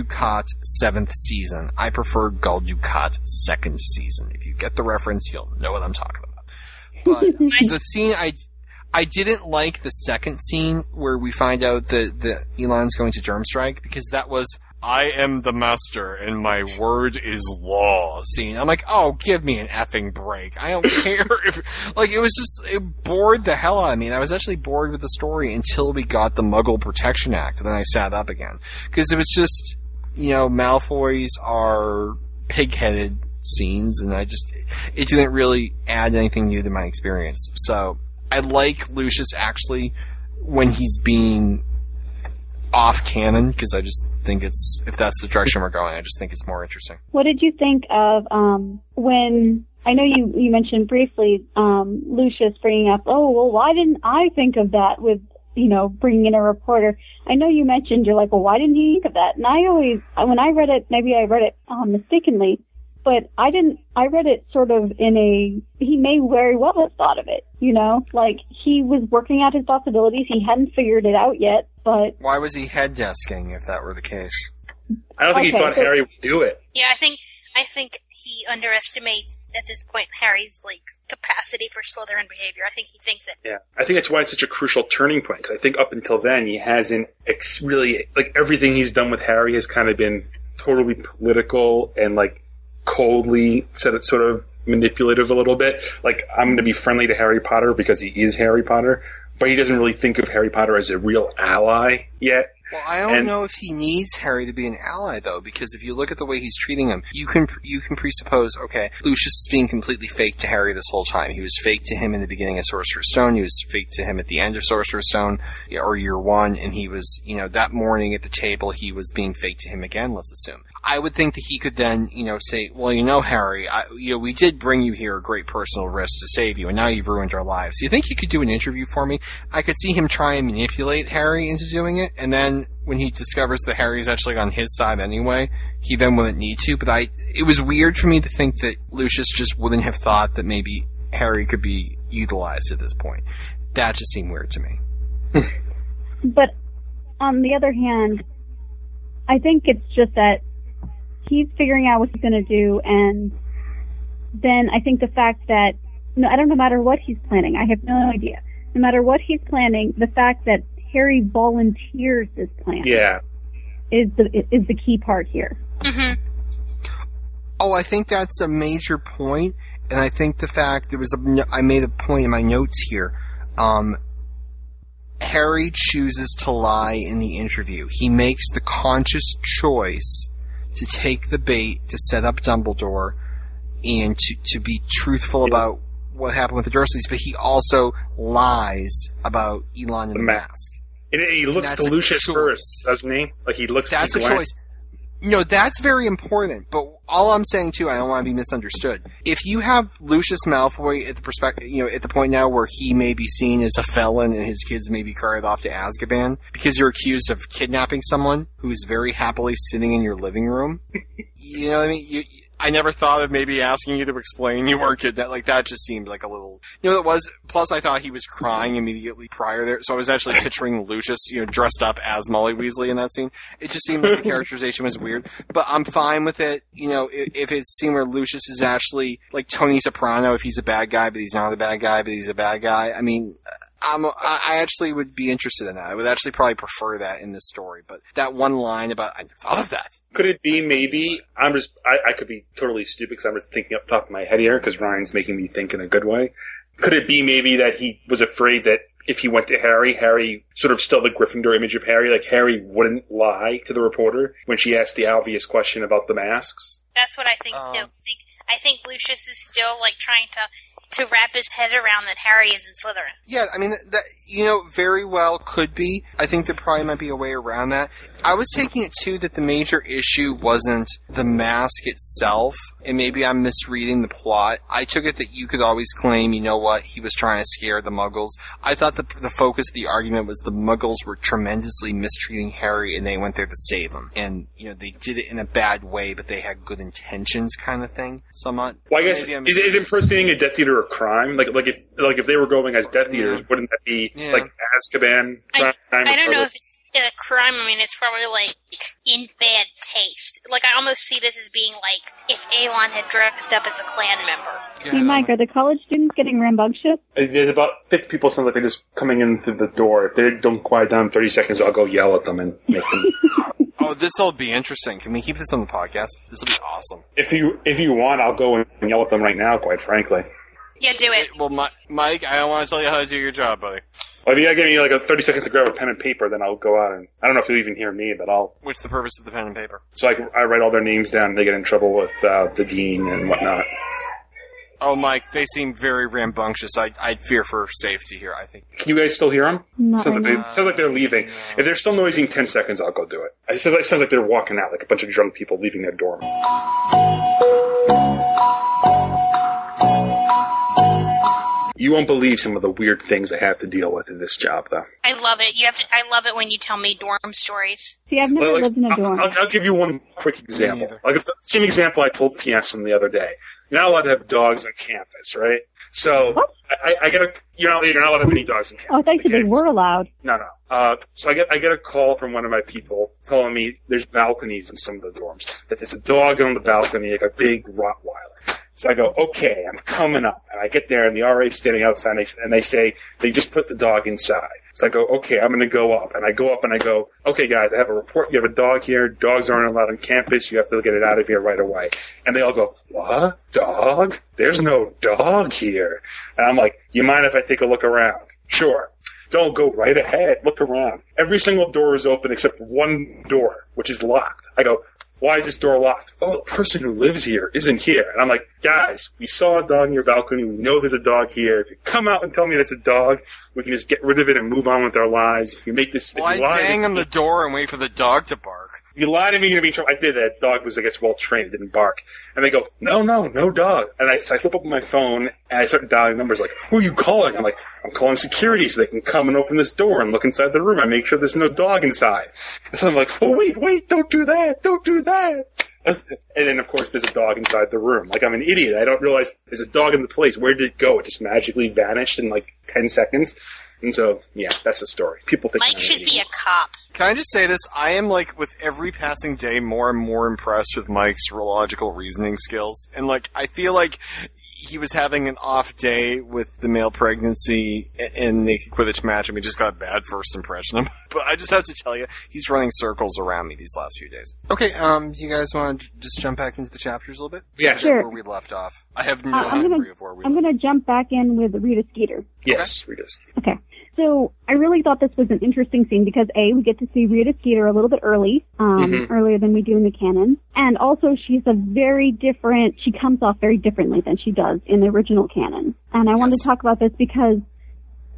seventh season. I prefer Gul second season. If you get the reference, you'll know what I'm talking about. But the scene I I didn't like the second scene where we find out that that Elon's going to Germstrike because that was I am the master and my word is law scene. I'm like, oh, give me an effing break. I don't care if, like, it was just, it bored the hell out of me. And I was actually bored with the story until we got the Muggle Protection Act. And then I sat up again. Cause it was just, you know, Malfoys are pig-headed scenes and I just, it didn't really add anything new to my experience. So, I like Lucius actually when he's being off canon because I just think it's if that's the direction we're going, I just think it's more interesting. What did you think of um when I know you you mentioned briefly um, Lucius bringing up, oh well, why didn't I think of that with you know bringing in a reporter? I know you mentioned you're like, well, why didn't you think of that? And I always, when I read it, maybe I read it um, mistakenly, but I didn't. I read it sort of in a. He may very well have thought of it. You know, like he was working out his possibilities. He hadn't figured it out yet, but Why was he head desking if that were the case? I don't think he thought so- Harry would do it. Yeah, I think I think he underestimates at this point Harry's like capacity for Slytherin behavior. I think he thinks that Yeah, I think that's why it's such a crucial turning point. Because I think up until then he hasn't ex- really like everything he's done with Harry has kind of been totally political and like coldly sort sort of manipulative a little bit. Like I'm going to be friendly to Harry Potter because he is Harry Potter, but he doesn't really think of Harry Potter as a real ally yet. Well, I don't And- know if he needs Harry to be an ally though, because if you look at the way he's treating him, you can you can presuppose, okay, Lucius is being completely fake to Harry this whole time. He was fake to him in the beginning of Sorcerer's Stone. He was fake to him at the end of Sorcerer's Stone, or Year One, and he was, you know, that morning at the table, he was being fake to him again. Let's assume. I would think that he could then, you know, say, well, you know, Harry, I, you know, we did bring you here at great personal risk to save you, and now you've ruined our lives. Do you think you could do an interview for me? I could see him try and manipulate Harry into doing it, and then when he discovers that Harry's actually on his side anyway, he then wouldn't need to. But I, it was weird for me to think that Lucius just wouldn't have thought that maybe Harry could be utilized at this point. That just seemed weird to me. But on the other hand, I think it's just that he's figuring out what he's going to do, and then I think the fact that no, I don't know matter what he's planning. I have no idea. No matter what he's planning, the fact that Harry volunteers this plan Yeah, is the is the key part here. Oh, I think that's a major point, and I think the fact there was a I made a point in my notes here. Um, Harry chooses to lie in the interview. He makes the conscious choice to take the bait to set up Dumbledore and to to be truthful about what happened with the Dursleys, but he also lies about Elon and the, mask. and he looks to Lucius first, doesn't he? Like he looks. That's he a choice. No, that's very important. But all I'm saying too, I don't want to be misunderstood. If you have Lucius Malfoy at the perspective, you know, at the point now where he may be seen as a felon and his kids may be carried off to Azkaban because you're accused of kidnapping someone who's very happily sitting in your living room, you know what I mean? You, I never thought of maybe asking you to explain you weren't kidnapped. Like that just seemed like a little, you know, it was. Plus, I thought he was crying immediately prior there, so I was actually picturing Lucius, you know, dressed up as Molly Weasley in that scene. It just seemed like the characterization was weird, but I'm fine with it. You know, if, if it's a scene where Lucius is actually like Tony Soprano, if he's a bad guy, but he's not a bad guy, but he's a bad guy. I mean, I'm, I I actually would be interested in that. I would actually probably prefer that in this story. But that one line about I never thought of that. Could it be maybe I'm just I, I could be totally stupid because I'm just thinking off the top of my head here because Ryan's making me think in a good way. Could it be maybe that he was afraid that if he went to Harry, Harry sort of still the Gryffindor image of Harry, like Harry wouldn't lie to the reporter when she asked the obvious question about the masks? that's what I think. Um, too. I think I think Lucius is still like trying to to wrap his head around that Harry is in Slytherin. Yeah, I mean that you know very well could be. I think there probably might be a way around that. I was taking it too that the major issue wasn't the mask itself, and maybe I'm misreading the plot. I took it that you could always claim, you know what, he was trying to scare the Muggles. I thought the the focus of the argument was the Muggles were tremendously mistreating Harry, and they went there to save him. And you know they did it in a bad way, but they had good intentions, kind of thing. So I'm not. Well, I guess I'm is, is impersonating a Death Eater a crime? Like like if like if they were going as Death Eaters, wouldn't that be Yeah. like Azkaban crime? I don't know if it's a crime. I mean, it's probably like in bad taste. Like I almost see this as being like if Alon had dressed up as a Klan member. Hey, Mike, are the college students getting rambunctious? Uh, there's about 50 people sound like they're just coming in through the door. If they don't quiet down in 30 seconds, I'll go yell at them and make them. Oh, this will be interesting. Can we keep this on the podcast? This will be awesome. if you if you want, I'll go and yell at them right now. Quite frankly, Yeah, do it. Well, Mi- Mike, I don't want to tell you how to do your job, buddy. Well, if you give me like a 30 seconds to grab a pen and paper, then I'll go out and I don't know if you'll even hear me, but I'll What's the purpose of the pen and paper? so I, can, I write all their names down. and They get in trouble with uh, the dean and whatnot. Oh, Mike, they seem very rambunctious. I, I'd fear for safety here. I think. Can you guys still hear them? Not sounds, like they, sounds like they're leaving. If they're still noisy in 10 seconds, I'll go do it. It sounds like, it sounds like they're walking out, like a bunch of drunk people leaving their dorm. You won't believe some of the weird things I have to deal with in this job, though. I love it. You have to. I love it when you tell me dorm stories. See, I've never Well, like, lived in a dorm. I'll, I'll give you one quick example. Like the same example I told PS from the other day. You're not allowed to have dogs on campus, right? So I, I get a you're not you're not allowed to have any dogs on campus. oh, I thought you said they were allowed. No, no. Uh, so I get I get a call from one of my people telling me there's balconies in some of the dorms. That there's a dog on the balcony, like a big Rottweiler. So I go, okay, I'm coming up, and I get there, and the RA's standing outside, and they, and they say they just put the dog inside. So I go, okay, I'm going to go up, and I go up, and I go, okay, guys, I have a report. You have a dog here. Dogs aren't allowed on campus. You have to get it out of here right away. And they all go, what? Dog? There's no dog here. And I'm like, you mind if I take a look around? Sure. Don't go right ahead. Look around. Every single door is open except one door, which is locked. I go, why is this door locked? Oh, the person who lives here isn't here. And I'm like, guys, we saw a dog in your balcony. We know there's a dog here. If you come out and tell me that's a dog, we can just get rid of it and move on with our lives. If you make this, Why lie bang on the door and wait for the dog to bark? You lie to me, you're gonna be in trouble. I did that. Dog was, I guess, well trained. Didn't bark. And they go, no, no, no dog. And I, so I flip up my phone and I start dialing numbers like, who are you calling? I'm like, I'm calling security so they can come and open this door and look inside the room. I make sure there's no dog inside. And so I'm like, oh wait, wait, don't do that, don't do that. And then of course there's a dog inside the room. Like I'm an idiot. I don't realize there's a dog in the place. Where did it go? It just magically vanished in like 10 seconds. And so, yeah, that's the story. People think Mike I'm an should be a cop. Can I just say this? I am like with every passing day more and more impressed with Mike's logical reasoning skills. And like I feel like he was having an off day with the male pregnancy and Naked Quidditch match and we just got a bad first impression of him. But I just have to tell you, he's running circles around me these last few days. Okay, um, you guys want to just jump back into the chapters a little bit? Yeah, Sure. Where we left off. I have no Uh, I'm memory gonna of where we I'm gonna jump back in with Rita Skeeter. Yes, we just. Okay. So I really thought this was an interesting scene because A, we get to see Rita Skeeter a little bit early, um, Mhm. earlier than we do in the canon. And also she's a very different, she comes off very differently than she does in the original canon. And I wanted to talk about this because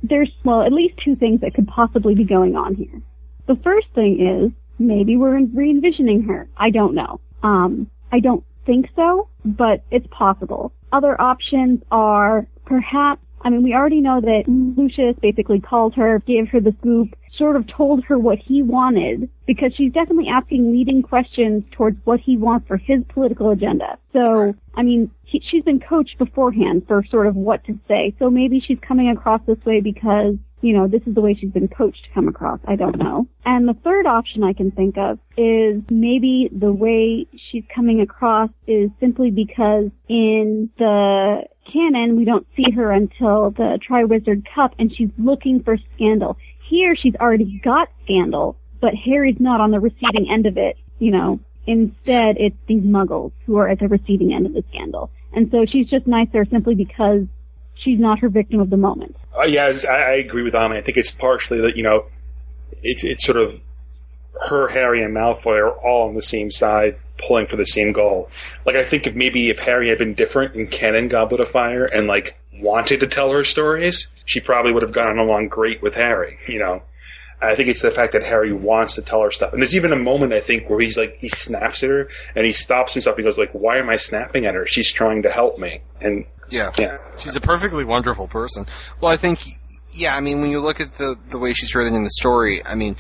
there's, well, at least two things that could possibly be going on here. The first thing is maybe we're re-envisioning her. I don't know. Um, I don't think so, but it's possible. Other options are perhaps, I mean, we already know that Lucius basically called her, gave her the scoop, sort of told her what he wanted, because she's definitely asking leading questions towards what he wants for his political agenda. So, I mean, he, she's been coached beforehand for sort of what to say. So maybe she's coming across this way because you know, this is the way she's been coached to come across. I don't know. And the third option I can think of is maybe the way she's coming across is simply because in the canon we don't see her until the Triwizard Cup and she's looking for scandal. Here she's already got scandal, but Harry's not on the receiving end of it, you know. Instead, it's these muggles who are at the receiving end of the scandal. And so she's just nicer simply because she's not her victim of the moment. Uh, yeah, I, I agree with Ami. I think it's partially that you know, it's it's sort of her, Harry, and Malfoy are all on the same side, pulling for the same goal. Like I think if maybe if Harry had been different in canon Goblet of Fire and like wanted to tell her stories, she probably would have gotten along great with Harry. You know. I think it's the fact that Harry wants to tell her stuff. And there's even a moment I think where he's like he snaps at her and he stops himself. He goes like, "Why am I snapping at her? She's trying to help me." And Yeah. yeah, She's a perfectly wonderful person. Well, I think, yeah, I mean, when you look at the, the way she's written in the story, I mean,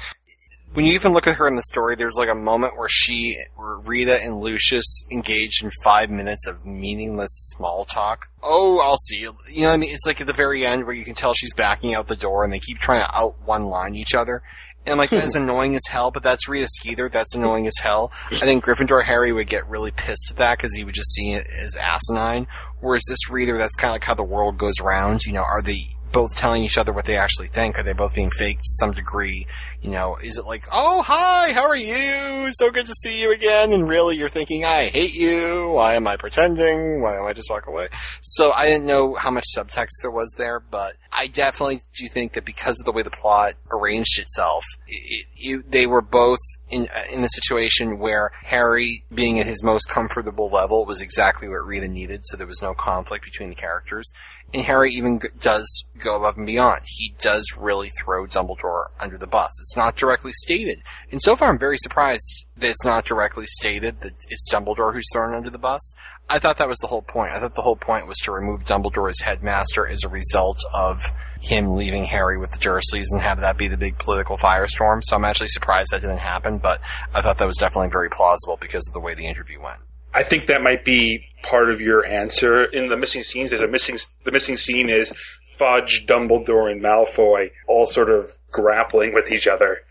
when you even look at her in the story, there's like a moment where she, where Rita and Lucius engage in five minutes of meaningless small talk. Oh, I'll see you. You know what I mean? It's like at the very end where you can tell she's backing out the door and they keep trying to out one line each other. And like that's annoying as hell, but that's Rita Skeeter. That's annoying as hell. I think Gryffindor Harry would get really pissed at that because he would just see it as asinine. Whereas this reader, that's kind of like how the world goes round. You know, are they both telling each other what they actually think? Are they both being fake to some degree? You know, is it like, oh hi, how are you? So good to see you again. And really, you're thinking, I hate you. Why am I pretending? Why am I just walk away? So I didn't know how much subtext there was there, but I definitely do think that because of the way the plot arranged itself, it, it, they were both in uh, in a situation where Harry, being at his most comfortable level, was exactly what Rita needed. So there was no conflict between the characters. And Harry even g- does go above and beyond. He does really throw Dumbledore under the bus. As it's not directly stated. And so far, I'm very surprised that it's not directly stated that it's Dumbledore who's thrown under the bus. I thought that was the whole point. I thought the whole point was to remove Dumbledore as headmaster as a result of him leaving Harry with the Dursleys and have that be the big political firestorm. So I'm actually surprised that didn't happen, but I thought that was definitely very plausible because of the way the interview went. I think that might be part of your answer. In the missing scenes, there's a missing. The missing scene is Fudge, Dumbledore, and Malfoy all sort of grappling with each other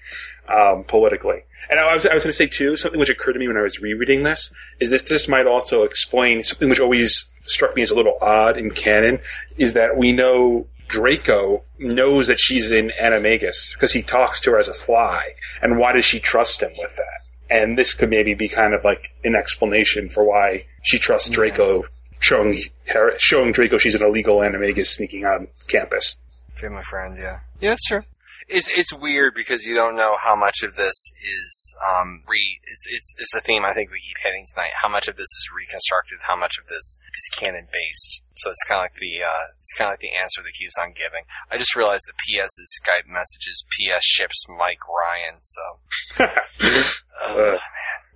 um, politically. And I was, I was going to say too something which occurred to me when I was rereading this is this. This might also explain something which always struck me as a little odd in canon is that we know Draco knows that she's in Animagus because he talks to her as a fly. And why does she trust him with that? And this could maybe be kind of like an explanation for why she trusts Draco, showing her, showing Draco she's an illegal Animagus sneaking on campus. Family friend, yeah. Yeah, that's true. It's it's weird because you don't know how much of this is um re it's, it's it's a theme I think we keep hitting tonight. How much of this is reconstructed? How much of this is canon based? So it's kind of like the uh, it's kind of like the answer that keeps on giving. I just realized the PS's Skype messages PS ships Mike Ryan. So Uh,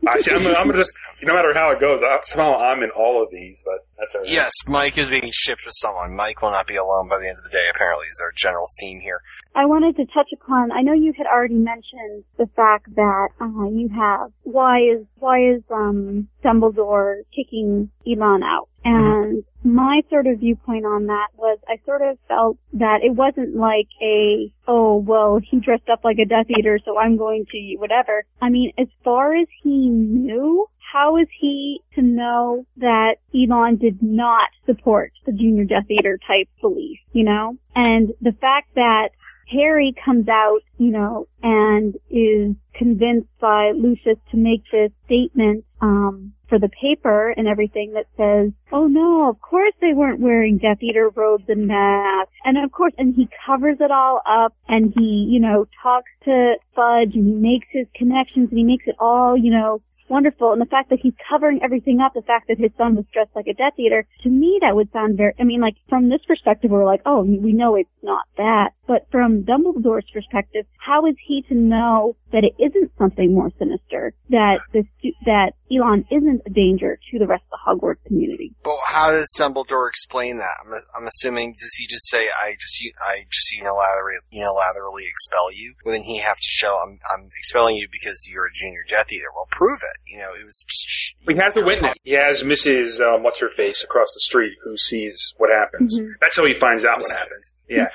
I see, I'm, I'm gonna just, no matter how it goes, I, somehow I'm in all of these, but that's all right. yes, Mike is being shipped with someone. Mike will not be alone by the end of the day. Apparently, is our general theme here. I wanted to touch upon. I know you had already mentioned the fact that uh, you have why is why is um, Dumbledore kicking Elon out, and my sort of viewpoint on that was I sort of felt that it wasn't like a oh well he dressed up like a Death Eater so I'm going to whatever. I mean as far as he knew. How is he to know that Elon did not support the Junior Death Eater type belief, you know? And the fact that Harry comes out, you know, and is convinced by Lucius to make this statement um, for the paper and everything that says, "Oh no, of course they weren't wearing Death Eater robes and masks," and of course, and he covers it all up, and he, you know, talks to Fudge, and he makes his connections, and he makes it all, you know, wonderful. And the fact that he's covering everything up, the fact that his son was dressed like a Death Eater, to me that would sound very. I mean, like from this perspective, we're like, oh, we know it's not that, but from Dumbledore's perspective, how is he to know that it isn't something more sinister? That the stu- that Elon isn't a danger to the rest of the Hogwarts community? But how does Dumbledore explain that? I'm, I'm assuming does he just say I just I just unilaterally unilaterally expel you? Well, then he have to show I'm I'm expelling you because you're a junior Death Eater. Well, prove it. You know, it was just He has a witness. He has Mrs. Um, what's her face across the street who sees what happens. Mhm. That's how he finds out what happens. Yeah.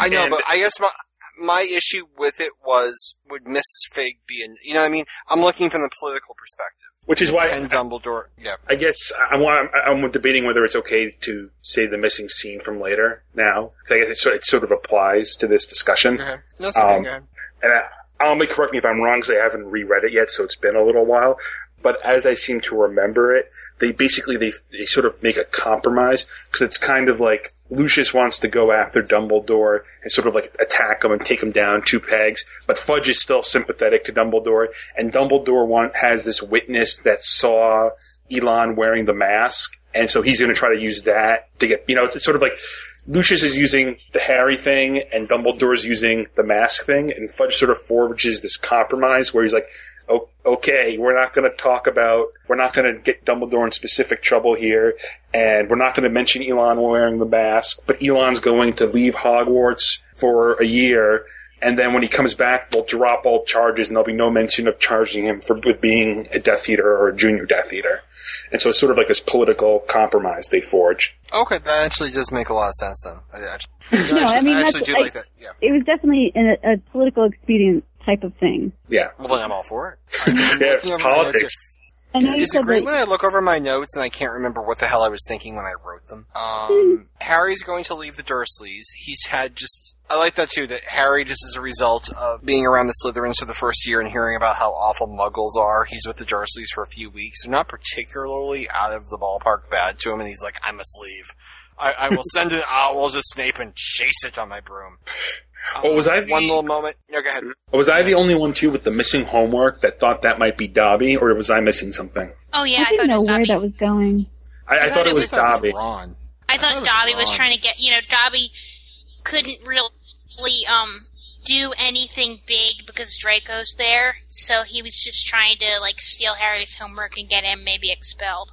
I know, And- but I guess my my issue with it was would Mrs. Figg be in? You know, what I mean, I'm looking from the political perspective. Which is why and Dumbledore. Yeah. I guess I- I'm, I'm, I'm debating whether it's okay to say the missing scene from later now. I guess it sort, it sort of applies to this discussion. Okay. Okay. Um. And I, I'll make correct me if I'm wrong because I haven't reread it yet, so it's been a little while. But as I seem to remember it, they basically they they sort of make a compromise because it's kind of like Lucius wants to go after Dumbledore and sort of like attack him and take him down two pegs, but Fudge is still sympathetic to Dumbledore, and Dumbledore want, has this witness that saw Elon wearing the mask, and so he's going to try to use that to get you know it's, it's sort of like Lucius is using the Harry thing and Dumbledore's using the mask thing, and Fudge sort of forges this compromise where he's like, "O- okay, we're not going to talk about, we're not going to get Dumbledore in specific trouble here, and we're not going to mention Elon wearing the mask, but Elon's going to leave Hogwarts for a year, and then when he comes back, they'll drop all charges, and there'll be no mention of charging him for with being a Death Eater or a Junior Death Eater." And so it's sort of like this political compromise they forge. Okay, that actually does make a lot of sense then. I actually, no, I mean I that's actually do I- like that. Yeah. It was definitely a, a political expedient type of thing. Yeah. Well, then I'm all for it. Yeah, looking over my politics. I know you Is it great that- when I look over my notes and I can't remember what the hell I was thinking when I wrote them? Um, Harry's going to leave the Dursleys. He's had just. I like that too, that Harry, just as a result of being around the Slytherins for the first year and hearing about how awful muggles are, he's with the Dursleys for a few weeks. They're not particularly out of the ballpark bad to him, and he's like, I must leave. I, I will send an owl to Snape and chase it on my broom. Well, was I the, One little moment. No, go ahead. was I the only one too with the missing homework that thought that might be Dobby, or was I missing something? Oh yeah, I I didn't know where that was going. I, I, thought it was Dobby. Ron. I thought was Dobby was Ron. trying to get, you know, Dobby couldn't really um do anything big because Draco's there, so he was just trying to like steal Harry's homework and get him maybe expelled.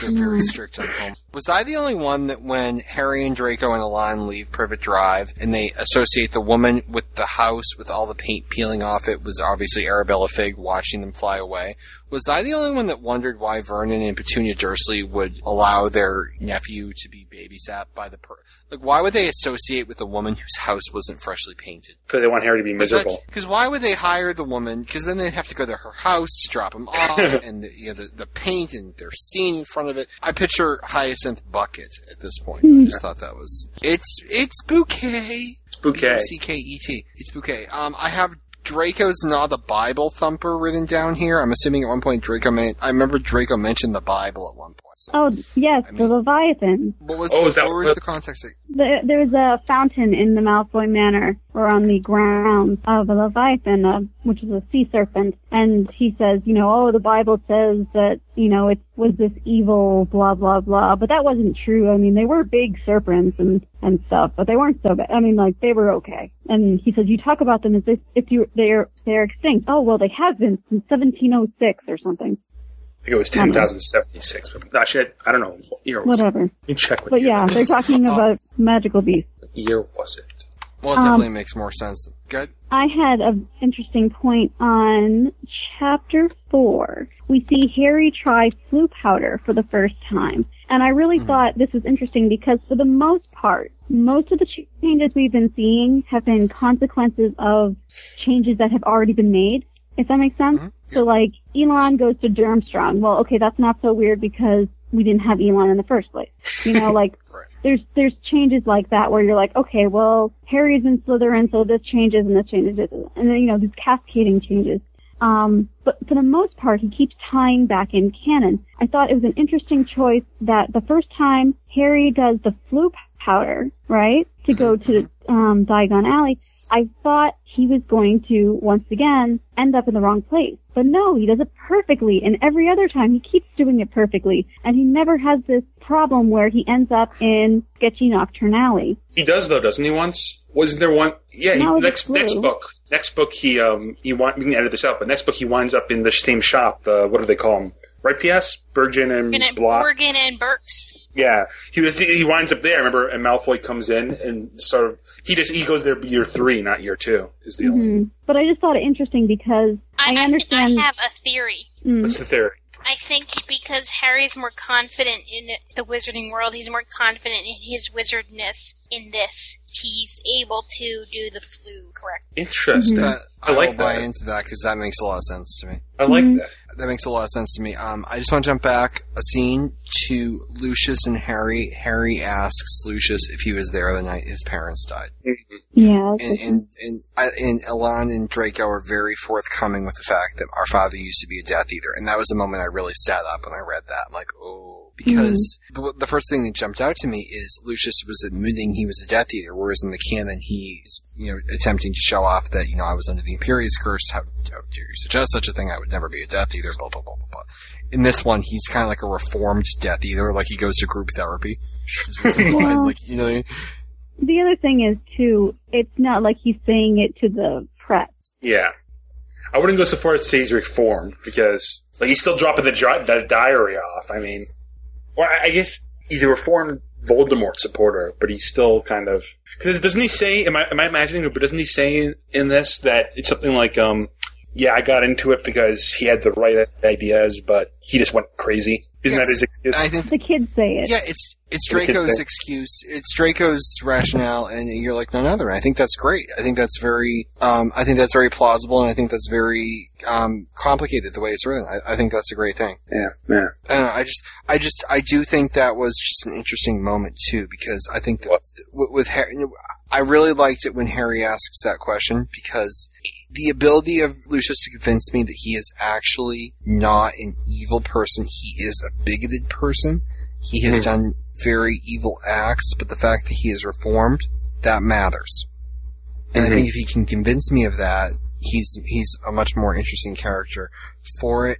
They're very strict on home. Was I the only one that when Harry and Draco and Alon leave Privet Drive and they associate the woman with the house with all the paint peeling off it was obviously Arabella Figg watching them fly away? Was I the only one that wondered why Vernon and Petunia Dursley would allow their nephew to be babysat by the per- like? Why would they associate with a woman whose house wasn't freshly painted? Because they want Harry to be miserable. Because why would they hire the woman? Because then they'd have to go to her house to drop him off, and the, you know, the the paint and their scene in front of it. I picture Hyacinth Bucket at this point. I just thought that was it's it's bouquet. It's bouquet. C K E T. It's bouquet. Um, I have Draco's not the Bible thumper written down here. I'm assuming at one point Draco. I remember Draco mentioned the Bible at one point. So. Oh, yes, the Leviathan. What was, Oh, is that what was the context? Of, The, there's a fountain in the Malfoy Manor, or on the grounds of a Leviathan, uh, which is a sea serpent. And he says, you know, oh, the Bible says that, you know, it was this evil, blah, blah, blah. But that wasn't true. I mean, they were big serpents and, and stuff, but they weren't so bad. I mean, like, they were okay. And he says, you talk about them as if, if you, they're, they're extinct. Oh, well, they have been since 1706 or something. I think it was 10,076. But actually, I, I don't know. What year was Whatever. it? Let me check what But year, yeah, they're talking about magical beasts. what year was it. well, it Um, definitely makes more sense. Good. I had an interesting point on chapter four. We see Harry try Floo powder for the first time. And I really thought this was interesting because for the most part, most of the ch- changes we've been seeing have been consequences of changes that have already been made, if that makes sense. So like, Elon goes to Durmstrang. Well, okay, that's not so weird because we didn't have Elon in the first place. You know, like, there's there's changes like that where you're like, okay, well, Harry's in Slytherin, so this changes and this changes, and then you know these cascading changes. Um, but for the most part, he keeps tying back in canon. I thought it was an interesting choice that the first time Harry does the Floo powder, right, to go to um, Diagon Alley, I thought he was going to once again end up in the wrong place. But no, he does it perfectly, and every other time he keeps doing it perfectly, and he never has this problem where he ends up in sketchy Knockturn Alley. He does though, doesn't he? Once wasn't there one? Yeah. He, next next book. Next book. He um he want we can edit this out, but next book he winds up in the same shop. The what do they call him? Right, P.S. Bergen and And Block. Borgin and Burkes. Yeah, he was. He winds up there. Remember, and Malfoy comes in and sort of he just he goes there year three, not year two. Is the only. hmm But I just thought it interesting because I, I, I, understand. I have a theory. Mm. What's the theory? I think because Harry's more confident in the wizarding world, he's more confident in his wizardness in this. He's able to do the Floo correct. Interesting. That, I I, like will buy into that because that makes a lot of sense to me. I like Mhm. that. That makes a lot of sense to me. Um, I just want to jump back a scene to Lucius and Harry. Harry asks Lucius if he was there the night his parents died. Yeah. And, and, and, I- and Elan and Draco are very forthcoming with the fact that our father used to be a Death Eater. And that was the moment I really sat up when I read that. I'm like, oh. Because mm-hmm. the, the first thing that jumped out to me is Lucius was admitting he was a Death Eater, whereas in the canon he's, you know, attempting to show off that, you know, I was under the Imperius curse. How, how dare you suggest such a thing? I would never be a Death Eater, blah, blah, blah, blah, blah. In this one, he's kind of like a reformed Death Eater, like he goes to group therapy. Is. Yeah. like, you know, The other thing is too, it's not like he's saying it to the press. Yeah. I wouldn't go so far as to say he's reformed because like he's still dropping the, dri- the diary off. I mean, I I guess he's a reformed Voldemort supporter, but he's still kind of because doesn't he say? Am I am I imagining? it, But doesn't he say in, in this that it's something like, um, yeah, I got into it because he had the right ideas, but he just went crazy. Isn't Yes. that his excuse? I think The kids say it. Yeah, it's it's Draco's excuse. It's Draco's rationale, and you're like none other. I think that's great. I think that's very. Um, I think that's very plausible, and I think that's very um, complicated the way it's written. I, I think that's a great thing. Yeah, yeah. I, don't know, I just, I just, I do think that was just an interesting moment too, because I think that with, with Harry, I really liked it when Harry asks that question because the ability of Lucius to convince me that he is actually not an evil person, he is a bigoted person. He has Mhm. done very evil acts, but the fact that he is reformed, that matters. And I Mhm. think if he can convince me of that, he's he's a much more interesting character for it.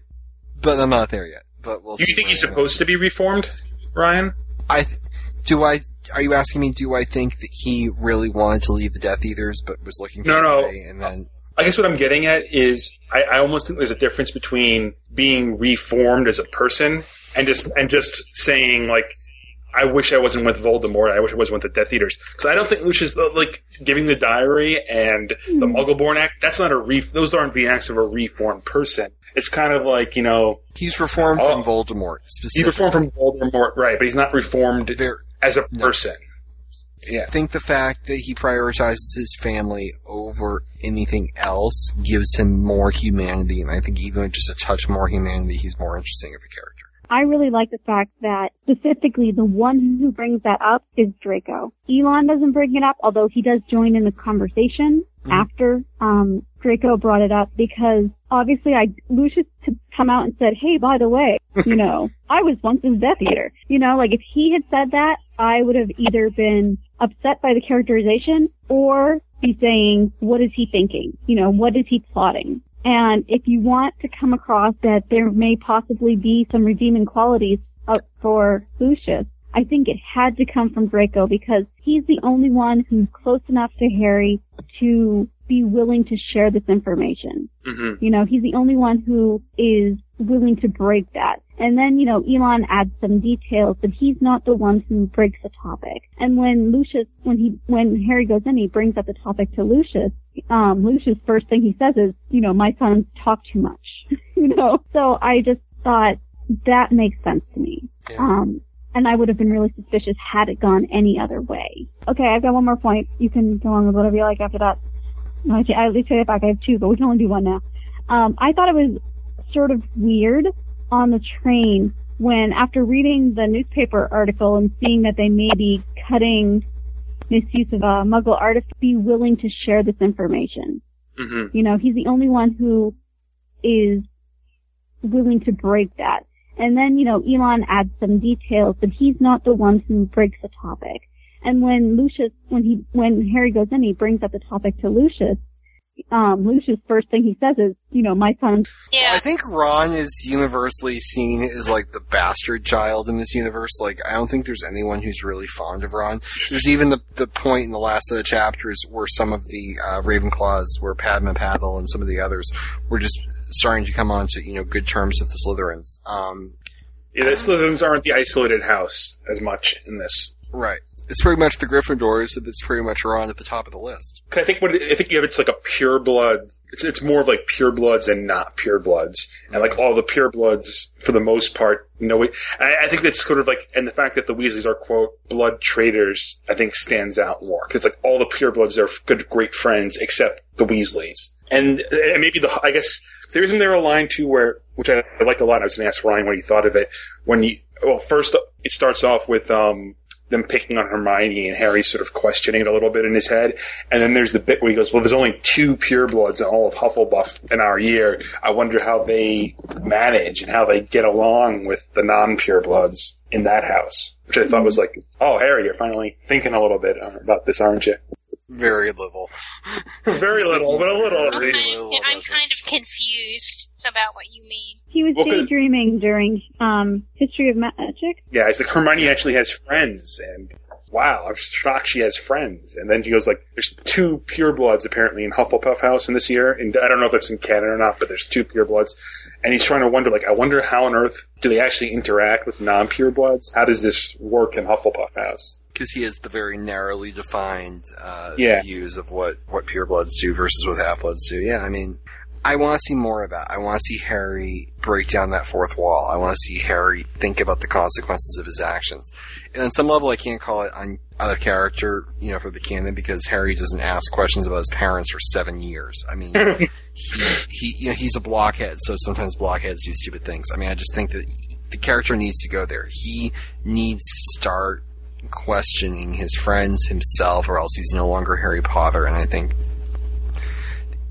But I'm not there yet. But we'll Do you think he's supposed to be reformed, Ryan? I th- do I are you asking me? Do I think that he really wanted to leave the Death Eaters, but was looking for No, a no. way, and then I guess what I'm getting at is I, I almost think there's a difference between being reformed as a person and just and just saying like I wish I wasn't with Voldemort. I wish I wasn't with the Death Eaters because I don't think Lucius uh, like giving the diary and the hmm. Muggleborn Act. That's not a re. Those aren't the acts of a reformed person. It's kind of like you know he's reformed Oh. from Voldemort. he's reformed from Voldemort, right? But he's not reformed as a person. Yeah. I think the fact that he prioritizes his family over anything else gives him more humanity, and I think even just a touch more humanity, he's more interesting of a character. I really like the fact that specifically the one who brings that up is Draco. Elon doesn't bring it up, although he does join in the conversation after um, Draco brought it up because obviously I Lucius had come out and said, "Hey, by the way, you know, I was once a Death Eater." You know, like if he had said that, I would have either been upset by the characterization or be saying, "What is he thinking? You know, what is he plotting?" And if you want to come across that there may possibly be some redeeming qualities for Lucius, I think it had to come from Draco because he's the only one who's close enough to Harry to be willing to share this information. Mm-hmm. You know, he's the only one who is willing to break that. And then, you know, Elon adds some details, but he's not the one who breaks the topic. And when Lucius, when he, when Harry goes in, he brings up the topic to Lucius. Um, Lucius' first thing he says is, you know, my sons talk too much. you know, so I just thought that makes sense to me. Um, and I would have been really suspicious had it gone any other way. Okay, I've got one more point. You can go on with whatever you like after that. No, I, I at least it back. I have two, but we can only do one now. Um, I thought it was sort of weird on the train when, after reading the newspaper article and seeing that they may be cutting misuse of uh, Muggle artifact, be willing to share this information. Mm-hmm. You know, he's the only one who is willing to break that. And then, you know, Elon adds some details, but he's not the one who breaks the topic. And when Lucius, when he, when Harry goes in, he brings up the topic to Lucius. Um, Lucius' first thing he says is, you know, my son. Yeah. I think Ron is universally seen as like the bastard child in this universe. Like, I don't think there's anyone who's really fond of Ron. There's even the the point in the last of the chapters where some of the uh, Ravenclaws, where Padma Patil and some of the others were just starting to come on to you know good terms with the Slytherins. Um, Yeah, the Slytherins aren't the isolated house as much in this. right. It's pretty much the Gryffindors. That's pretty much Ron at the top of the list. I think what I think you have it's like a pure blood. It's it's more of like pure bloods and not pure bloods, and like all the pure bloods for the most part. You know, I, I think that's sort of like, and the fact that the Weasleys are quote blood traitors, I think stands out more because like all the pure bloods are good, great friends except the Weasleys, and, and maybe the I guess there isn't there a line too where which I, I liked a lot. I was going to ask Ryan what he thought of it when you well first it starts off with um them picking on Hermione and Harry sort of questioning it a little bit in his head. And then there's the bit where he goes, well, there's only two purebloods in all of Hufflepuff in our year. I wonder how they manage and how they get along with the non-purebloods in that house, which I thought was like, oh, Harry, you're finally thinking a little bit uh, about this, aren't you? Very little. Very little, but a little I'm kind, of, I'm kind of confused about what you mean. He was Well, 'cause- daydreaming during um, History of Magic. Yeah, it's like Hermione actually has friends, and wow, I'm shocked she has friends. And then she goes like, "There's two purebloods apparently in Hufflepuff House in this year, and I don't know if it's in canon or not, but there's two purebloods." And he's trying to wonder, like, I wonder how on earth do they actually interact with non-purebloods? How does this work in Hufflepuff House? Because he has the very narrowly defined uh, Yeah. views of what what purebloods do versus what half-bloods do. Yeah, I mean, I want to see more of that. I want to see Harry break down that fourth wall. I want to see Harry think about the consequences of his actions. And on some level, I can't call it on out of character, you know, for the canon because Harry doesn't ask questions about his parents for seven years. I mean, he, he, you know, he's a blockhead, so sometimes blockheads do stupid things. I mean, I just think that the character needs to go there. He needs to start questioning his friends, himself, or else he's no longer Harry Potter. And I think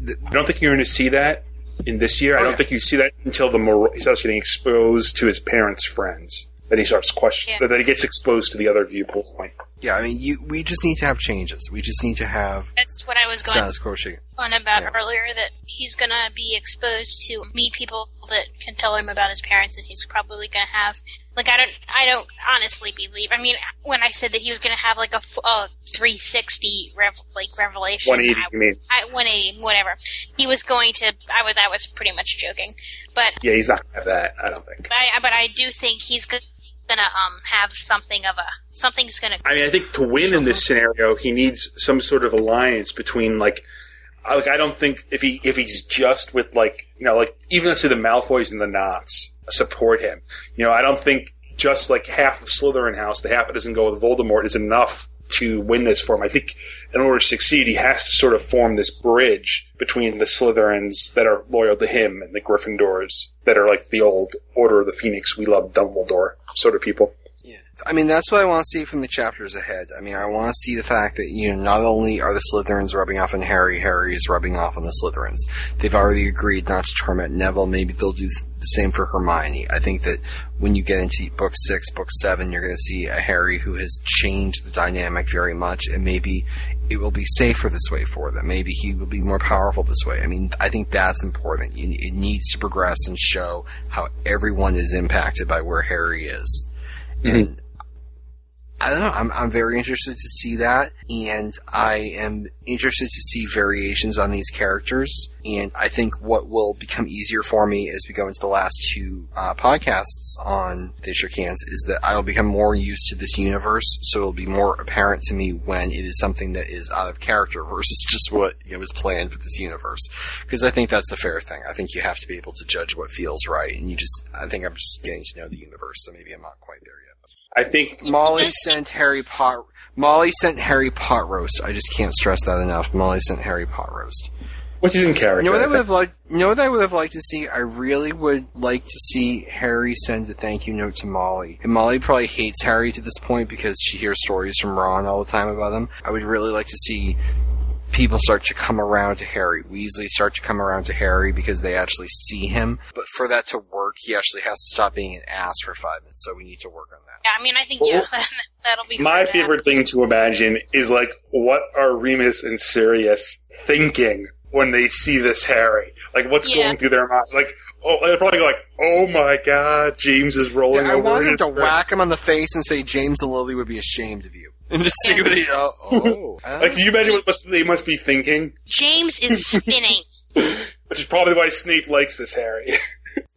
I don't think you're going to see that in this year. I don't think you see that until the mor- he starts getting exposed to his parents' friends. Then he starts questioning. Then he gets exposed to the other viewpoint. Yeah, I mean, you, we just need to have changes. We just need to have That's what I was going status quo on about Yeah. earlier that he's gonna be exposed to meet people that can tell him about his parents and he's probably gonna have like I don't I don't honestly believe I mean when I said that he was gonna have like a, f- a 360 rev, like revelation 180, I, you mean? I, 180 whatever he was going to I was I was pretty much joking but Yeah, he's not gonna have that. I don't think. I but I do think he's go- gonna um have something of a something's gonna I mean, I think to win in this scenario, he needs some sort of alliance between like, like I don't think if he if he's just with like you know like even let's say the Malfoys and the Notts support him. You know, I don't think just like half of Slytherin House, the half that doesn't go with Voldemort, is enough to win this for him. I think in order to succeed, he has to sort of form this bridge between the Slytherins that are loyal to him and the Gryffindors that are like the old Order of the Phoenix. We love Dumbledore sort of people. I mean, that's what I want to see from the chapters ahead. I mean, I want to see the fact that, you know, not only are the Slytherins rubbing off on Harry, Harry is rubbing off on the Slytherins. They've already agreed not to torment Neville. Maybe they'll do the same for Hermione. I think that when you get into book six, book seven, you're going to see a Harry who has changed the dynamic very much, and maybe it will be safer this way for them. Maybe he will be more powerful this way. I mean, I think that's important. It needs to progress and show how everyone is impacted by where Harry is. Mm-hmm. And I don't know. I'm, I'm very interested to see that, and I am interested to see variations on these characters. And I think what will become easier for me as we go into the last two uh, podcasts on They Hands is that I will become more used to this universe, so it'll be more apparent to me when it is something that is out of character versus just what you know, was planned with this universe. Because I think that's the fair thing. I think you have to be able to judge what feels right, and you just, I think I'm just getting to know the universe, so maybe I'm not quite there yet. I think Molly sent Harry Pot. Molly sent Harry Pot roast. I just can't stress that enough. Molly sent Harry Pot roast. Which is in character. You know what I I would have liked? You know what I would have liked to see? I really would like to see Harry send a thank you note to Molly. And Molly probably hates Harry to this point because she hears stories from Ron all the time about him. I would really like to see people start to come around to Harry. Weasley start to come around to Harry because they actually see him. But for that to work, he actually has to stop being an ass for five minutes. So we need to work on that. yeah I mean I think yeah that'll be My hard favorite thing to imagine is like, what are Remus and Sirius thinking when they see this Harry? Like, what's Yeah. going through their mind? Like, oh, they'll probably go like, "Oh my God, James is rolling I over." want in his to grave." whack him on the face and say James and Lily would be ashamed of you. And just see what he. Oh, oh. Like, can you imagine what must, they must be thinking? James is spinning Which is probably why Snape likes this Harry.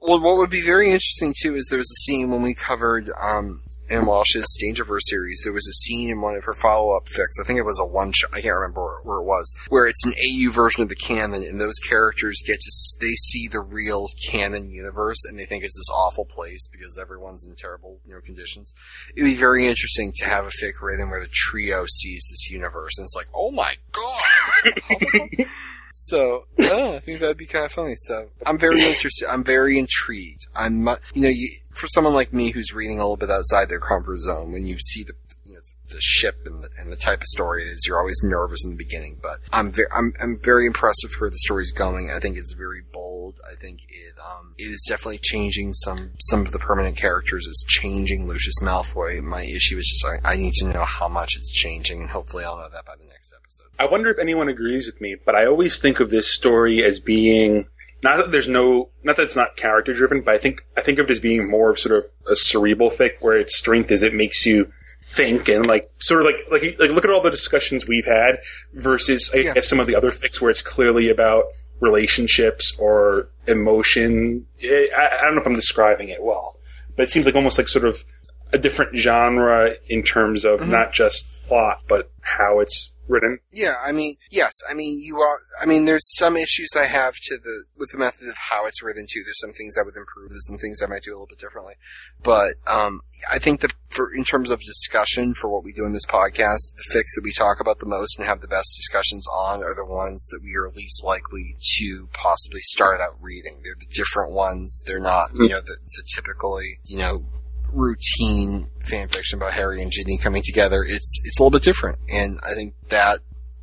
Well, what would be very interesting too is there was a scene when we covered um, Anne Walsh's Dangerverse series. There was a scene in one of her follow-up fics. I think it was a one shot. I can't remember where, where it was. Where it's an AU version of the canon, and those characters get to they see the real canon universe, and they think it's this awful place because everyone's in terrible you know conditions. It'd be very interesting to have a fic written where the trio sees this universe, and it's like, oh my god. So, oh, I think that'd be kind of funny. So, I'm very interested. I'm very intrigued. I'm, you know, you, for someone like me who's reading a little bit outside their comfort zone, when you see the, you know, the ship and the, and the type of story it is, you're always nervous in the beginning. But I'm very, I'm, I'm very impressed with where the story's going. I think it's very bold. I think it, um, it is definitely changing some, some of the permanent characters. It's changing Lucius Malfoy. My issue is just I, I need to know how much it's changing, and hopefully I'll know that by the next episode. I wonder if anyone agrees with me, but I always think of this story as being not that there's no not that it's not character driven, but I think I think of it as being more of sort of a cerebral fic where its strength is it makes you think and like sort of like like like look at all the discussions we've had versus I guess some of the other fics where it's clearly about relationships or emotion. I, I don't know if I'm describing it well, but it seems like almost like sort of a different genre in terms of mm-hmm. not just plot but how it's written. Yeah, I mean, yes, I mean, you are, I mean, there's some issues I have to the, with the method of how it's written too. There's some things I would improve, there's some things I might do a little bit differently. But, um, I think that for, in terms of discussion for what we do in this podcast, the fix that we talk about the most and have the best discussions on are the ones that we are least likely to possibly start out reading. They're the different ones. They're not, you know, the, the typically, you know, routine fan fiction about Harry and Ginny coming together. It's it's a little bit different, and I think that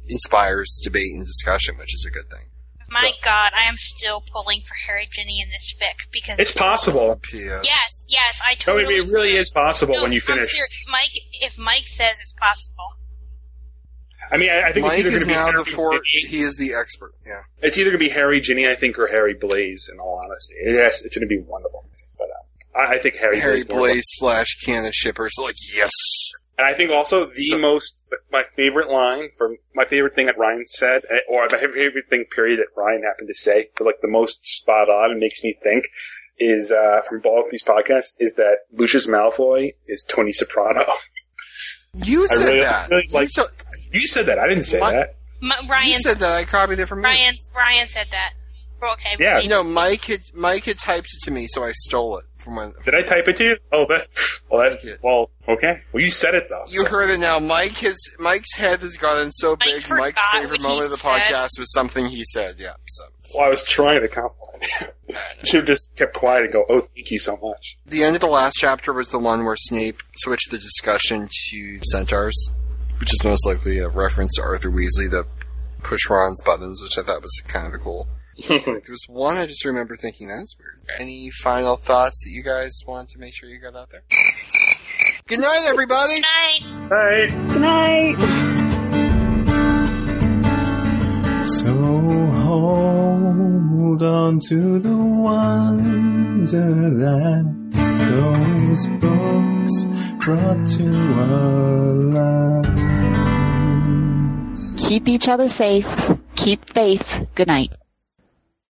inspires debate and discussion, which is a good thing. My God, I am still pulling for Harry Ginny in this fic because It's possible. Yes, yes, I No, totally. it, it really is possible No, when you finish. serious. Mike. If Mike says it's possible, I mean, I, I think Mike it's either going to be now Harry the four. He is the expert. Yeah. It's either going to be Harry Ginny, I think, or Harry Blaise. In all honesty, yes, it's going to be one of them. But I, I think Harry, Harry Blaise. Blaise slash Cannon shippers. Like yes. And I think also the most, my favorite line from my favorite thing that Ryan said, eh, or my favorite thing period that Ryan happened to say, but like the most spot on and makes me think, is uh, from both these podcasts, is that Lucius Malfoy is Tony Soprano. You I said really- that. really like- you, you said that. I didn't say that. M- Ryan. you said that. I copied it from you. Ryan. Ryan said that. Okay. maybe- No, Mike had Mike had typed it to me, so I stole it from when Did I type it to you? Oh, that. Well, that. Well, okay. Well, you said it though. you heard it now. Mike has Mike's head has gotten so big. Mike's favorite what moment of the said. podcast was something he said. Yeah. So Well, I was trying to compliment you. Should have just kept quiet and go, "Oh, thank you so much." the end of the last chapter was the one where Snape switched the discussion to centaurs, which is most likely a reference to Arthur Weasley to push Ron's buttons, which I thought was kind of a cool. Like, there was one I just remember thinking that's weird. Any final thoughts that you guys want to make sure you got out there? Good night, everybody. Good night. Right. Good night. So hold on to the wonder that those books brought to our lives. Keep each other safe. Keep faith. Good night.